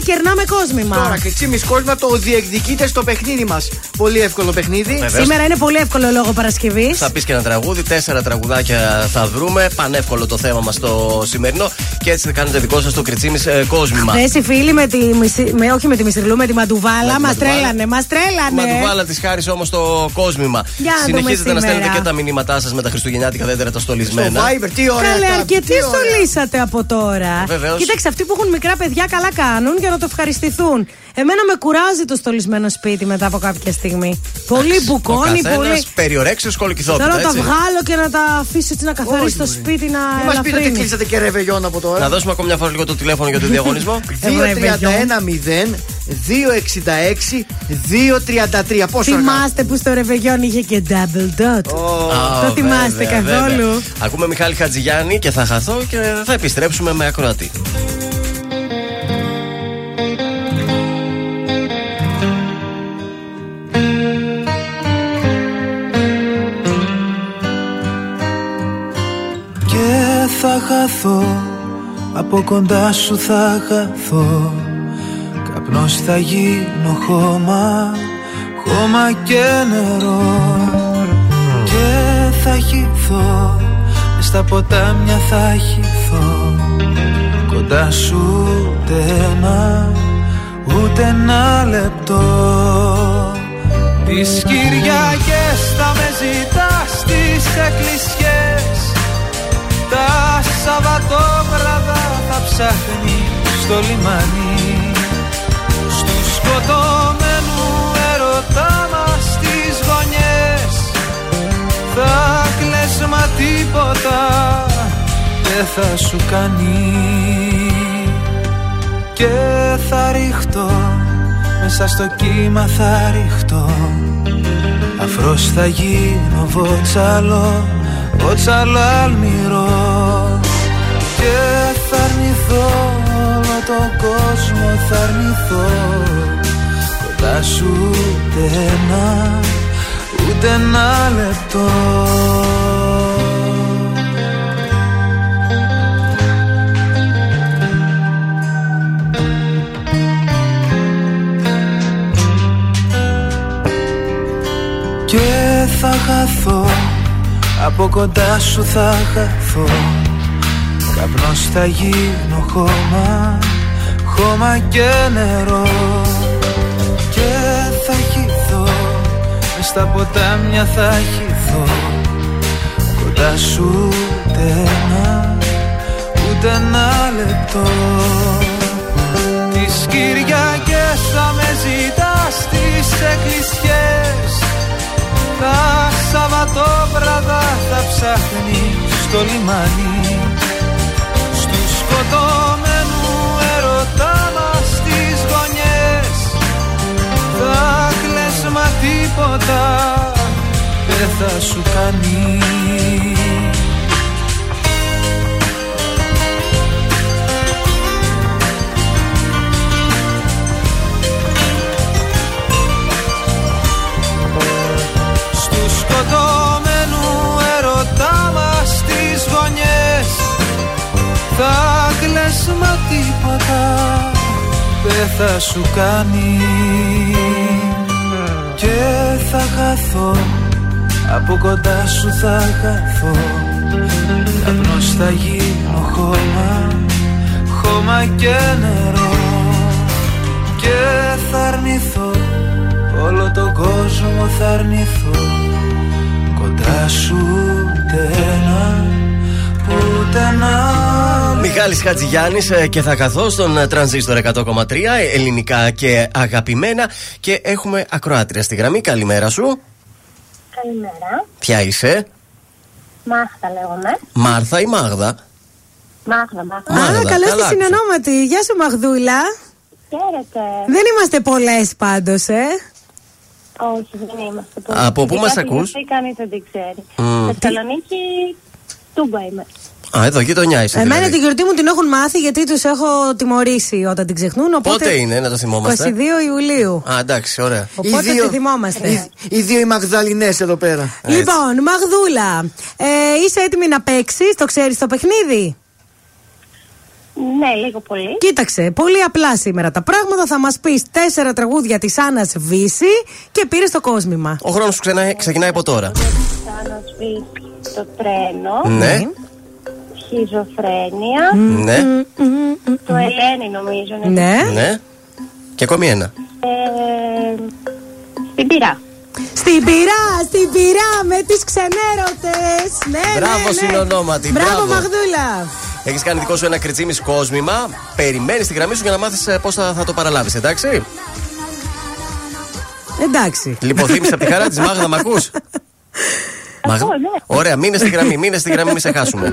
κερνάμε κόσμημα. Τώρα, Κριτσίμη Κόσμα, το διεκδικείτε στο παιχνίδι μας. Πολύ εύκολο παιχνίδι. Βεβαίως. Σήμερα είναι πολύ εύκολο λόγω Παρασκευής. Θα πεις και ένα τραγούδι, τέσσερα τραγουδάκια θα βρούμε. Πανεύκολο το θέμα μας το σημερινό. Και έτσι θα κάνετε δικό σας το κριτσίμις ε, κόσμημα. Χθες οι φίλοι με τη, μισή- με, όχι με τη Μιστριλού, με τη Μαντουβάλα μας Μαντουβάλα. τρέλανε. Μας τρέλανε. Μα του βάλα της χάρης όμως το κόσμημα. Για να δούμε Συνεχίζετε να σήμερα. στέλνετε και τα μηνύματά σας με τα χριστουγεννιάτικα δέντρα τα στολισμένα. Στο Viber, τι ωραία. Καλέ, τα- αρκετοί τι ωραία. στολίσατε από τώρα; Βεβαίως. Κοίταξε, αυτοί που έχουν μικρά παιδιά καλά κάνουν για να το ευχαριστηθούν. Εμένα με κουράζει το στολισμένο σπίτι μετά από κάποια στιγμή. Πολύ μπουκώνει, Ο καθένας πολύ. περιορέξιο κολοκυθόπιτα. Θέλω να τα έτσι. βγάλω και να τα αφήσω έτσι να καθαρίσει το σπίτι να Μην μας πείτε ότι ελαφρύνει. κλείσατε και ρεβεγιόν από τώρα. Να δώσουμε ακόμα μια φορά λίγο το τηλέφωνο για τον διαγωνισμό. 2-31-0-266-233. Πόσο να Θυμάστε που στο ρεβεγιόν είχε και double dot. Α, Το θυμάστε βέβαια, καθόλου; βέβαια. Ακούμε Μιχάλη Χατζηγιάννη και θα χαθώ και θα επιστρέψουμε με ακροατή. Και θα χαθώ Από κοντά σου θα χαθώ Καπνός θα γίνω χώμα Χώμα και νερό. Και θα χυθώ Μες στα ποτάμια θα χυθώ. Κοντά σου ούτε ένα Ούτε ένα λεπτό. Τις Κυριακές θα με ζητάς στις εκκλησιές. Τα Σαββατόβραδα θα ψάχνεις στο λιμάνι. Στου σκοτωμένου ερωτά μας τις γωνιές. Θα κλαις μα τίποτα δεν θα σου κάνει. Και θα ρίχτω μέσα στο κύμα θα ρίχτω. Αφρός θα γίνω βότσαλο, βότσαλο αλμυρό Και θα αρνηθώ όλο τον κόσμο θα αρνηθώ. Κοντά σου ούτε ένα, ούτε ένα λεπτό. Και θα χαθώ. Από κοντά σου θα χαθώ. Καπνός θα γίνω χώμα Χώμα και νερό. Και θα χυθώ. Μες στα ποτάμια θα χυθώ. Κοντά σου ούτε ένα Ούτε ένα λεπτό. Τις Κυριακές θα με ζητάς Στις εκκλησιές. Τα Σαββατόβραδα θα ψάχνεις στο λιμάνι. Στους σκοτωμένου ερωτάς Θα κλαις μα τίποτα δεν θα σου κάνει. Στους σκοτωμένους ερωτά μας τις γωνιές Θα κλαις μα τίποτα δεν θα σου κάνει Και θα χαθώ από κοντά σου θα χαθώ. Καπνός θα γίνω χώμα, χώμα και νερό. Και θα αρνηθώ όλο τον κόσμο θα αρνηθώ. Κοντά σου ούτε ένα, ούτε ένα Μιχάλης Χατζηγιάννης ε, και θα καθώ στον ε, τρανζίστορ 100,3 ε, ελληνικά και αγαπημένα και έχουμε ακροάτρια στη γραμμή. Καλημέρα σου. Καλημέρα. Ποια είσαι, Μάχτα λέγομαι. Μάρθα ή Μάγδα; Μάχτα, Μάχτα. Μάγδα, Α, καλώ τη καλά συνονόματη. Γεια σου, Μαγδούλα. Χαίρετε. Δεν είμαστε πολλές πάντως, ε. Όχι, δεν είμαστε πολλοί. Από πού Ειδικά μας τη ακούς; γιορτή κανείς δεν την ξέρει. Μμ, Θεσσαλονίκη, Τούμπα είμαι. Α, εδώ γειτονιά είσαι. Εμένα δηλαδή. τη γιορτή μου την έχουν μάθει γιατί τους έχω τιμωρήσει όταν την ξεχνούν. Οπότε Πότε είναι, να το 22 θυμόμαστε. Ιουλίου. Α, εντάξει, ωραία. Οπότε δύο- τη θυμόμαστε. Οι, οι δύο οι Μαγδαλινές εδώ πέρα. Λοιπόν, Μαγδούλα, ε, είσαι έτοιμη να παίξεις, το ξέρεις το παιχνίδι; Ναι, λίγο πολύ. Κοίταξε, πολύ απλά σήμερα τα πράγματα. Θα μας πεις τέσσερα τραγούδια της Άννας Βύση και πήρες το κόσμημα. Ο χρόνος σου ξενά- ξεκινάει από τώρα. Θα να σβήσει το τρένο. Ναι, Χιζοφρένεια. ναι, Το Ελένη νομίζω είναι. Ναι. ναι. Και ακόμη ένα. Ε, στην πυρά. Στην πυρά, στην πυρά με τις ξενέρωτες. Ναι, Μπράβο, ναι, ναι. συνονόματι, Μπράβο, μπράβο. Μαγδούλα. Έχεις κάνει δικό σου ένα κριτσίμι κόσμημα. Περιμένεις τη γραμμή σου για να μάθεις πώς θα, θα το παραλάβεις, εντάξει; Εντάξει. Λιποθύμησε από τη χαρά της Μάγδα, μ' ακούς; Ακούω, ναι. Ωραία, μείνε στη γραμμή, μείνε στη γραμμή, μη σε χάσουμε.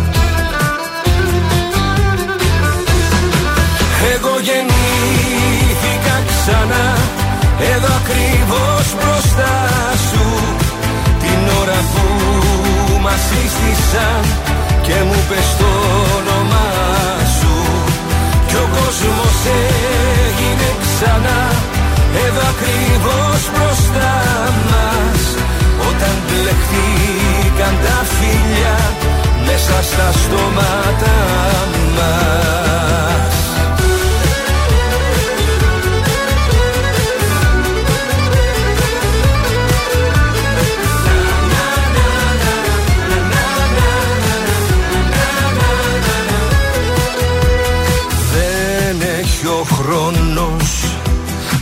Εγώ γεννήθηκα ξανά. Εδώ ακριβώς μπροστά σου. Την ώρα που μας σύστησαν Και μου πες το όνομά σου. Κι ο κόσμος έγινε ξανά. Εδώ ακριβώς μπροστά μας. Όταν μπλεχτήκαν τα φίλια Μέσα στα στόματα μας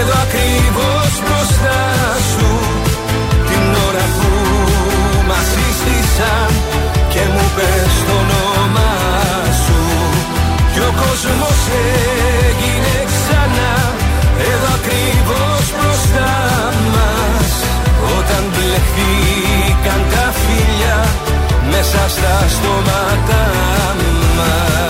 Εδώ ακριβώς μπροστά σου Την ώρα που μας σύστησαν Και μου πες το όνομά σου. Κι ο κόσμος έγινε ξανά. Εδώ ακριβώς μπροστά μας. Όταν μπλεχτήκαν τα φίλια Μέσα στα στόματα μας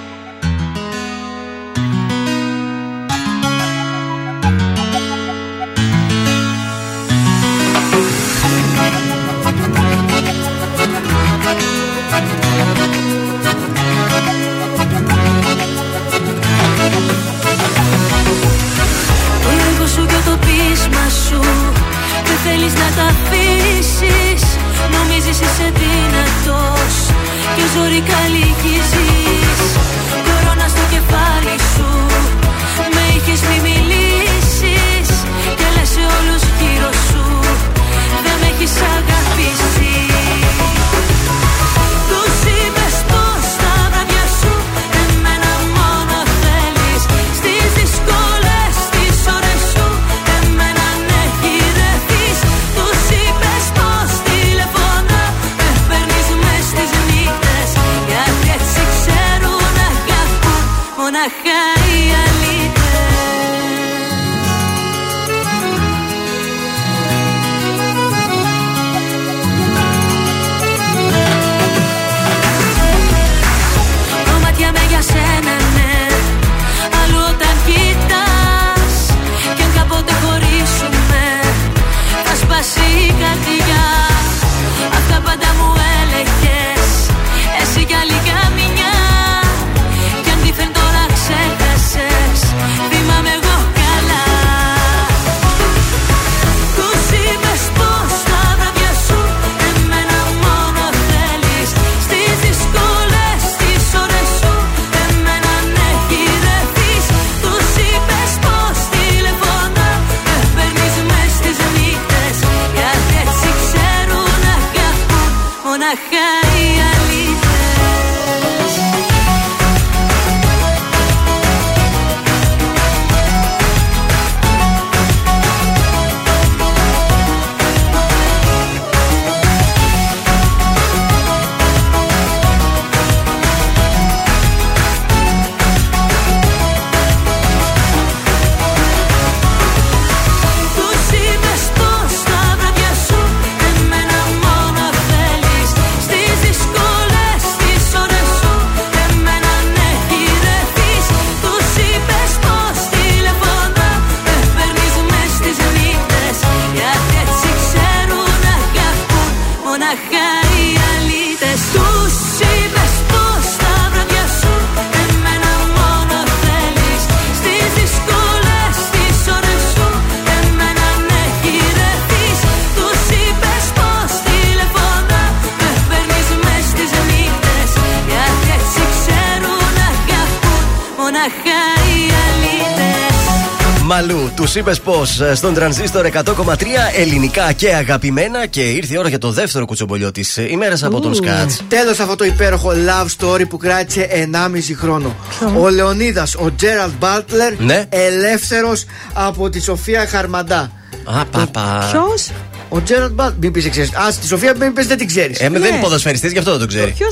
Τους είπες πώ στον τρανζίστορ 100,3 ελληνικά και αγαπημένα και ήρθε η ώρα για το δεύτερο κουτσομπολιό της ημέρας από τον Σκάτς. Τέλος αυτό το υπέροχο love story που κράτησε 1,5 χρόνο. Ο Λεωνίδας, ο Τζέραλτ Μπάτλερ, Ναι. ελεύθερος από τη Σοφία Χαρμαντά. Α, παπα. Ποιος; Ο Τζέραλτ Μπάτλερ. Μην πεις, ξέρεις. Α, τη Σοφία μην πει, δεν την ξέρεις. Ε, με δεν είναι ποδοσφαιριστής, γι' αυτό δεν το ξέρει. Ποιο.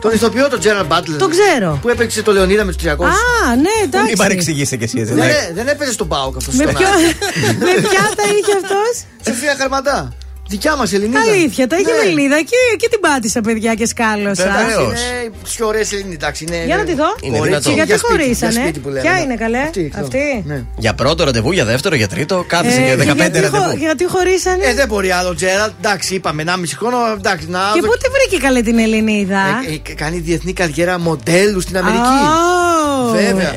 Τον ηθοποιό τον Τζέραλτ Μπάτλερ. Τον ξέρω. Που έπαιξε το Λεωνίδα με τους 300. Α, ναι, εντάξει. Μην παρεξηγήσει κι εσύ, έτσι. Δεν, εντάξει. ε, δεν έπαιζε στον Πάοκ αυτός. Με, ποιο... με ποια τα είχε αυτός; Σοφία Χαρμαντά. Δικιά μας Ελληνίδα. Αλήθεια, τα είχε Ναι. με Ελληνίδα. Εκεί, εκεί την πάτησα, παιδιά, και σκάλωσα. Βεβαίως. Είναι πιο ωραίες Ελληνίδες. εντάξει, είναι- Για να τη δω. Είναι Κορίτσι, δυνατό. για Γιατί σπίτι, για χωρίσανε; σπίτι που λέμε, Ποια ναι. είναι καλέ; Αυτή, ξέρω. Αυτή; Ναι. Για πρώτο ραντεβού, για δεύτερο, για τρίτο, κάθισε Ε, για 15 γιατί, χω- ραντεβού. γιατί χωρίσανε; Ε, δεν μπορεί άλλο Τζέραλτ. Εντάξει, είπαμε 1,5 χρόνο. Εντάξει, να Και δω- πού τη βρήκε καλέ την Ελληνίδα; Ε, ε, κάνει διεθνή καριέρα μοντέλου στην Αμερική. Ω. Βέβαια.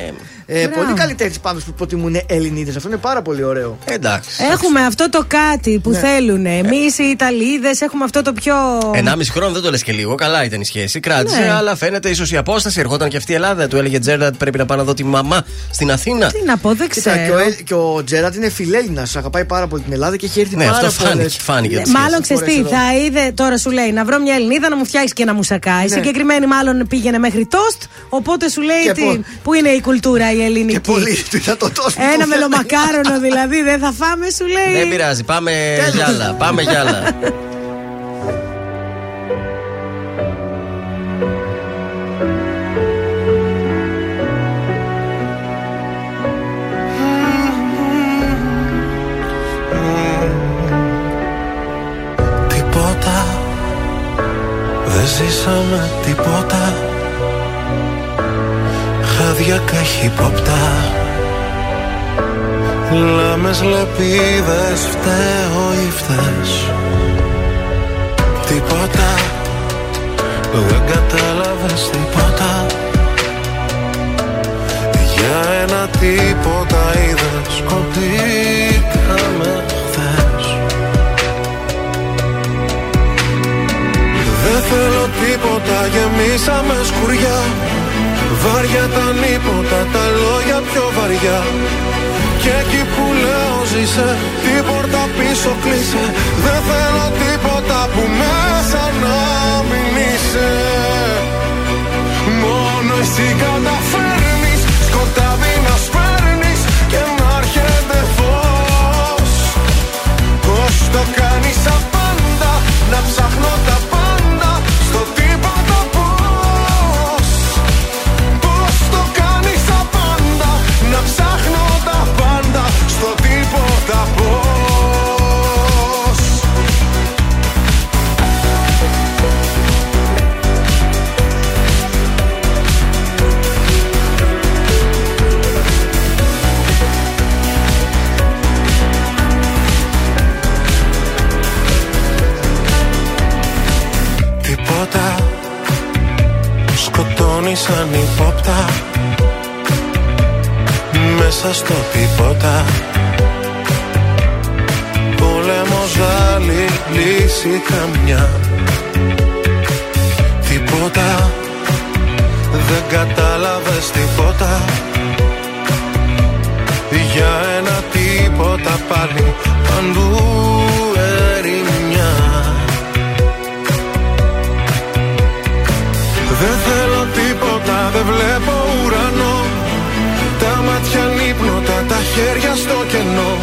Ε, Μπράβο. πολύ καλλιτέχνε πάντω που προτιμούν Ελληνίδες. Αυτό είναι πάρα πολύ ωραίο. Εντάξει. Έχουμε αυτό το κάτι που Ναι. θέλουν. Εμείς οι Ιταλίδες έχουμε αυτό το πιο. 1,5 χρόνο δεν το λες και λίγο. Καλά ήταν η σχέση. Κράτησε, Ναι. αλλά φαίνεται ίσως η απόσταση. Ερχόταν και αυτή η Ελλάδα. Του έλεγε Τζέραντ πρέπει να πάω να δω τη μαμά στην Αθήνα. Τι να πω, δεν Κοίτα, και ξέρω. ο, Ελ- και ο Τζέραντ είναι φιλέλληνας. Αγαπάει πάρα πολύ την Ελλάδα και έχει έρθει Ναι, πάρα αυτό πολλές- φάνηκε. φάνηκε Ε, τη σχέση. Μάλλον ξέρεις τι, φορές εδώ. θα είδε τώρα σου λέει να βρω μια Ελληνίδα να μου φτιάξει και ένα μουσακάι. Ναι. Συγκεκριμένη, μάλλον πήγαινε μέχρι τόστ. Οπότε σου λέει Και τι, πο- πού είναι η κουλτούρα η ελληνική. Και πολύ του είδα το τόσο. Ένα μελομακάρονο δηλαδή δεν θα φάμε, σου λέει. Δεν πειράζει, πάμε Τέλος. για άλλα. Πάμε για άλλα. Τίποτα Δεν ζήσαμε τίποτα Χάδια καχύποπτα. Λάμες λεπίδες φταίω ή φταίς. Τίποτα. Δεν κατάλαβες τίποτα. Για ένα τίποτα είδες Κοντήκαμε χθες. Δεν θέλω τίποτα, γεμίσαμε σκουριά Βάρια τα νύποτα, τα λόγια πιο βαριά. Και εκεί που λέω ζήσε, την πόρτα πίσω κλείσε. Δεν θέλω τίποτα που μέσα να μην είσαι. Μόνο εσύ καταφέρνεις. Σκοτάδι να σπέρνεις Και να έρχεται φως. Πώς το κάνεις απάντα Να ψάχνω τα Σκοτώνει σαν υπόπτα Μέσα στο τίποτα Πόλεμος άλλη λύση καμιά. Τίποτα Δεν κατάλαβες τίποτα. Για ένα τίποτα πάλι Παντού δεν βλέπω ουρανό. Τα μάτια νύπνοτα, τα χέρια στο κενό.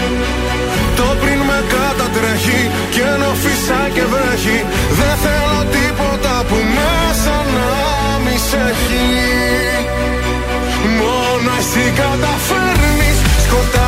Το πριν με κατατρέχει και ενώ φυσά και βρέχει Δεν θέλω τίποτα που μέσα να μη σε έχει. Μόνο εσύ καταφέρνεις σκοτάδι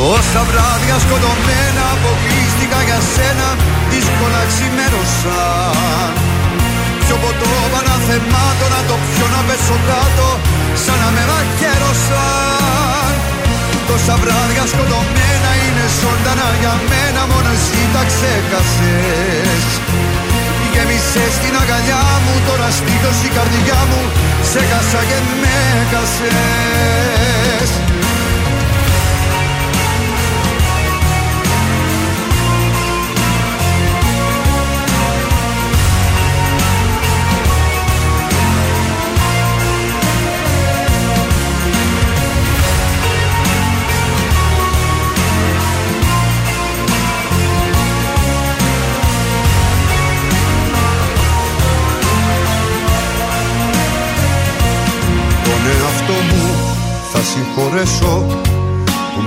Τόσα βράδια σκοτωμένα αποκλείστηκα για σένα Δύσκολα ξημέρωσαν Πιο ποτό παναθεμάτω να το πιω να πέσω κάτω Σαν να με μαχαίρωσαν Τόσα βράδια σκοτωμένα είναι ζωντανά για μένα Μόνο εσύ τα ξέχασες. Γέμισες την αγκαλιά μου Τώρα στήθος η καρδιά μου Σε χάσα και με χάσες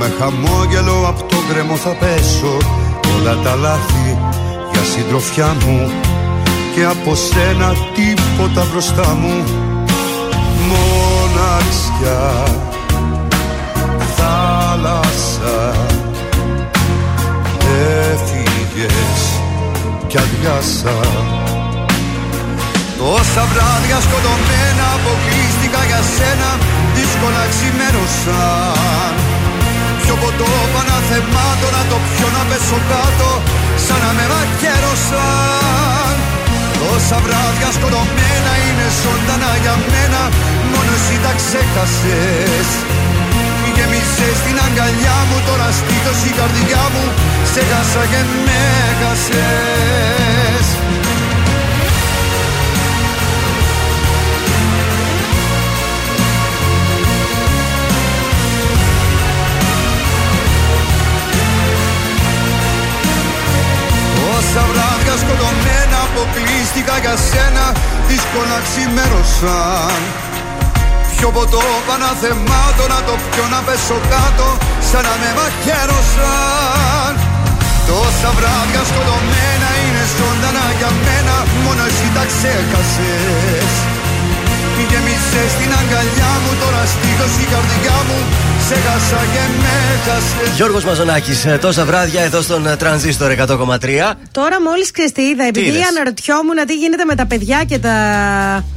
Που με χαμόγελο από το γκρεμό θα πέσω. Όλα τα λάθη για συντροφιά μου Και από σένα τίποτα μπροστά μου. Μοναξιά Θάλασσα Έφυγες κι αδειάσα. Τόσα βράδια σκοτωμένα αποκλείστηκα για σένα Δύσκολα ξημέρωσαν Πιο ποτό παναθεμάτω να το πιω να πέσω κάτω Σαν να με μαχαίρωσαν Τόσα βράδια σκοτωμένα είναι ζωντανά για μένα Μόνο εσύ τα ξέχασες. Γέμισες στην αγκαλιά μου Τώρα στήθος η καρδιά μου Σε χάσα και με χάσες για σένα Δύσκολα ξημέρωσαν Πιο ποτό παναθεμάτω να το πιω να πέσω κάτω Σαν να με μαχαίρωσαν. Τόσα βράδια σκοτωμένα είναι ζωντανά για μένα Μόνο εσύ τα ξέχασες. Γέμισες στην αγκαλιά μου Τώρα στήθος η καρδιά μου Σε χάσα και με χάσες Γιώργος Μαζονάκης, ε, τόσα βράδια εδώ στον ε, Τρανζίστορ 100,3. Τώρα μόλις τι είδα, επειδή είδες; αναρωτιόμουν τι γίνεται με τα παιδιά και τα.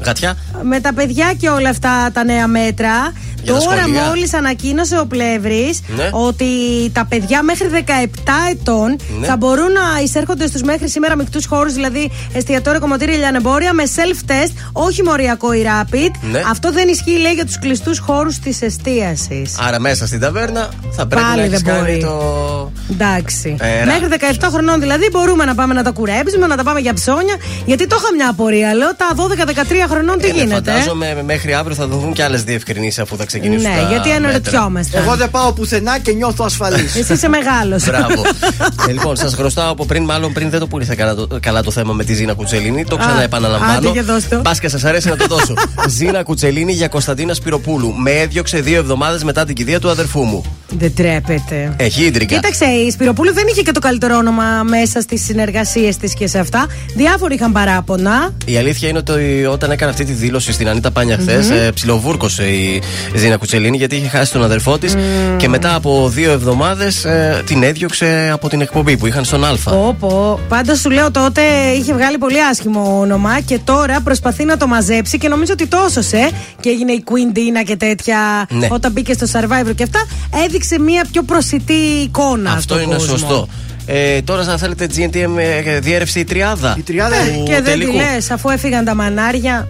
Γατιά. με τα παιδιά και όλα αυτά τα νέα μέτρα. Για τα Τώρα σχολεία. μόλις ανακοίνωσε ο Πλεύρης Ναι. ότι τα παιδιά μέχρι 17 ετών Ναι. θα μπορούν να εισέρχονται στους μέχρι σήμερα μεικτούς χώρους, δηλαδή εστιατόρια, κομματήρια, λιανεμπόρια, με self-test, όχι μοριακό ή rapid. Ναι. Αυτό δεν ισχύει, λέει, για τους κλειστούς χώρους της εστίασης. Άρα μέσα στην ταβέρνα θα πρέπει Πάλι να έχεις δεν κάνει μπορεί. το. Εντάξει. Ε, Μέχρι 17 χρονών δηλαδή μπορούμε να πάμε να τα κουρέψουμε, να τα πάμε για ψώνια. Γιατί το είχα μια απορία. Λέω τα 12-13 χρονών τι Ε, ναι, γίνεται. ε; Φαντάζομαι μέχρι αύριο θα δοθούν και άλλες διευκρινήσεις αφού θα ξεκινήσουν. Ναι, τα γιατί μέτρα. αναρωτιόμαστε. Εγώ δεν πάω πουθενά και νιώθω ασφαλής. Εσύ είσαι μεγάλος. Μπράβο. ε, λοιπόν, σας χρωστάω από πριν, μάλλον πριν δεν το πούλησα καλά το, καλά το θέμα με τη Ζήνα Κουτσελίνη. Το Α, ξαναεπαναλαμβάνω. άντε και δώσ' το. Μπας και σας αρέσει να το δώσω. Ζήνα Κουτσελίνη για Κωνσταντίνα Σπυροπούλου. Με έδιωξε δύο εβδομάδες μετά την κηδεία του αδερφού μου. Δεν τρέπεται. Έχει ίντρικα. Κοίταξε, η Σπυροπούλου δεν είχε και το καλύτερο όνομα μέσα στις συνεργασίες της και σε αυτά. Διάφοροι είχαν παράπονα. Η αλήθεια είναι ότι όταν έκανε αυτή τη δήλωση στην Ανίτα Πάνια χθες, Μμμ. ε, ψιλοβούρκωσε η Ζήνα Κουτσελίνη γιατί είχε χάσει τον αδερφό της και μετά από δύο εβδομάδες την έδιωξε από την εκπομπή που είχαν στον Α. Πω, πω. Πάντως σου λέω τότε είχε βγάλει πολύ άσχημο όνομα και τώρα προσπαθεί να το μαζέψει και νομίζω ότι το έσωσε και έγινε η Queen Dina και τέτοια. Ναι. Όταν μπήκε στο Survivor και αυτά, έδειξε μια πιο προσιτή εικόνα. Αυτό στον είναι κόσμο. σωστό. Ε, τώρα, αν θέλετε, GNTM ε, διέρευσε η τριάδα. Η τριάδα Ε, και δεν τη λες, αφού έφυγαν τα μανάρια.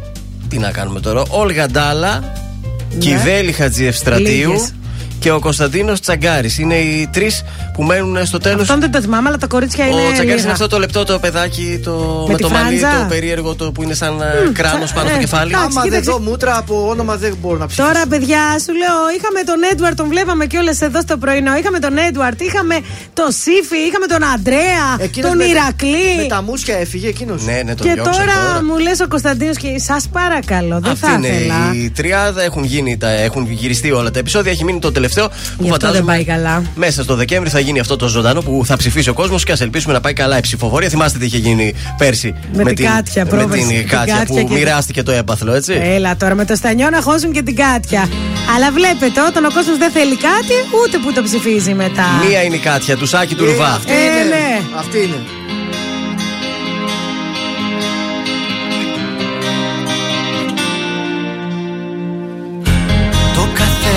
Τι να κάνουμε τώρα. Όλγα Ντάλα, Ναι. Κιβέλη Χατζιευστρατείου, Λίγες. Και ο Κωνσταντίνος Τσαγκάρης. Είναι οι τρεις που μένουν στο τέλος. Αυτόν δεν το θυμάμαι, αλλά τα κορίτσια είναι. Ο Τσαγκάρης λίγα. είναι αυτό το λεπτό το παιδάκι το, Με με, τη το μαλλί, φράντζα. το περίεργο το που είναι σαν mm, κράνος πάνω στο ε, κεφάλι. εντάξει, Άμα δεν κοίταξε. δω μούτρα από όνομα δεν μπορώ να ψηφίσω. Τώρα, παιδιά, σου λέω, είχαμε τον Έντουαρτ, τον βλέπαμε κιόλας εδώ στο πρωινό. Είχαμε τον Έντουαρτ, είχαμε τον Σύφη, είχαμε τον Αντρέα, Εκείνος τον με τα- Ηρακλή. Με τα μουσια έφυγε εκείνος; Ναι, ναι, τον Και διώξαν τώρα, μου λες ο Κωνσταντίνος και σας παρακαλώ, δεν Αυτή θα είναι ήθελα. η τριάδα, έχουν, γίνει, τα, έχουν γυριστεί όλα τα επεισόδια. Έχει μείνει το τελευταίο που Γι' αυτό δεν πάει καλά. μέσα στο Δεκέμβρη θα γίνει αυτό το ζωντανό που θα ψηφίσει ο κόσμος και ας ελπίσουμε να πάει καλά η ψηφοφορία. Θυμάστε τι είχε γίνει πέρσι Με την Κάτια, με πρόπερση, την την Κάτια Κάτια που και- μοιράστηκε το έπαθλο, έτσι. Έλα τώρα με το στανιό να χώσουν και την Κάτια. Αλλά βλέπετε, όταν ο κόσμος δεν θέλει κάτι, ούτε που το ψηφίζει μετά. Μία είναι η Κάτια, του Σάκη του Ρουβά. Αυτή Ε, είναι. ναι. Αυτή είναι. Το κάθε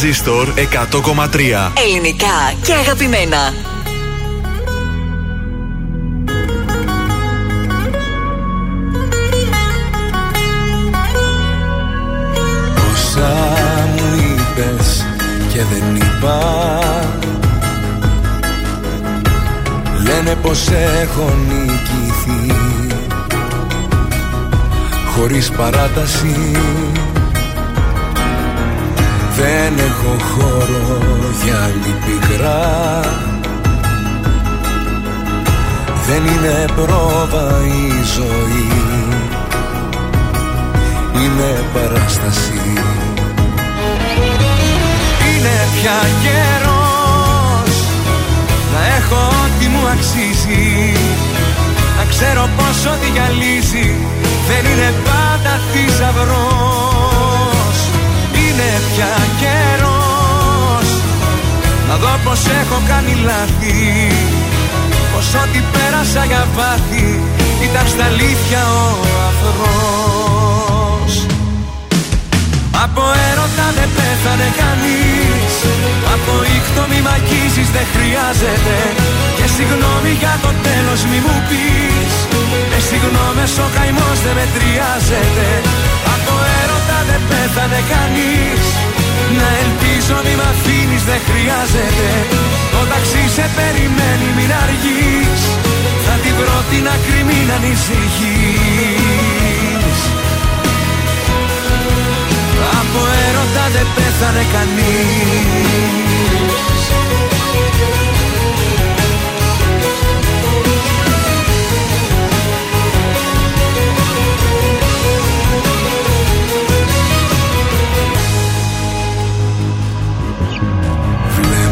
Τρανζίστορ 100,3 Ελληνικά και αγαπημένα. Όσα μου είπες και δεν είπα Λένε πως έχω νικηθεί Χωρίς παράταση Δεν έχω χώρο για άλλη πικρά. Δεν είναι πρόβα η ζωή. Είναι παράσταση. Πια καιρός Να έχω ό,τι μου αξίζει. Να ξέρω πως ό,τι γυαλίζει Δεν είναι πάντα θησαυρός Είναι πια καιρός. Να δω πως έχω κάνει λάθη. Πως ό,τι πέρασα για πάθη Ήταν στα αλήθεια ο αφρός Από έρωτα δεν πέθανε κανείς. Από ήχτο μη μ' δεν χρειάζεται. Και συγγνώμη για το τέλος μη μου πεις. Με συγγνώμες ο καημός δεν μετριάζεται. Από έρωτα δεν πέθανε κανείς. Να ελπίζω μη μ' αφήνεις δεν χρειάζεται. Το ταξί σε περιμένει μην αργείς. Θα την βρω την άκρη μην ανησυχείς. Από έρωτα δεν πέθανε κανείς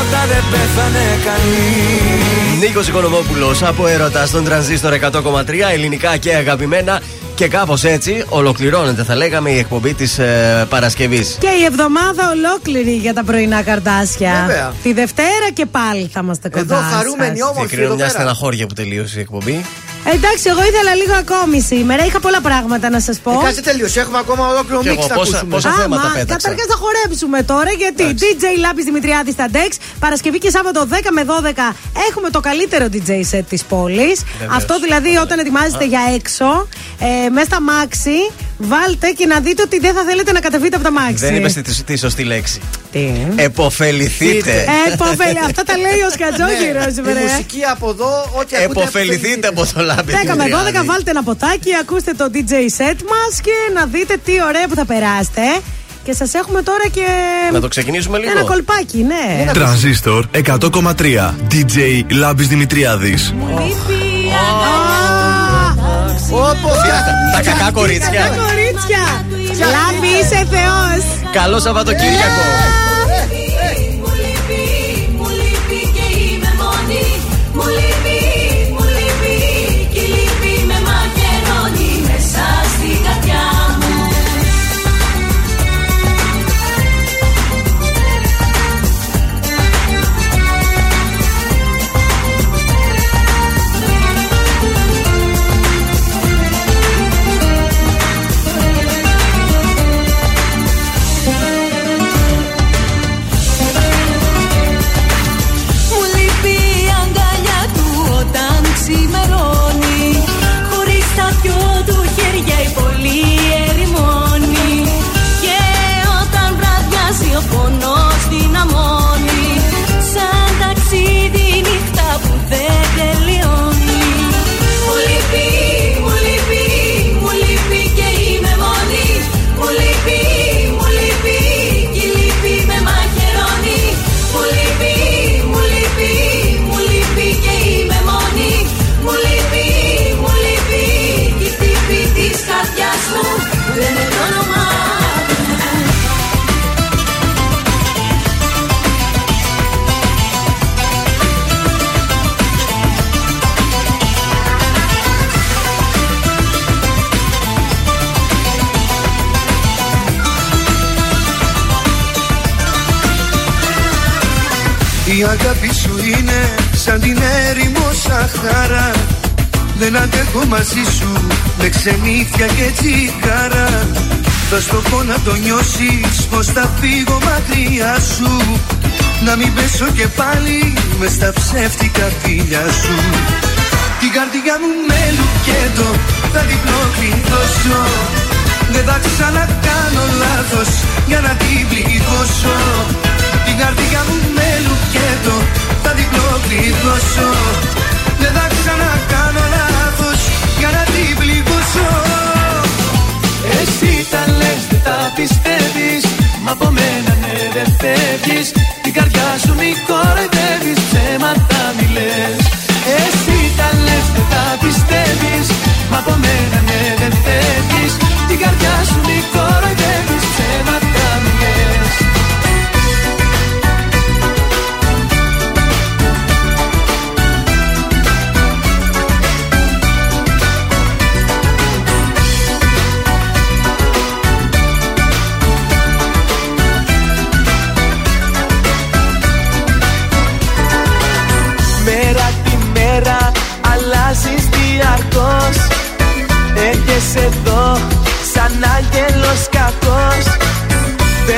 από έρωτα δεν πέθανε κανείς. Νίκος Οικονομόπουλος από έρωτα στον τρανζίστορ 100,3 ελληνικά και αγαπημένα. Και κάπως έτσι ολοκληρώνεται, θα λέγαμε, η εκπομπή της ε, Παρασκευής. Και η εβδομάδα ολόκληρη για τα πρωινά καρτάσια. Βέβαια. Τη Δευτέρα και πάλι θα είμαστε κοντά. Εδώ χαρούμενοι όμορφοι. Διακρίνω μια στεναχώρια που τελείωσε η εκπομπή. Εντάξει, εγώ ήθελα λίγο ακόμη σήμερα. Είχα πολλά πράγματα να σας πω. Ε, κάτσε τελείωσε. Έχουμε ακόμα ολόκληρο μίξ να πόσα, ακούσουμε. πόσα θέματα πέταξα. Καταρχάς θα χορέψουμε τώρα γιατί DJ Λάπη Δημητριάδης στα Dex. Παρασκευή και Σάββατο 10 με 12 έχουμε το καλύτερο DJ set της πόλης. Αυτό δηλαδή όταν ετοιμάζεστε για έξω, ε, μέσα στα μάξι, βάλτε και να δείτε ότι δεν θα θέλετε να κατεβείτε από τα μάξι. Δεν είπες τη, τη σωστή λέξη. Τι; Εποφεληθείτε. Εποφελ... Αυτά τα λέει ο Σκατζόγυρο, Η μουσική από εδώ, ό,τι ακούτε. Εποφεληθείτε από το λάμπη. 10 με 12 βάλτε ένα ποτάκι, ακούστε το DJ set μας και να δείτε τι ωραία που θα περάσετε. Και σας έχουμε τώρα και. Να το ξεκινήσουμε λίγο. Ένα κολπάκι, ναι. Τρανζίστορ 100,3 DJ Λάμπης Δημητριάδης. Όπως Τα κακά κορίτσια. Τα κορίτσια. Λάμπη, είσαι Θεός. Καλό Σαββατοκύριακο. Η αγάπη σου είναι σαν την έρημο Σαχάρα. Δεν αντέχω μαζί σου με ξενύχια και τσιγάρα. Θα στο πω να το νιώσεις πως θα φύγω μακριά σου. Να μην πέσω και πάλι μες στα ψεύτικα φίλια σου. Την καρδιά μου με λουκέτο θα διπλό κλειδώσω Δεν θα ξανακάνω λάθος για να την πληγώσω. Την καρδιά μου με λουκέτο θα διπλό κλειδώσω Δεν θα ξανακάνω λάθος για να την πληγώσω. Εσύ τα λες δεν τα πιστεύεις Μα από μένα ναι δεν φεύγεις. Την καρδιά σου μη κοροϊδεύεις Ψέματα μη λες. Εσύ τα λες δεν τα πιστεύεις Μα από μένα ναι δεν φεύγεις. Την καρδιά σου μη κοροϊδεύεις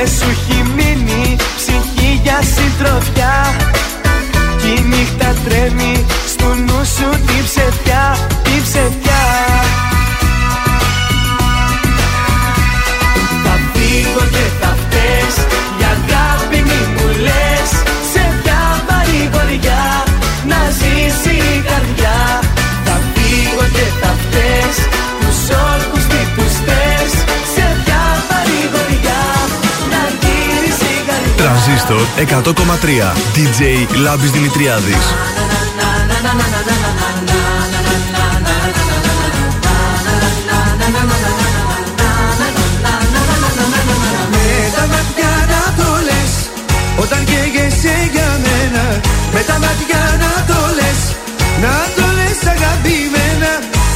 Δεν σου έχει μείνει ψυχή για συντροφιά. Κι η νύχτα τρέμει Τρανζίστορ 100,3 DJ Λάμπης Δημητριάδης. Με τα μάτια να το λες Όταν καίγεσαι για μένα. Με τα μάτια να το λες Να το λες αγαπημένα.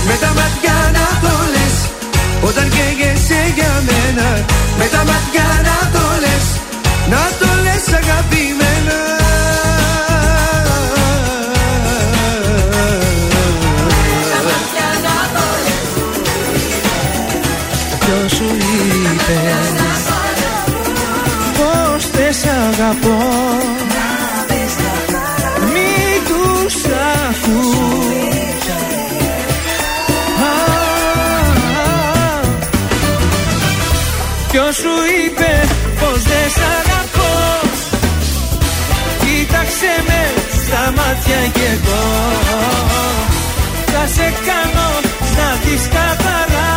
Με τα μάτια να το λες Όταν καίγεσαι για μένα. Με τα μάτια να το λες Να το λες. Αγαπημένα Ποιος σου είπε Πως δεν σ' αγαπώ; Μη τους ακούς. Α, Ποιος σου είπε πως δεν σ' αγαπώ; Μάτια κι εγώ. Θα σε κάνω να δεις καθαρά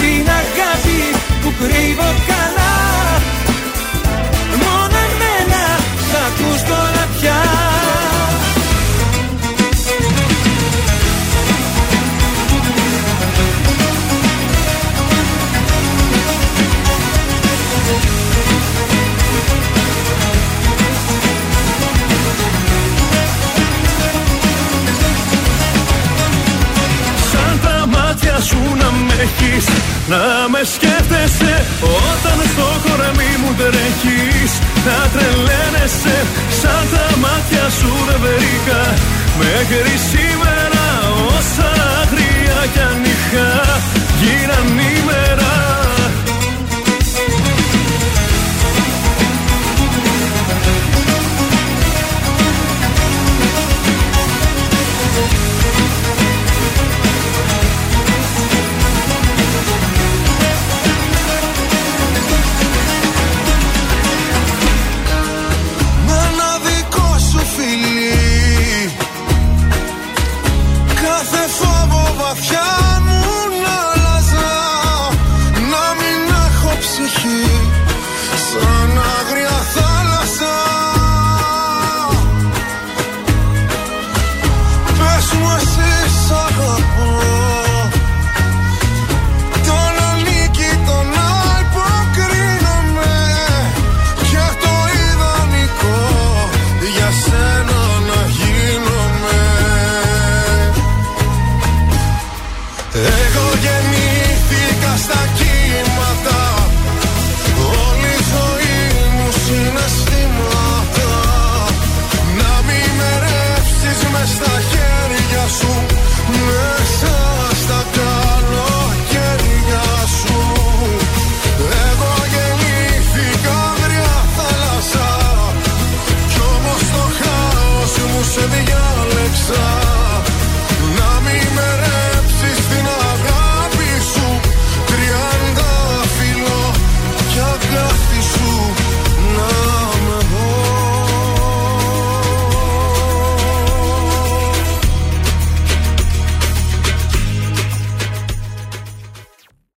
Την αγάπη που κρύβω καλά. Μόνο εμένα θα ακούς τώρα πια σου να με έχεις Να με σκέφτεσαι. Όταν στο κορμί μου τρέχεις Να τρελαίνεσαι. Σαν τα μάτια σου δεν βρήκα Μέχρι σήμερα όσα άγρια και αν είχα γίναν ημέρα.